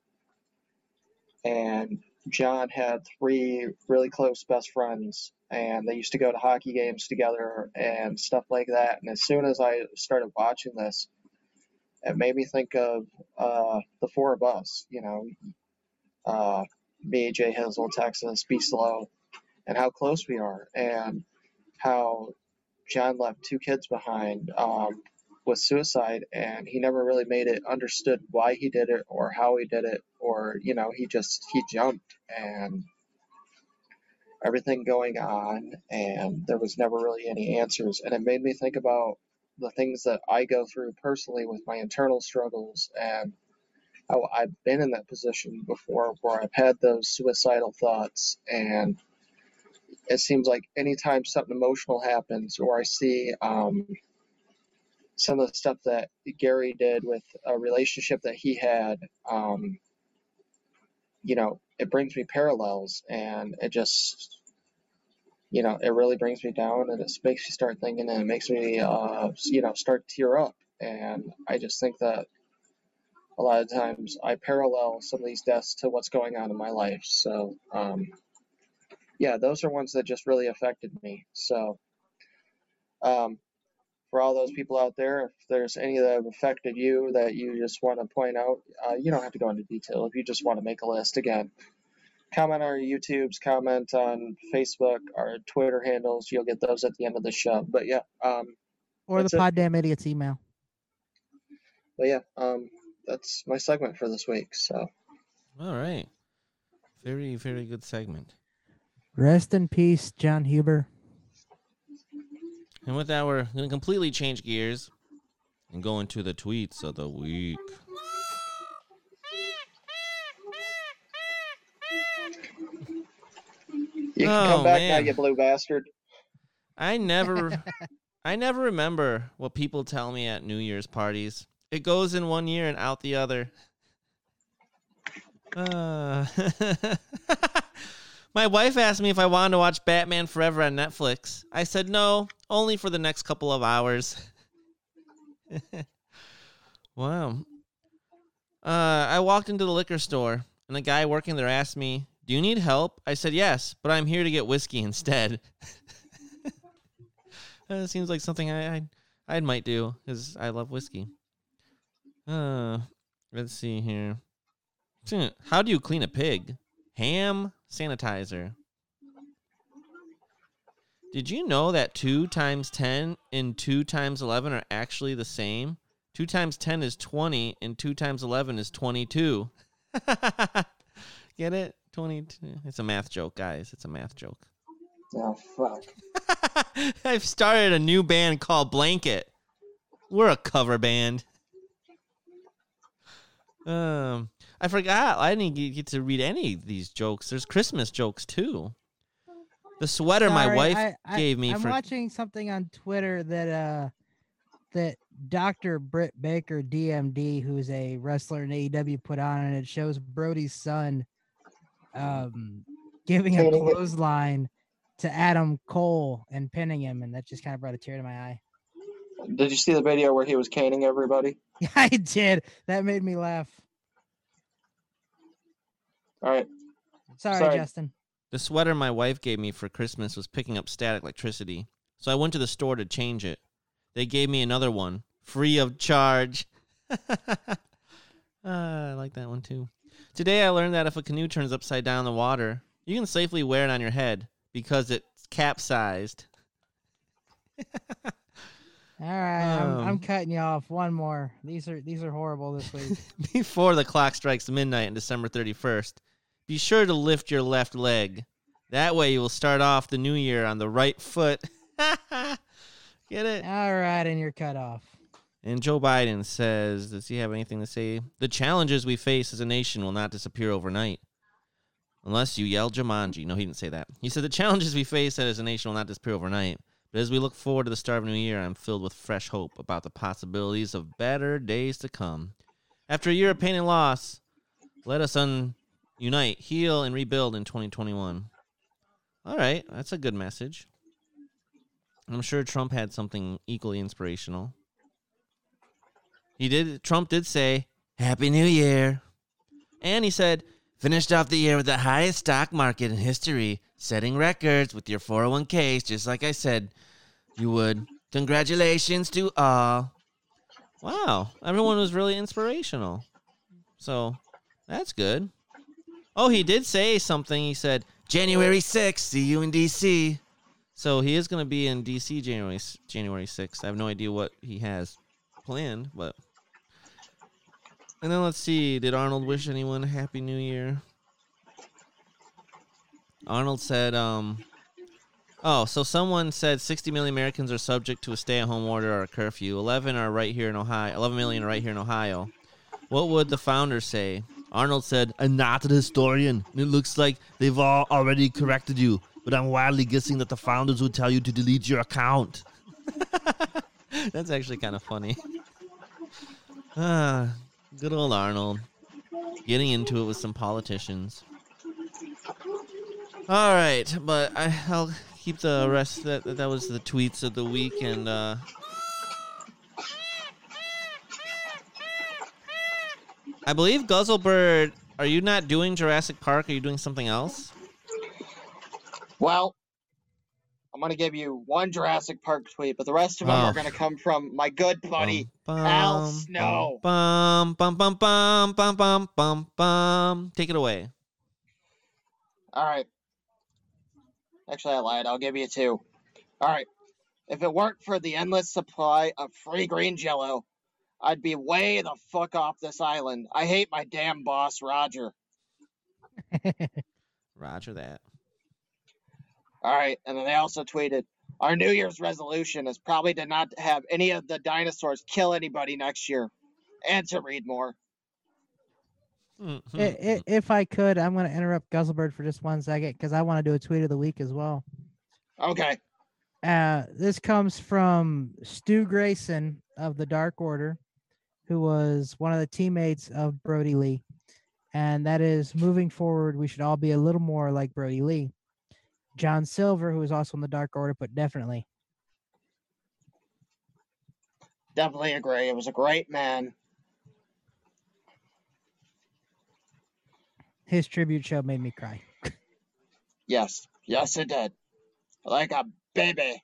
And John had three really close best friends, and they used to go to hockey games together and stuff like that. And as soon as I started watching this, it made me think of uh, the four of us, you know, uh, me, J Hizzle, Texas, Be Slow, and how close we are, and how John left two kids behind um, with suicide, and he never really made it understood why he did it or how he did it, or you know, he just he jumped and everything going on, and there was never really any answers, and it made me think about the things that I go through personally with my internal struggles and how I've been in that position before where I've had those suicidal thoughts and it seems like anytime something emotional happens or I see um, some of the stuff that Gary did with a relationship that he had, um, you know, it brings me parallels and it just, you know, it really brings me down and it makes me start thinking and it makes me, uh, you know, start tear up. And I just think that a lot of times I parallel some of these deaths to what's going on in my life. So, um, yeah, those are ones that just really affected me. So, um, for all those people out there, if there's any that have affected you that you just want to point out, uh, you don't have to go into detail. If you just want to make a list, again, comment on our YouTubes, comment on Facebook, our Twitter handles. You'll get those at the end of the show. But yeah, um, Or That's the it. Poddamn Idiotz email. but yeah, um, that's my segment for this week. So All right. Very, very good segment. Rest in peace, Jon Huber. And with that, we're going to completely change gears and go into the tweets of the week. You can Oh, come back now, man. you blue bastard. I never I never remember what people tell me at New Year's parties. It goes in one year and out the other. Uh, my wife asked me if I wanted to watch Batman Forever on Netflix. I said no, only for the next couple of hours. wow. Uh, I walked into the liquor store and the guy working there asked me, Do you need help? I said yes, but I'm here to get whiskey instead. It seems like something I I, I might do because I love whiskey. Uh, let's see here. How do you clean a pig? Ham sanitizer. Did you know that 2 times 10 and 2 times 11 are actually the same? 2 times 10 is 20 and 2 times 11 is 22. Get it? 22. It's a math joke, guys. It's a math joke. Oh fuck. I've started a new band called Blanket. We're a cover band. Um, I forgot. I didn't get get to read any of these jokes. There's Christmas jokes too. The sweater my wife I- I- gave me I'm for watching something on Twitter that uh that Dr. Britt Baker DMD, who's a wrestler in AEW, put on, and it shows Brodie's son um giving a clothesline to Adam Cole and pinning him, and that just kind of brought a tear to my eye. Did you see the video where he was caning everybody? Yeah, I did. That made me laugh. All right. Sorry, Sorry. Justin. the sweater my wife gave me for Christmas was picking up static electricity. So I went to the store to change it. They gave me another one, free of charge. Ah, I like that one too. Today I learned that if a canoe turns upside down in the water, you can safely wear it on your head because it's capsized. All right, I'm, I'm Um, cutting you off. One more. These are these are horrible this week. Before the clock strikes midnight on December 31st, be sure to lift your left leg. That way you will start off the new year on the right foot. Get it? All right, and you're cut off. And Joe Biden says, does he have anything to say? The challenges we face as a nation will not disappear overnight. Unless you yell Jumanji. No, he didn't say that. He said the challenges we face as a nation will not disappear overnight. But as we look forward to the start of a new year, I'm filled with fresh hope about the possibilities of better days to come. After a year of pain and loss, let us un- unite, heal, and rebuild in 2021. All right, that's a good message. I'm sure Trump had something equally inspirational. He did. Trump did say Happy New Year, and he said finished off the year with the highest stock market in history, setting records with your 401ks, just like I said you would. Congratulations to all. Wow, everyone was really inspirational. So that's good. Oh, he did say something. He said January 6th, see you in DC. So he is going to be in DC January January 6th. I have no idea what he has planned, but and then let's see. Did Arnold wish anyone a happy new year? Arnold said, um, oh, so someone said 60 million Americans are subject to a stay at home order or a curfew. 11 are right here in Ohio. 11 million are right here in Ohio. What would the founder say? Arnold said, I'm not a historian, it looks like they've all already corrected you, but I'm wildly guessing that the founders would tell you to delete your account. That's actually kind of funny. Ah, good old Arnold. Getting into it with some politicians. All right, but I, I'll keep the rest. That that was the tweets of the week, and uh, I believe Guzzlebird. Are you not doing Jurassic Park? Are you doing something else? Well, I'm gonna give you one Jurassic Park tweet, but the rest of them Oh. are gonna come from my good buddy. Bum, Al bum, Snow. Bum bum bum bum bum bum bum bum. Take it away. All right. Actually, I lied. I'll give you two. All right. If it weren't for the endless supply of free green jello, I'd be way the fuck off this island. I hate my damn boss, Roger. Roger that. All right. And then they also tweeted, our New Year's resolution is probably to not have any of the dinosaurs kill anybody next year and to read more. Hmm, I- i- if I could, I'm going to interrupt Guzzlebird for just one second because I want to do a tweet of the week as well. Okay. Uh, this comes from Stu Grayson of the Dark Order, who was one of the teammates of Brodie Lee. And that is moving forward, we should all be a little more like Brodie Lee. John Silver, who is also in the Dark Order, but definitely. Definitely agree. It was a great man. His tribute show made me cry. Yes. Yes, it did. Like a baby.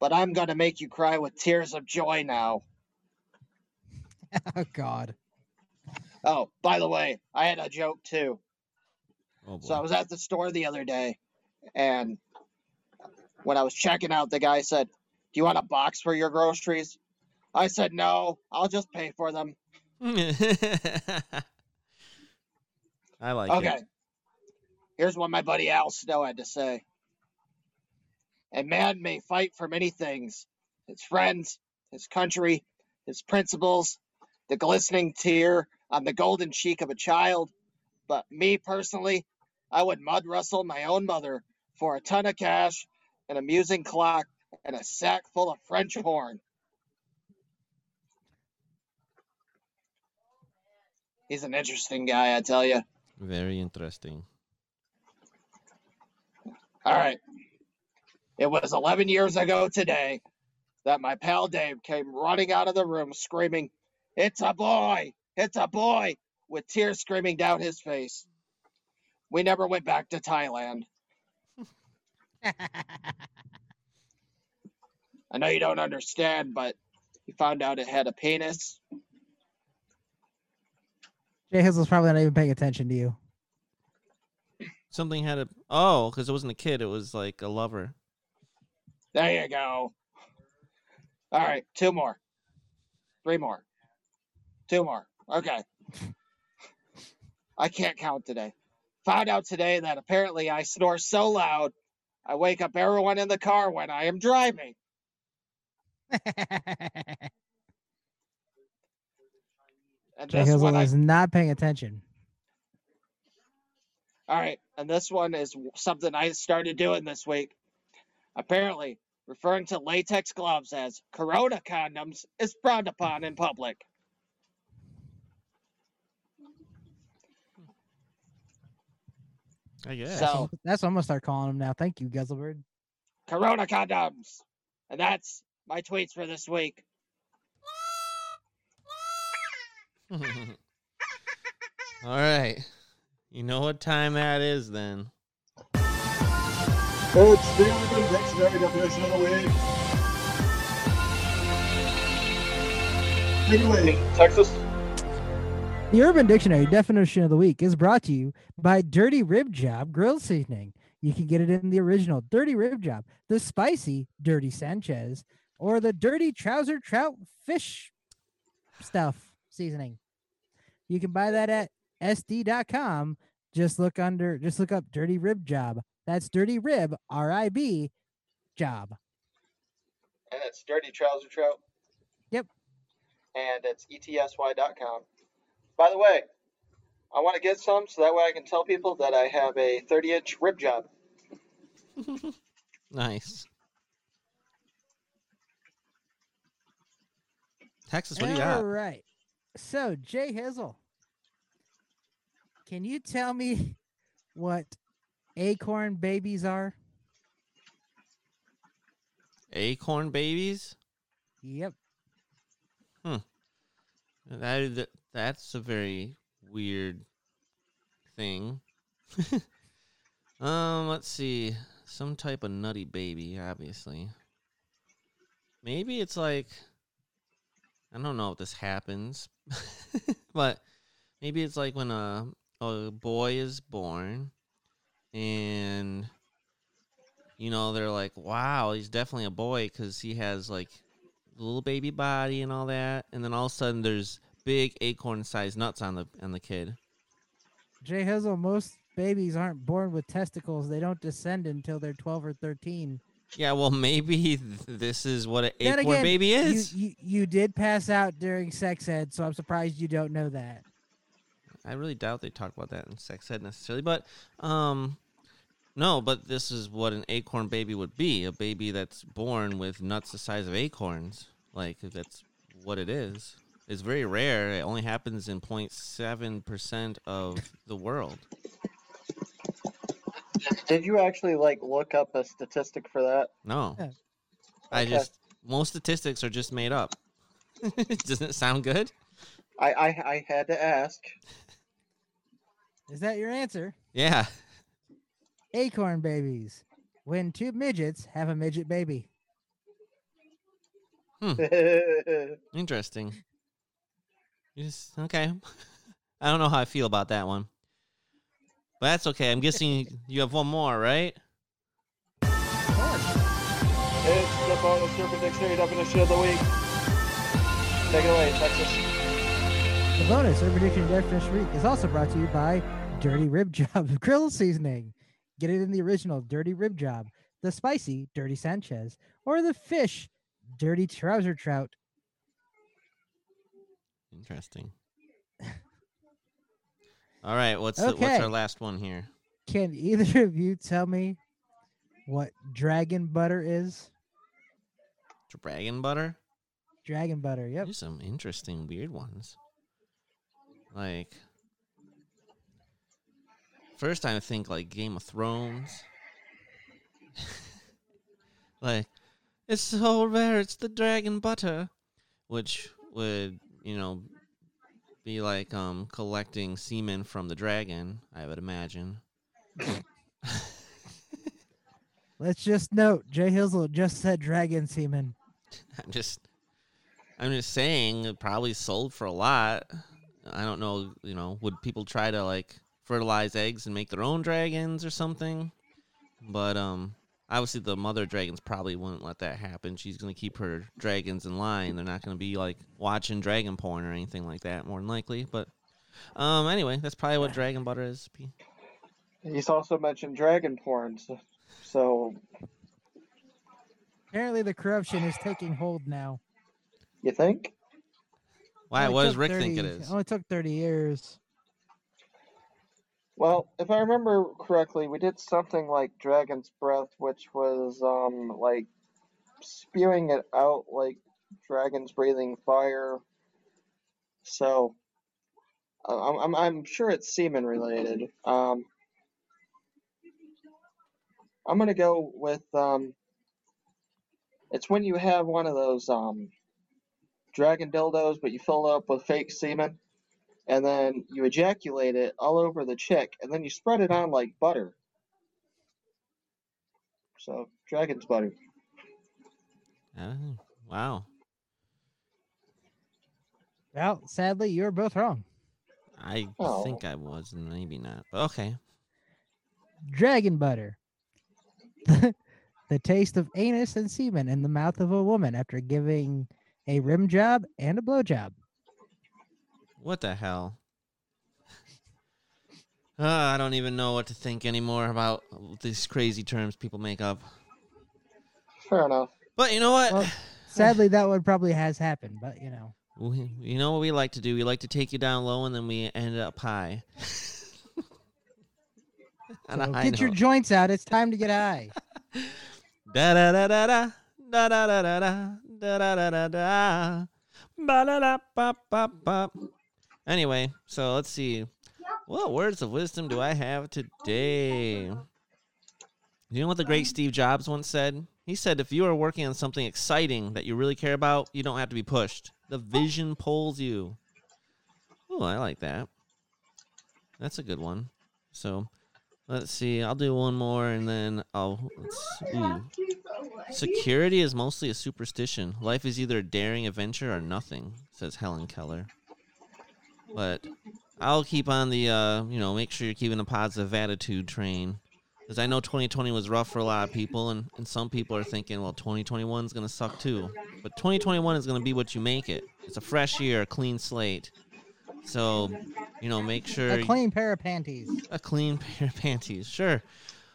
But I'm going to make you cry with tears of joy now. oh, God. Oh, by the way, I had a joke too. Oh. So I was at the store the other day, and when I was checking out, the guy said, Do you want a box for your groceries? I said, No, I'll just pay for them. I like Okay. it. Here's what my buddy Al Snow had to say. A man may fight for many things his friends, his country, his principles, the glistening tear on the golden cheek of a child. But me personally, I would mud wrestle my own mother for a ton of cash, an amusing clock, and a sack full of French horn. He's an interesting guy, I tell you. Very interesting. All right. It was 11 years ago today that my pal Dave came running out of the room screaming, It's a boy! It's a boy! with tears streaming down his face. We never went back to Thailand. I know you don't understand, but he found out it had a penis. J Hizzle's probably not even paying attention to you. Something had a oh, because it wasn't a kid; it was like a lover. There you go. All right, two more. Three more. Two more. Okay. I can't count today. Found out today that apparently I snore so loud, I wake up everyone in the car when I am driving. And Jay this one, I, is not paying attention. all right, and this one is something I started doing this week. Apparently, referring to latex gloves as Corona condoms is frowned upon in public. I guess. So, That's what I'm gonna start calling him now. Thank you, Guzzlebird. Corona condoms. And that's my tweets for this week. All right. You know what time that is then. It's the Urban Dictionary definition of the week. Take it away, Texas. The Urban Dictionary definition of the week is brought to you by Dirty Rib Job Grill Seasoning. You can get it in the original Dirty Rib Job, the spicy Dirty Sanchez, or the Dirty Trouser Trout Fish Stuff Seasoning. You can buy that at etsy.com. Just look under, just look up Dirty Rib Job. That's Dirty Rib, R I B, job. And it's Dirty Trouser Trout. Yep. And it's etsy.com. By the way, I want to get some so that way I can tell people that I have a 30 inch rib job. Nice. Texas, what do you got? right. So, J Hizzle, can you tell me what acorn babies are? Acorn babies? Yep. Hmm. That, that that's a very weird thing. um, let's see. Some type of nutty baby, obviously. Maybe it's like I don't know if this happens, but maybe it's like when a a boy is born and you know they're like, "Wow, he's definitely a boy cuz he has like a little baby body and all that." And then all of a sudden there's big acorn-sized nuts on the on the kid. J Hizzle, most babies aren't born with testicles. They don't descend until they're 12 or 13. Yeah, well, maybe th- this is what an Then acorn again, baby you- is. You, you, did pass out during sex ed, so I'm surprised you don't know that. I really doubt they talk about that in sex ed necessarily, but um, No, but this is what an acorn baby would be a baby that's born with nuts the size of acorns. Like, that's what it is. It's very rare. It only happens in 0.7% of the world. Did you actually like look up a statistic for that? No. Yeah. I Okay. just, most statistics are just made up. Doesn't it sound good? I I, I had to ask. Is that your answer? Yeah. Acorn babies. When two midgets have a midget baby. Hmm. Interesting. You just okay. I don't know how I feel about that one. But that's okay. I'm guessing you have one more, right? it's the bonus urban dictionary definition of the week. Take it away, Texas. The bonus Urban Dictionary Definition Week is also brought to you by Dirty Rib Job Grill Seasoning. Get it in the original Dirty Rib Job, the spicy Dirty Sanchez, or the fish Dirty Trouser Trout. Interesting. All right, what's the, what's our last one here? Can either of you tell me what dragon butter is? Dragon butter? Dragon butter, yep. There's some interesting weird ones. Like first I think like Game of Thrones. like it's so rare, it's the dragon butter. Which would, you know, be like um collecting semen from the dragon, I would imagine. Let's just note J Hizzle just said dragon semen. I'm just I'm just saying it probably sold for a lot. I don't know, you know, would people try to like fertilize eggs and make their own dragons or something? But um obviously the mother dragons probably wouldn't let that happen. She's going to keep her dragons in line. They're not going to be like watching dragon porn or anything like that more than likely, but um anyway, that's probably what dragon butter is. He's also mentioned dragon porn, so, so Apparently the corruption is taking hold now. you think? Why Only what does took Rick think it Only took 30 years. Well, if I remember correctly, we did something like Dragon's Breath, which was um like spewing it out like dragons breathing fire. So uh, I'm I'm, I'm sure it's semen related. Um, I'm gonna go with um. It's when you have one of those um dragon dildos, but you fill it up with fake semen and then you ejaculate it all over the chick, and then you spread it on like butter. So, dragon's butter. Oh, wow. Well, sadly, you're both wrong. I Oh. think I was, and maybe not. But okay. Dragon butter. the taste of anus and semen in the mouth of a woman after giving a rim job and a blow job. What the hell? Uh, I don't even know what to think anymore about these crazy terms people make up. Fair enough. But you know what? Well, sadly, that one probably has happened, but you know. We, you know what we like to do? We like to take you down low and then we end up high. On So high get your joints out. It's time to get high. Da da da da da da da da da da da da da da da ba da da ba ba ba. Anyway, so let's see. What words of wisdom do I have today? You know what the great Steve Jobs once said? He said, if you are working on something exciting that you really care about, you don't have to be pushed. The vision pulls you. Oh, I like that. That's a good one. So let's see. I'll do one more and then I'll. Ooh. Security is mostly a superstition. Life is either a daring adventure or nothing, says Helen Keller. But I'll keep on the, uh, you know, make sure you're keeping a positive attitude train. Because I know 2020 was rough for a lot of people, and, and some people are thinking, well, 2021 is going to suck too. But 2021 is going to be what you make it. It's a fresh year, a clean slate. So, you know, make sure A clean pair of panties. a clean pair of panties. Sure.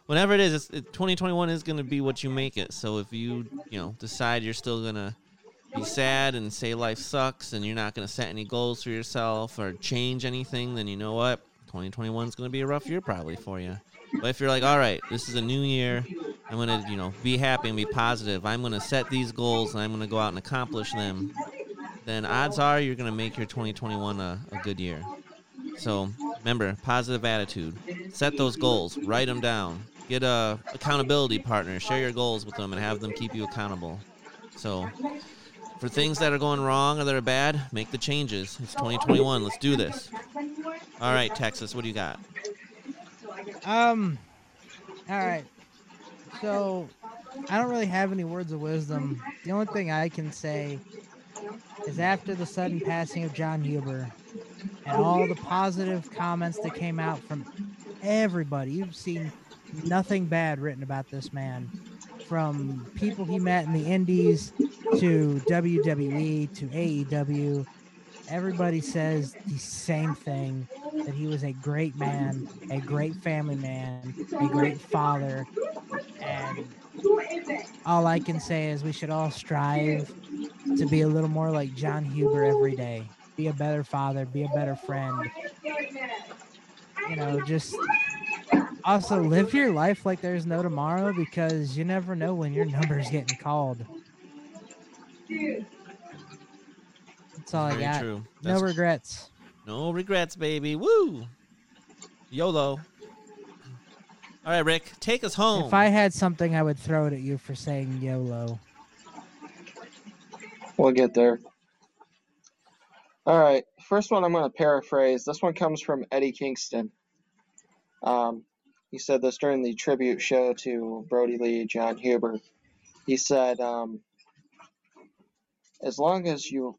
Whatever it is, it's, it, 2021 is going to be what you make it. So if you, you know, decide you're still going to be sad and say life sucks and you're not going to set any goals for yourself or change anything, then you know what? 2021 is going to be a rough year probably for you. But if you're like, all right, this is a new year, I'm gonna, you know, be happy and be positive. I'm gonna set these goals and I'm gonna go out and accomplish them. Then odds are you're gonna make your 2021 a, a good year. So remember, positive attitude. Set those goals. Write them down. Get a accountability partner. Share your goals with them and have them keep you accountable. So for things that are going wrong or that are bad, make the changes. It's 2021. Let's do this. All right, Texas, what do you got? Um. All right. So, I don't really have any words of wisdom. The only thing I can say is after the sudden passing of Jon Huber and all the positive comments that came out from everybody, you've seen nothing bad written about this man. From people he met in the Indies to WWE to AEW, everybody says the same thing that he was a great man, a great family man, a great father, and all I can say is we should all strive to be a little more like Jon Huber every day. Be a better father, be a better friend. You know, just also live your life like there's no tomorrow because you never know when your number's getting called. That's all I got. true. No That's- regrets. No regrets, baby. Woo! YOLO. All right, Rick, take us home. If I had something, I would throw it at you for saying YOLO. We'll get there. All right. First one I'm going to paraphrase. This one comes from Eddie Kingston. Um, he said this during the tribute show to Brodie Lee, Jon Huber. He said, um, as long as you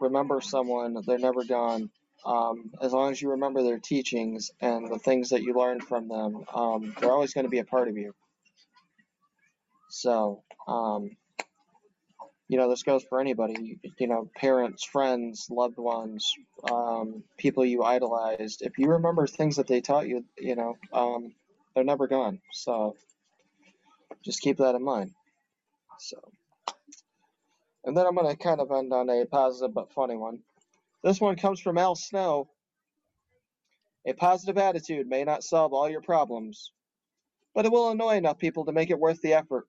remember someone, they're never gone. Um, as long as you remember their teachings and the things that you learned from them, um, they're always going to be a part of you. So, um, you know, this goes for anybody. You, know, parents, friends, loved ones, um, people you idolized. If you remember things that they taught you, you know, um, they're never gone. So just keep that in mind. So, and then I'm going to kind of end on a positive but funny one. This one comes from Al Snow. A positive attitude may not solve all your problems, but it will annoy enough people to make it worth the effort.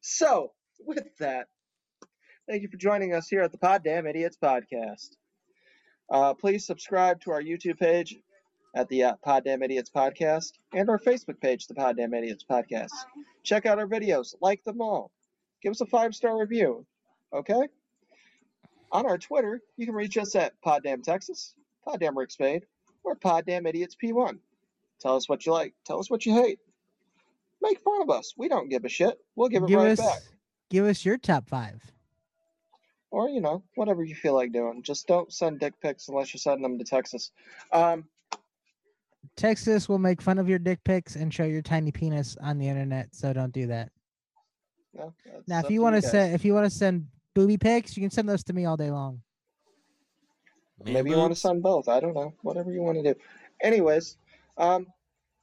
So, with that, thank you for joining us here at the Poddamn Idiotz podcast. Uh, please subscribe to our YouTube page at the uh, Poddamn Idiotz podcast and our Facebook page, the Poddamn Idiotz podcast. Check out our videos, like them all. Give us a five star review, okay? On our Twitter, you can reach us at Poddamn Texas, Poddamn Rick Spade, or Poddamn Idiotz P1. Tell us what you like. Tell us what you hate. Make fun of us. We don't give a shit. We'll give it give right us back. Give us your top five. or you know whatever you feel like doing. Just don't send dick pics unless you're sending them to Texas. Um, Texas will make fun of your dick pics and show your tiny penis on the internet, so don't do that. no, Now, if you want to send if you want to send booby pics, you can send those to me all day long. Man maybe you want to send both. I don't know. Whatever you want to do. Anyways, um,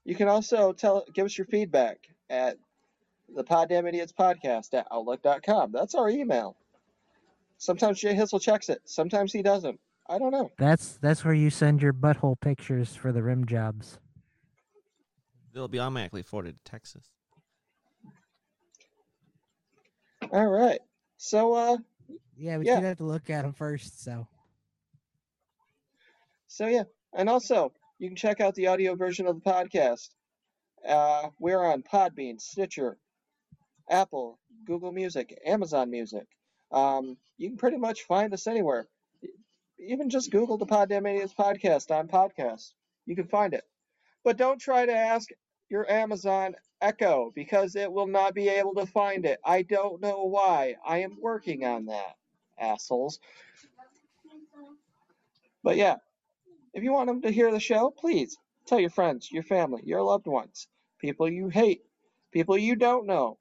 you can also tell give us your feedback at the Poddamn Idiotz podcast at outlook.com. That's our email. Sometimes J Hizzle checks it. Sometimes he doesn't. I don't know. That's that's where you send your butthole pictures for the rim jobs. They'll be automatically forwarded to Texas. All right. So uh, Yeah, we Yeah. you'd have to look at them first. So So yeah, and also you can check out the audio version of the podcast. Uh, we're on Podbean, Stitcher, Apple, Google Music, Amazon Music. Um, you can pretty much find us anywhere. Even just Google the Idiots podcast on podcast. You can find it. But don't try to ask your Amazon Echo because it will not be able to find it. I don't know why. I am working on that, assholes. But yeah, if you want them to hear the show, please tell your friends, your family, your loved ones, people you hate, people you don't know.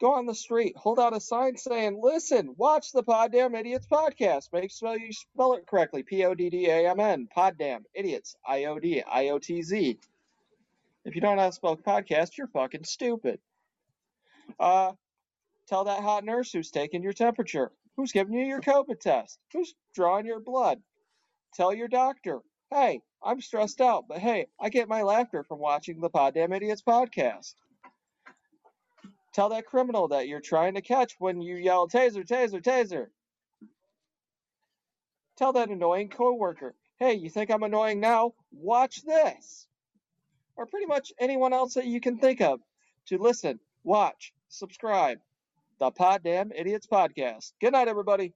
Go on the street, hold out a sign saying, "Listen, watch the Poddamn Idiotz podcast." Make sure you spell it correctly: P O D D A M N. Poddamn Idiotz. I O D I O T Z. If you don't know how to spell podcast, you're fucking stupid. Uh, tell that hot nurse who's taking your temperature, who's giving you your COVID test, who's drawing your blood. Tell your doctor. Hey, I'm stressed out, but hey, I get my laughter from watching the Poddamn Idiotz podcast. Tell that criminal that you're trying to catch when you yell taser, taser, taser. Tell that annoying coworker, hey, you think I'm annoying now? Watch this. Or pretty much anyone else that you can think of to listen, watch, subscribe. The Poddamn Idiotz podcast. Good night, everybody.